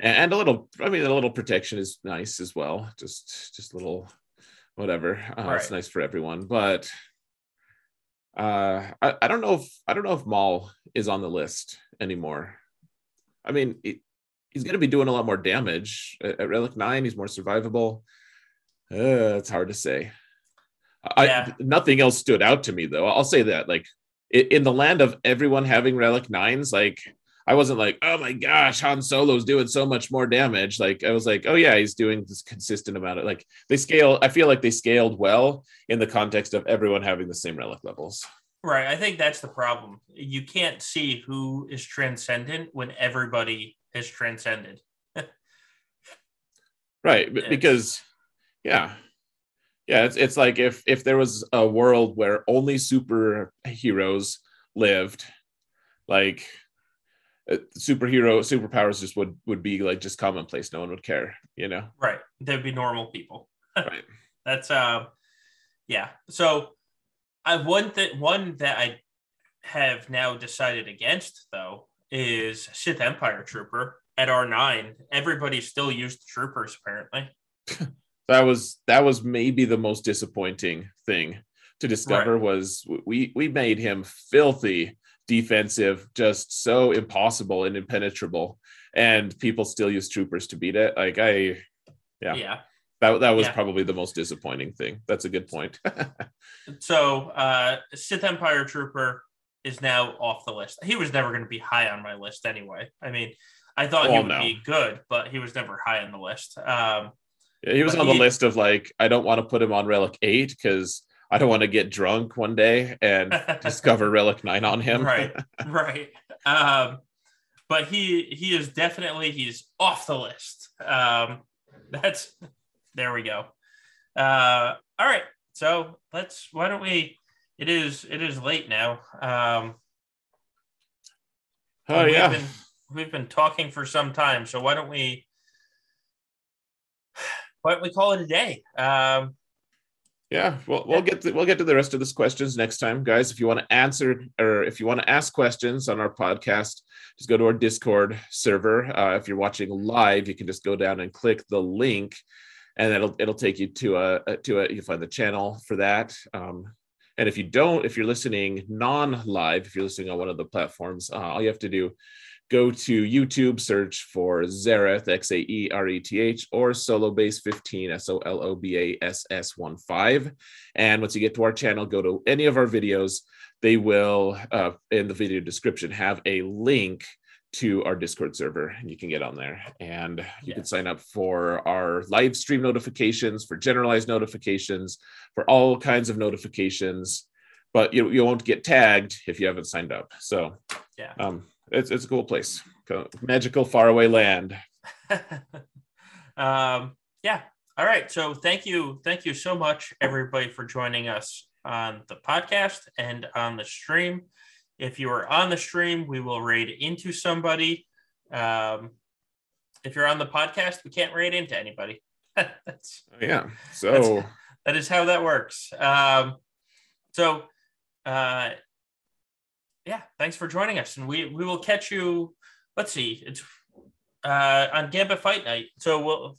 Speaker 2: And, and a little, I mean, a little protection is nice as well. Just just a little whatever. Uh, right. It's nice for everyone, but uh, I, I don't know if I don't know if Maul is on the list anymore. I mean, it, he's going to be doing a lot more damage at, at, Relic Nine. He's more survivable. Uh, it's hard to say. Yeah. I, nothing else stood out to me though. I'll say that, like, in the land of everyone having Relic Nines, like I wasn't like, oh my gosh, Han Solo's doing so much more damage. Like I was like, oh yeah, he's doing this consistent amount of like they scale. I feel like they scaled well in the context of everyone having the same relic levels.
Speaker 1: Right. I think that's the problem. You can't see who is transcendent when everybody is transcended. [LAUGHS]
Speaker 2: right. It's... Because yeah. Yeah, it's it's like if if there was a world where only superheroes lived, like superhero superpowers just would would be like just commonplace. No one would care you know?
Speaker 1: Right. They'd be normal people. [LAUGHS]
Speaker 2: Right.
Speaker 1: That's uh yeah. So i one that one that i have now decided against though is sith empire trooper at r9 everybody still used troopers apparently. [LAUGHS]
Speaker 2: That was that was maybe the most disappointing thing to discover right. was we we made him filthy defensive, just so impossible and impenetrable. And people still use troopers to beat it. Like I, yeah,
Speaker 1: yeah,
Speaker 2: that that was yeah. probably the most disappointing thing. That's a good point. [LAUGHS]
Speaker 1: so, uh, Sith Empire Trooper is now off the list. He was never going to be high on my list anyway. I mean, I thought he would no. be good, but he was never high on the list. Um,
Speaker 2: yeah, he was on he, the list of like I don't want to put him on Relic Eight because I don't want to get drunk one day and [LAUGHS] discover Relic Nine on him.
Speaker 1: right, [LAUGHS] right. Um, but he he is definitely he's off the list. Um, that's there we go. Uh, all right, so let's. Why don't we? It is it is late now. Um,
Speaker 2: oh we've yeah,
Speaker 1: been, we've been talking for some time. So why don't we? Why don't we call it a day? Um,
Speaker 2: yeah, well, we'll get to, we'll get to the rest of this questions next time, guys. If you want to answer or if you want to ask questions on our podcast, just go to our Discord server. Uh, if you're watching live, you can just go down and click the link, and it'll it'll take you to a to a you find the channel for that. Um, and if you don't, if you're listening non-live, if you're listening on one of the platforms, uh, all you have to do go to YouTube, search for Xaereth, X A E R E T H, or Solobass15, S O L O B A S S 1 5. And once you get to our channel, go to any of our videos. They will, uh, in the video description, have a link to our Discord server, and you can get on there. And you can sign up for our live stream notifications, for generalized notifications, for all kinds of notifications. But you, you won't get tagged if you haven't signed up. So,
Speaker 1: yeah.
Speaker 2: Um, it's it's a cool place, magical faraway land. [LAUGHS]
Speaker 1: um, yeah. All right. So thank you, thank you so much, everybody, for joining us on the podcast and on the stream. If you are on the stream, we will raid into somebody. Um, if you're on the podcast, we can't raid into anybody. [LAUGHS]
Speaker 2: that's yeah. So that's,
Speaker 1: that is how that works. Um, so uh, yeah, thanks for joining us, and we we will catch you. Let's see, it's uh, on Gambit Fight Night, so we'll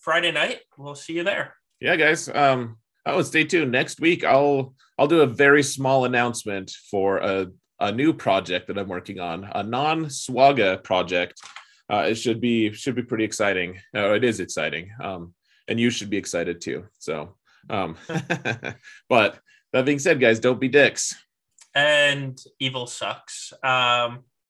Speaker 1: Friday night. We'll see you there.
Speaker 2: Yeah, guys. Um, oh, stay tuned. Next week, I'll I'll do a very small announcement for a a new project that I'm working on, a non SWGOH project. Uh, it should be should be pretty exciting. Oh, it is exciting, um, and you should be excited too. So, um, [LAUGHS] but that being said, guys, don't be dicks
Speaker 1: and evil sucks. Um,